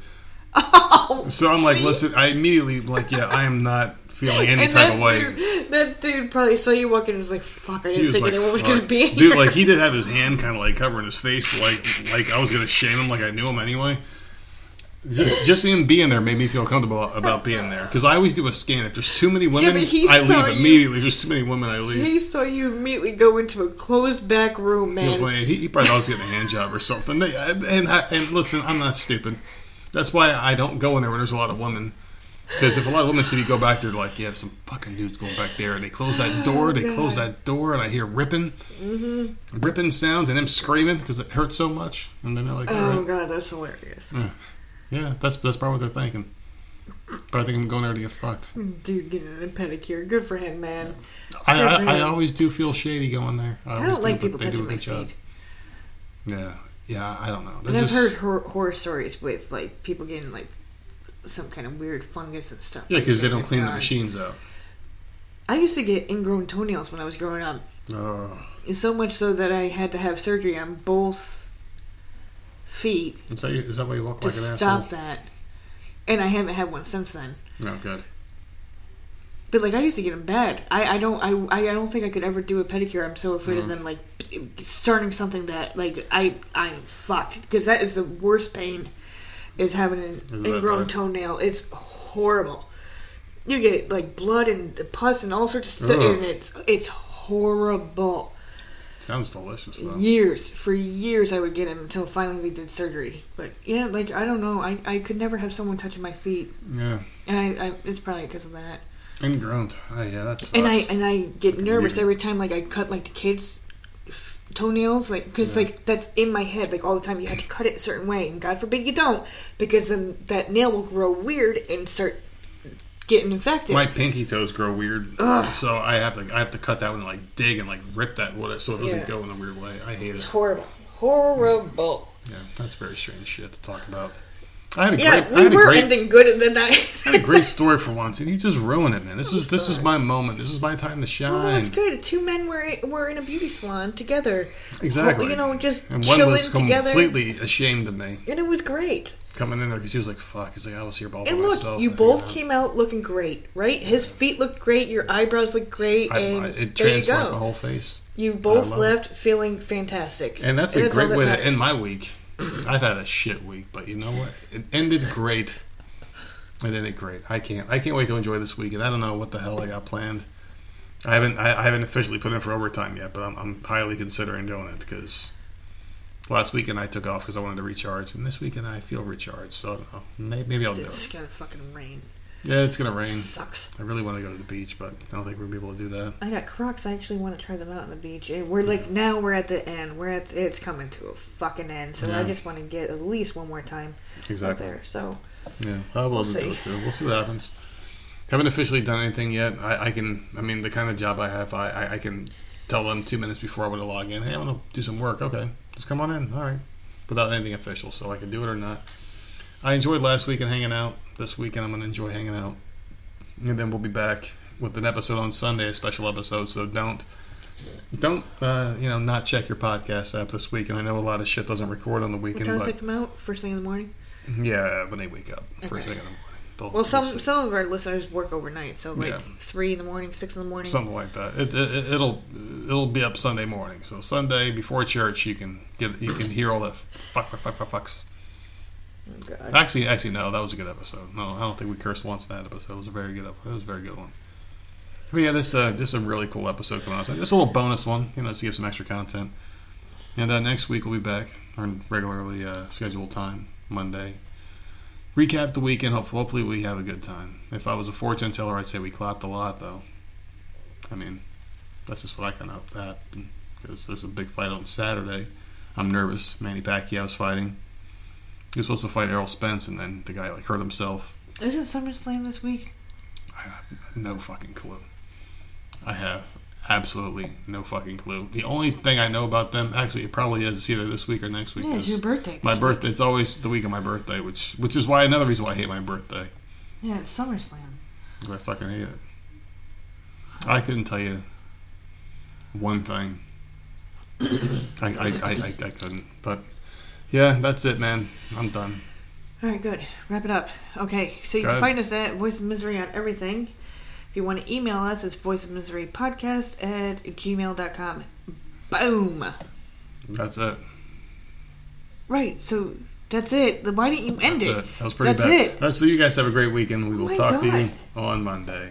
B: Oh,
A: So I'm like,
B: see?
A: listen, I immediately like, yeah, I am not feeling any type of way.
B: Dude, that dude probably saw you walking and was like, fuck, I didn't think
A: like,
B: anyone was going to be here.
A: dude, like he did have his hand kind of like covering his face, like like I was gonna shame him, like I knew him anyway. Just just him being there made me feel comfortable about being there because I always do a scan. If there's too many women,
B: he
A: I leave
B: you-
A: immediately. If there's too many women, I leave.
B: He saw you immediately go into a closed back room, man.
A: he, he probably thought I was getting a hand job or something. They- And, I- and listen, I'm not stupid. That's why I don't go in there when there's a lot of women. Because if a lot of women see me go back there, like, yeah, some fucking dudes going back there. And they close that door, they close
B: Oh,
A: that door, and I hear ripping, mm-hmm. ripping sounds, and them screaming because it hurts so much. And then they're like,
B: Oh
A: right.
B: god, that's hilarious.
A: yeah, that's that's probably what they're thinking. But I think I'm going there to get fucked.
B: Dude getting a pedicure, good for him, man.
A: I, I, I
B: him.
A: always do feel shady going there. I,
B: I don't like
A: but
B: people
A: they do
B: touching
A: a
B: my
A: good job.
B: feet.
A: Yeah, yeah, I don't know.
B: And
A: They're
B: I've heard hor- horror stories with like people getting like some kind of weird fungus and stuff.
A: Yeah, because they don't clean the machines out.
B: I used to get ingrown toenails when I was growing up.
A: Oh,
B: So much so that I had to have surgery on both feet
A: is that, is that why you walk
B: to
A: like an
B: stop
A: asshole?
B: that. And I haven't had one since then.
A: No, good.
B: But like I used to get them bad. I, I don't I, I don't think I could ever do a pedicure. I'm so afraid of mm. them like starting something that like I I'm fucked because that is the worst pain is having an
A: that
B: ingrown toenail. It's horrible. You get like blood and pus and all sorts of stuff,
A: Ugh.
B: and it's it's horrible.
A: Sounds delicious though.
B: Years for years I would get them until finally they did surgery. But yeah, like I don't know. I, I could never have someone touching my feet,
A: Yeah,
B: and I, I it's probably because of that.
A: And ingrown. Oh, yeah, that's.
B: and I and I get nervous every time like I cut like the kids toenails like because
A: Yeah.
B: like that's in my head like all the time you have to cut it a certain way and God forbid you don't because then that nail will grow weird and start getting infected.
A: my pinky toes grow weird,
B: Ugh.
A: so I have to I have to cut that one and like dig and like rip that wood so it doesn't
B: Yeah.
A: go in a weird way. I hate
B: it's
A: it.
B: It's horrible, horrible.
A: Yeah, that's very strange shit to talk about. I had a
B: Yeah,
A: great. I
B: we were
A: great,
B: ending good at the night.
A: I had a great story for once, and you just ruined it, man. This was this was my moment. This was my time to shine.
B: Oh, that's good. Two men were were in a beauty salon together.
A: Exactly.
B: You know, just
A: And one
B: chilling
A: was
B: together,
A: completely ashamed of me
B: and it was great.
A: coming in there because he was like, "Fuck." He's like, "I was here by
B: And look,
A: myself."
B: you
A: And,
B: both
A: know,
B: came out looking great, right? His feet looked great, your eyebrows looked great,
A: I,
B: and
A: I, it
B: there you go.
A: my whole face.
B: You both left feeling fantastic,
A: And that's a
B: all
A: great
B: that
A: way to end my week. I've had a shit week, but you know what? It ended great. It ended great. I can't. I can't wait to enjoy this week, and I don't know what the hell I got planned. I haven't I, I haven't officially put in for overtime yet, but I'm, I'm highly considering doing it because last weekend I took off because I wanted to recharge, and this weekend I feel recharged. So I don't know. Maybe, maybe I'll do
B: It's
A: it.
B: gonna fucking rain.
A: Yeah, it's gonna rain.
B: Sucks.
A: I really want to go to the beach, but I don't think we're gonna be able to do that.
B: I got Crocs. I actually want to try them out on the beach. Eh, We're like now we're at the end. We're at it's coming to a fucking end. So I just want to get at least one more time out
A: Exactly.
B: there. So
A: Yeah, I'll be able to
B: We'll
A: do it
B: see.
A: too. We'll see what happens. Haven't officially done anything yet. I, I can. I mean, the kind of job I have, I, I, I can tell them two minutes before I want to log in. Hey, I want to do some work. Okay, just come on in. All right, without anything official, so I can do it or not. I enjoyed last weekend hanging out. This weekend I'm gonna enjoy hanging out, and then we'll be back with an episode on Sunday, a special episode. So don't. Don't uh, you know? Not check your podcast app this week, and I know a lot of shit doesn't record on the
B: what
A: weekend.
B: time does it come out? First thing in the morning.
A: yeah, when they wake up first thing in the morning. They'll-
B: Well, some
A: they'll
B: some of our listeners work overnight, so like
A: Yeah.
B: three in the morning, six in the morning.
A: something like that. It, it, it'll it'll be up Sunday morning. So Sunday before church, you can get you can hear all the fuck fuck fuck fuck fucks. Actually, actually, no, that was a good episode. No, I don't think we cursed once in that episode. It was a very good. ep- It was a very good one. But yeah, this uh, this is a really cool episode coming out. So just a little bonus one, you know, to give some extra content. And uh, next week we'll be back on regularly uh, scheduled time, Monday. Recap the weekend. Hopefully, hopefully we have a good time. If I was a fortune teller, I'd say we clapped a lot, though. I mean, that's just what I kind of happened because there's a big fight on Saturday. I'm nervous. Manny Pacquiao's fighting. He was supposed to fight Errol Spence, and then the guy like hurt himself.
B: Isn't SummerSlam this week?
A: I have no fucking clue. I have absolutely no fucking clue. The only thing I know about them, actually, it probably is it's either this week or next week.
B: Yeah, it's your birthday.
A: my birthday. It's always the week of my birthday, which which is why another reason why I hate my birthday.
B: Yeah, it's SummerSlam.
A: I fucking hate it. I couldn't tell you one thing. I, I, I, I, I couldn't. But yeah, that's it, man. I'm done.
B: All right, good. Wrap it up. Okay, so you
A: Go
B: can
A: ahead.
B: find us at Voice of Misery on everything. If you want to email us, it's voice of misery podcast at gmail.com. Boom.
A: That's it.
B: Right, so that's it. Then Why didn't you end
A: That's
B: it?
A: it. That was pretty bad.
B: That's
A: bad.
B: it.
A: All right, so you guys have a great weekend. We
B: Oh
A: will
B: my
A: talk to you on Monday.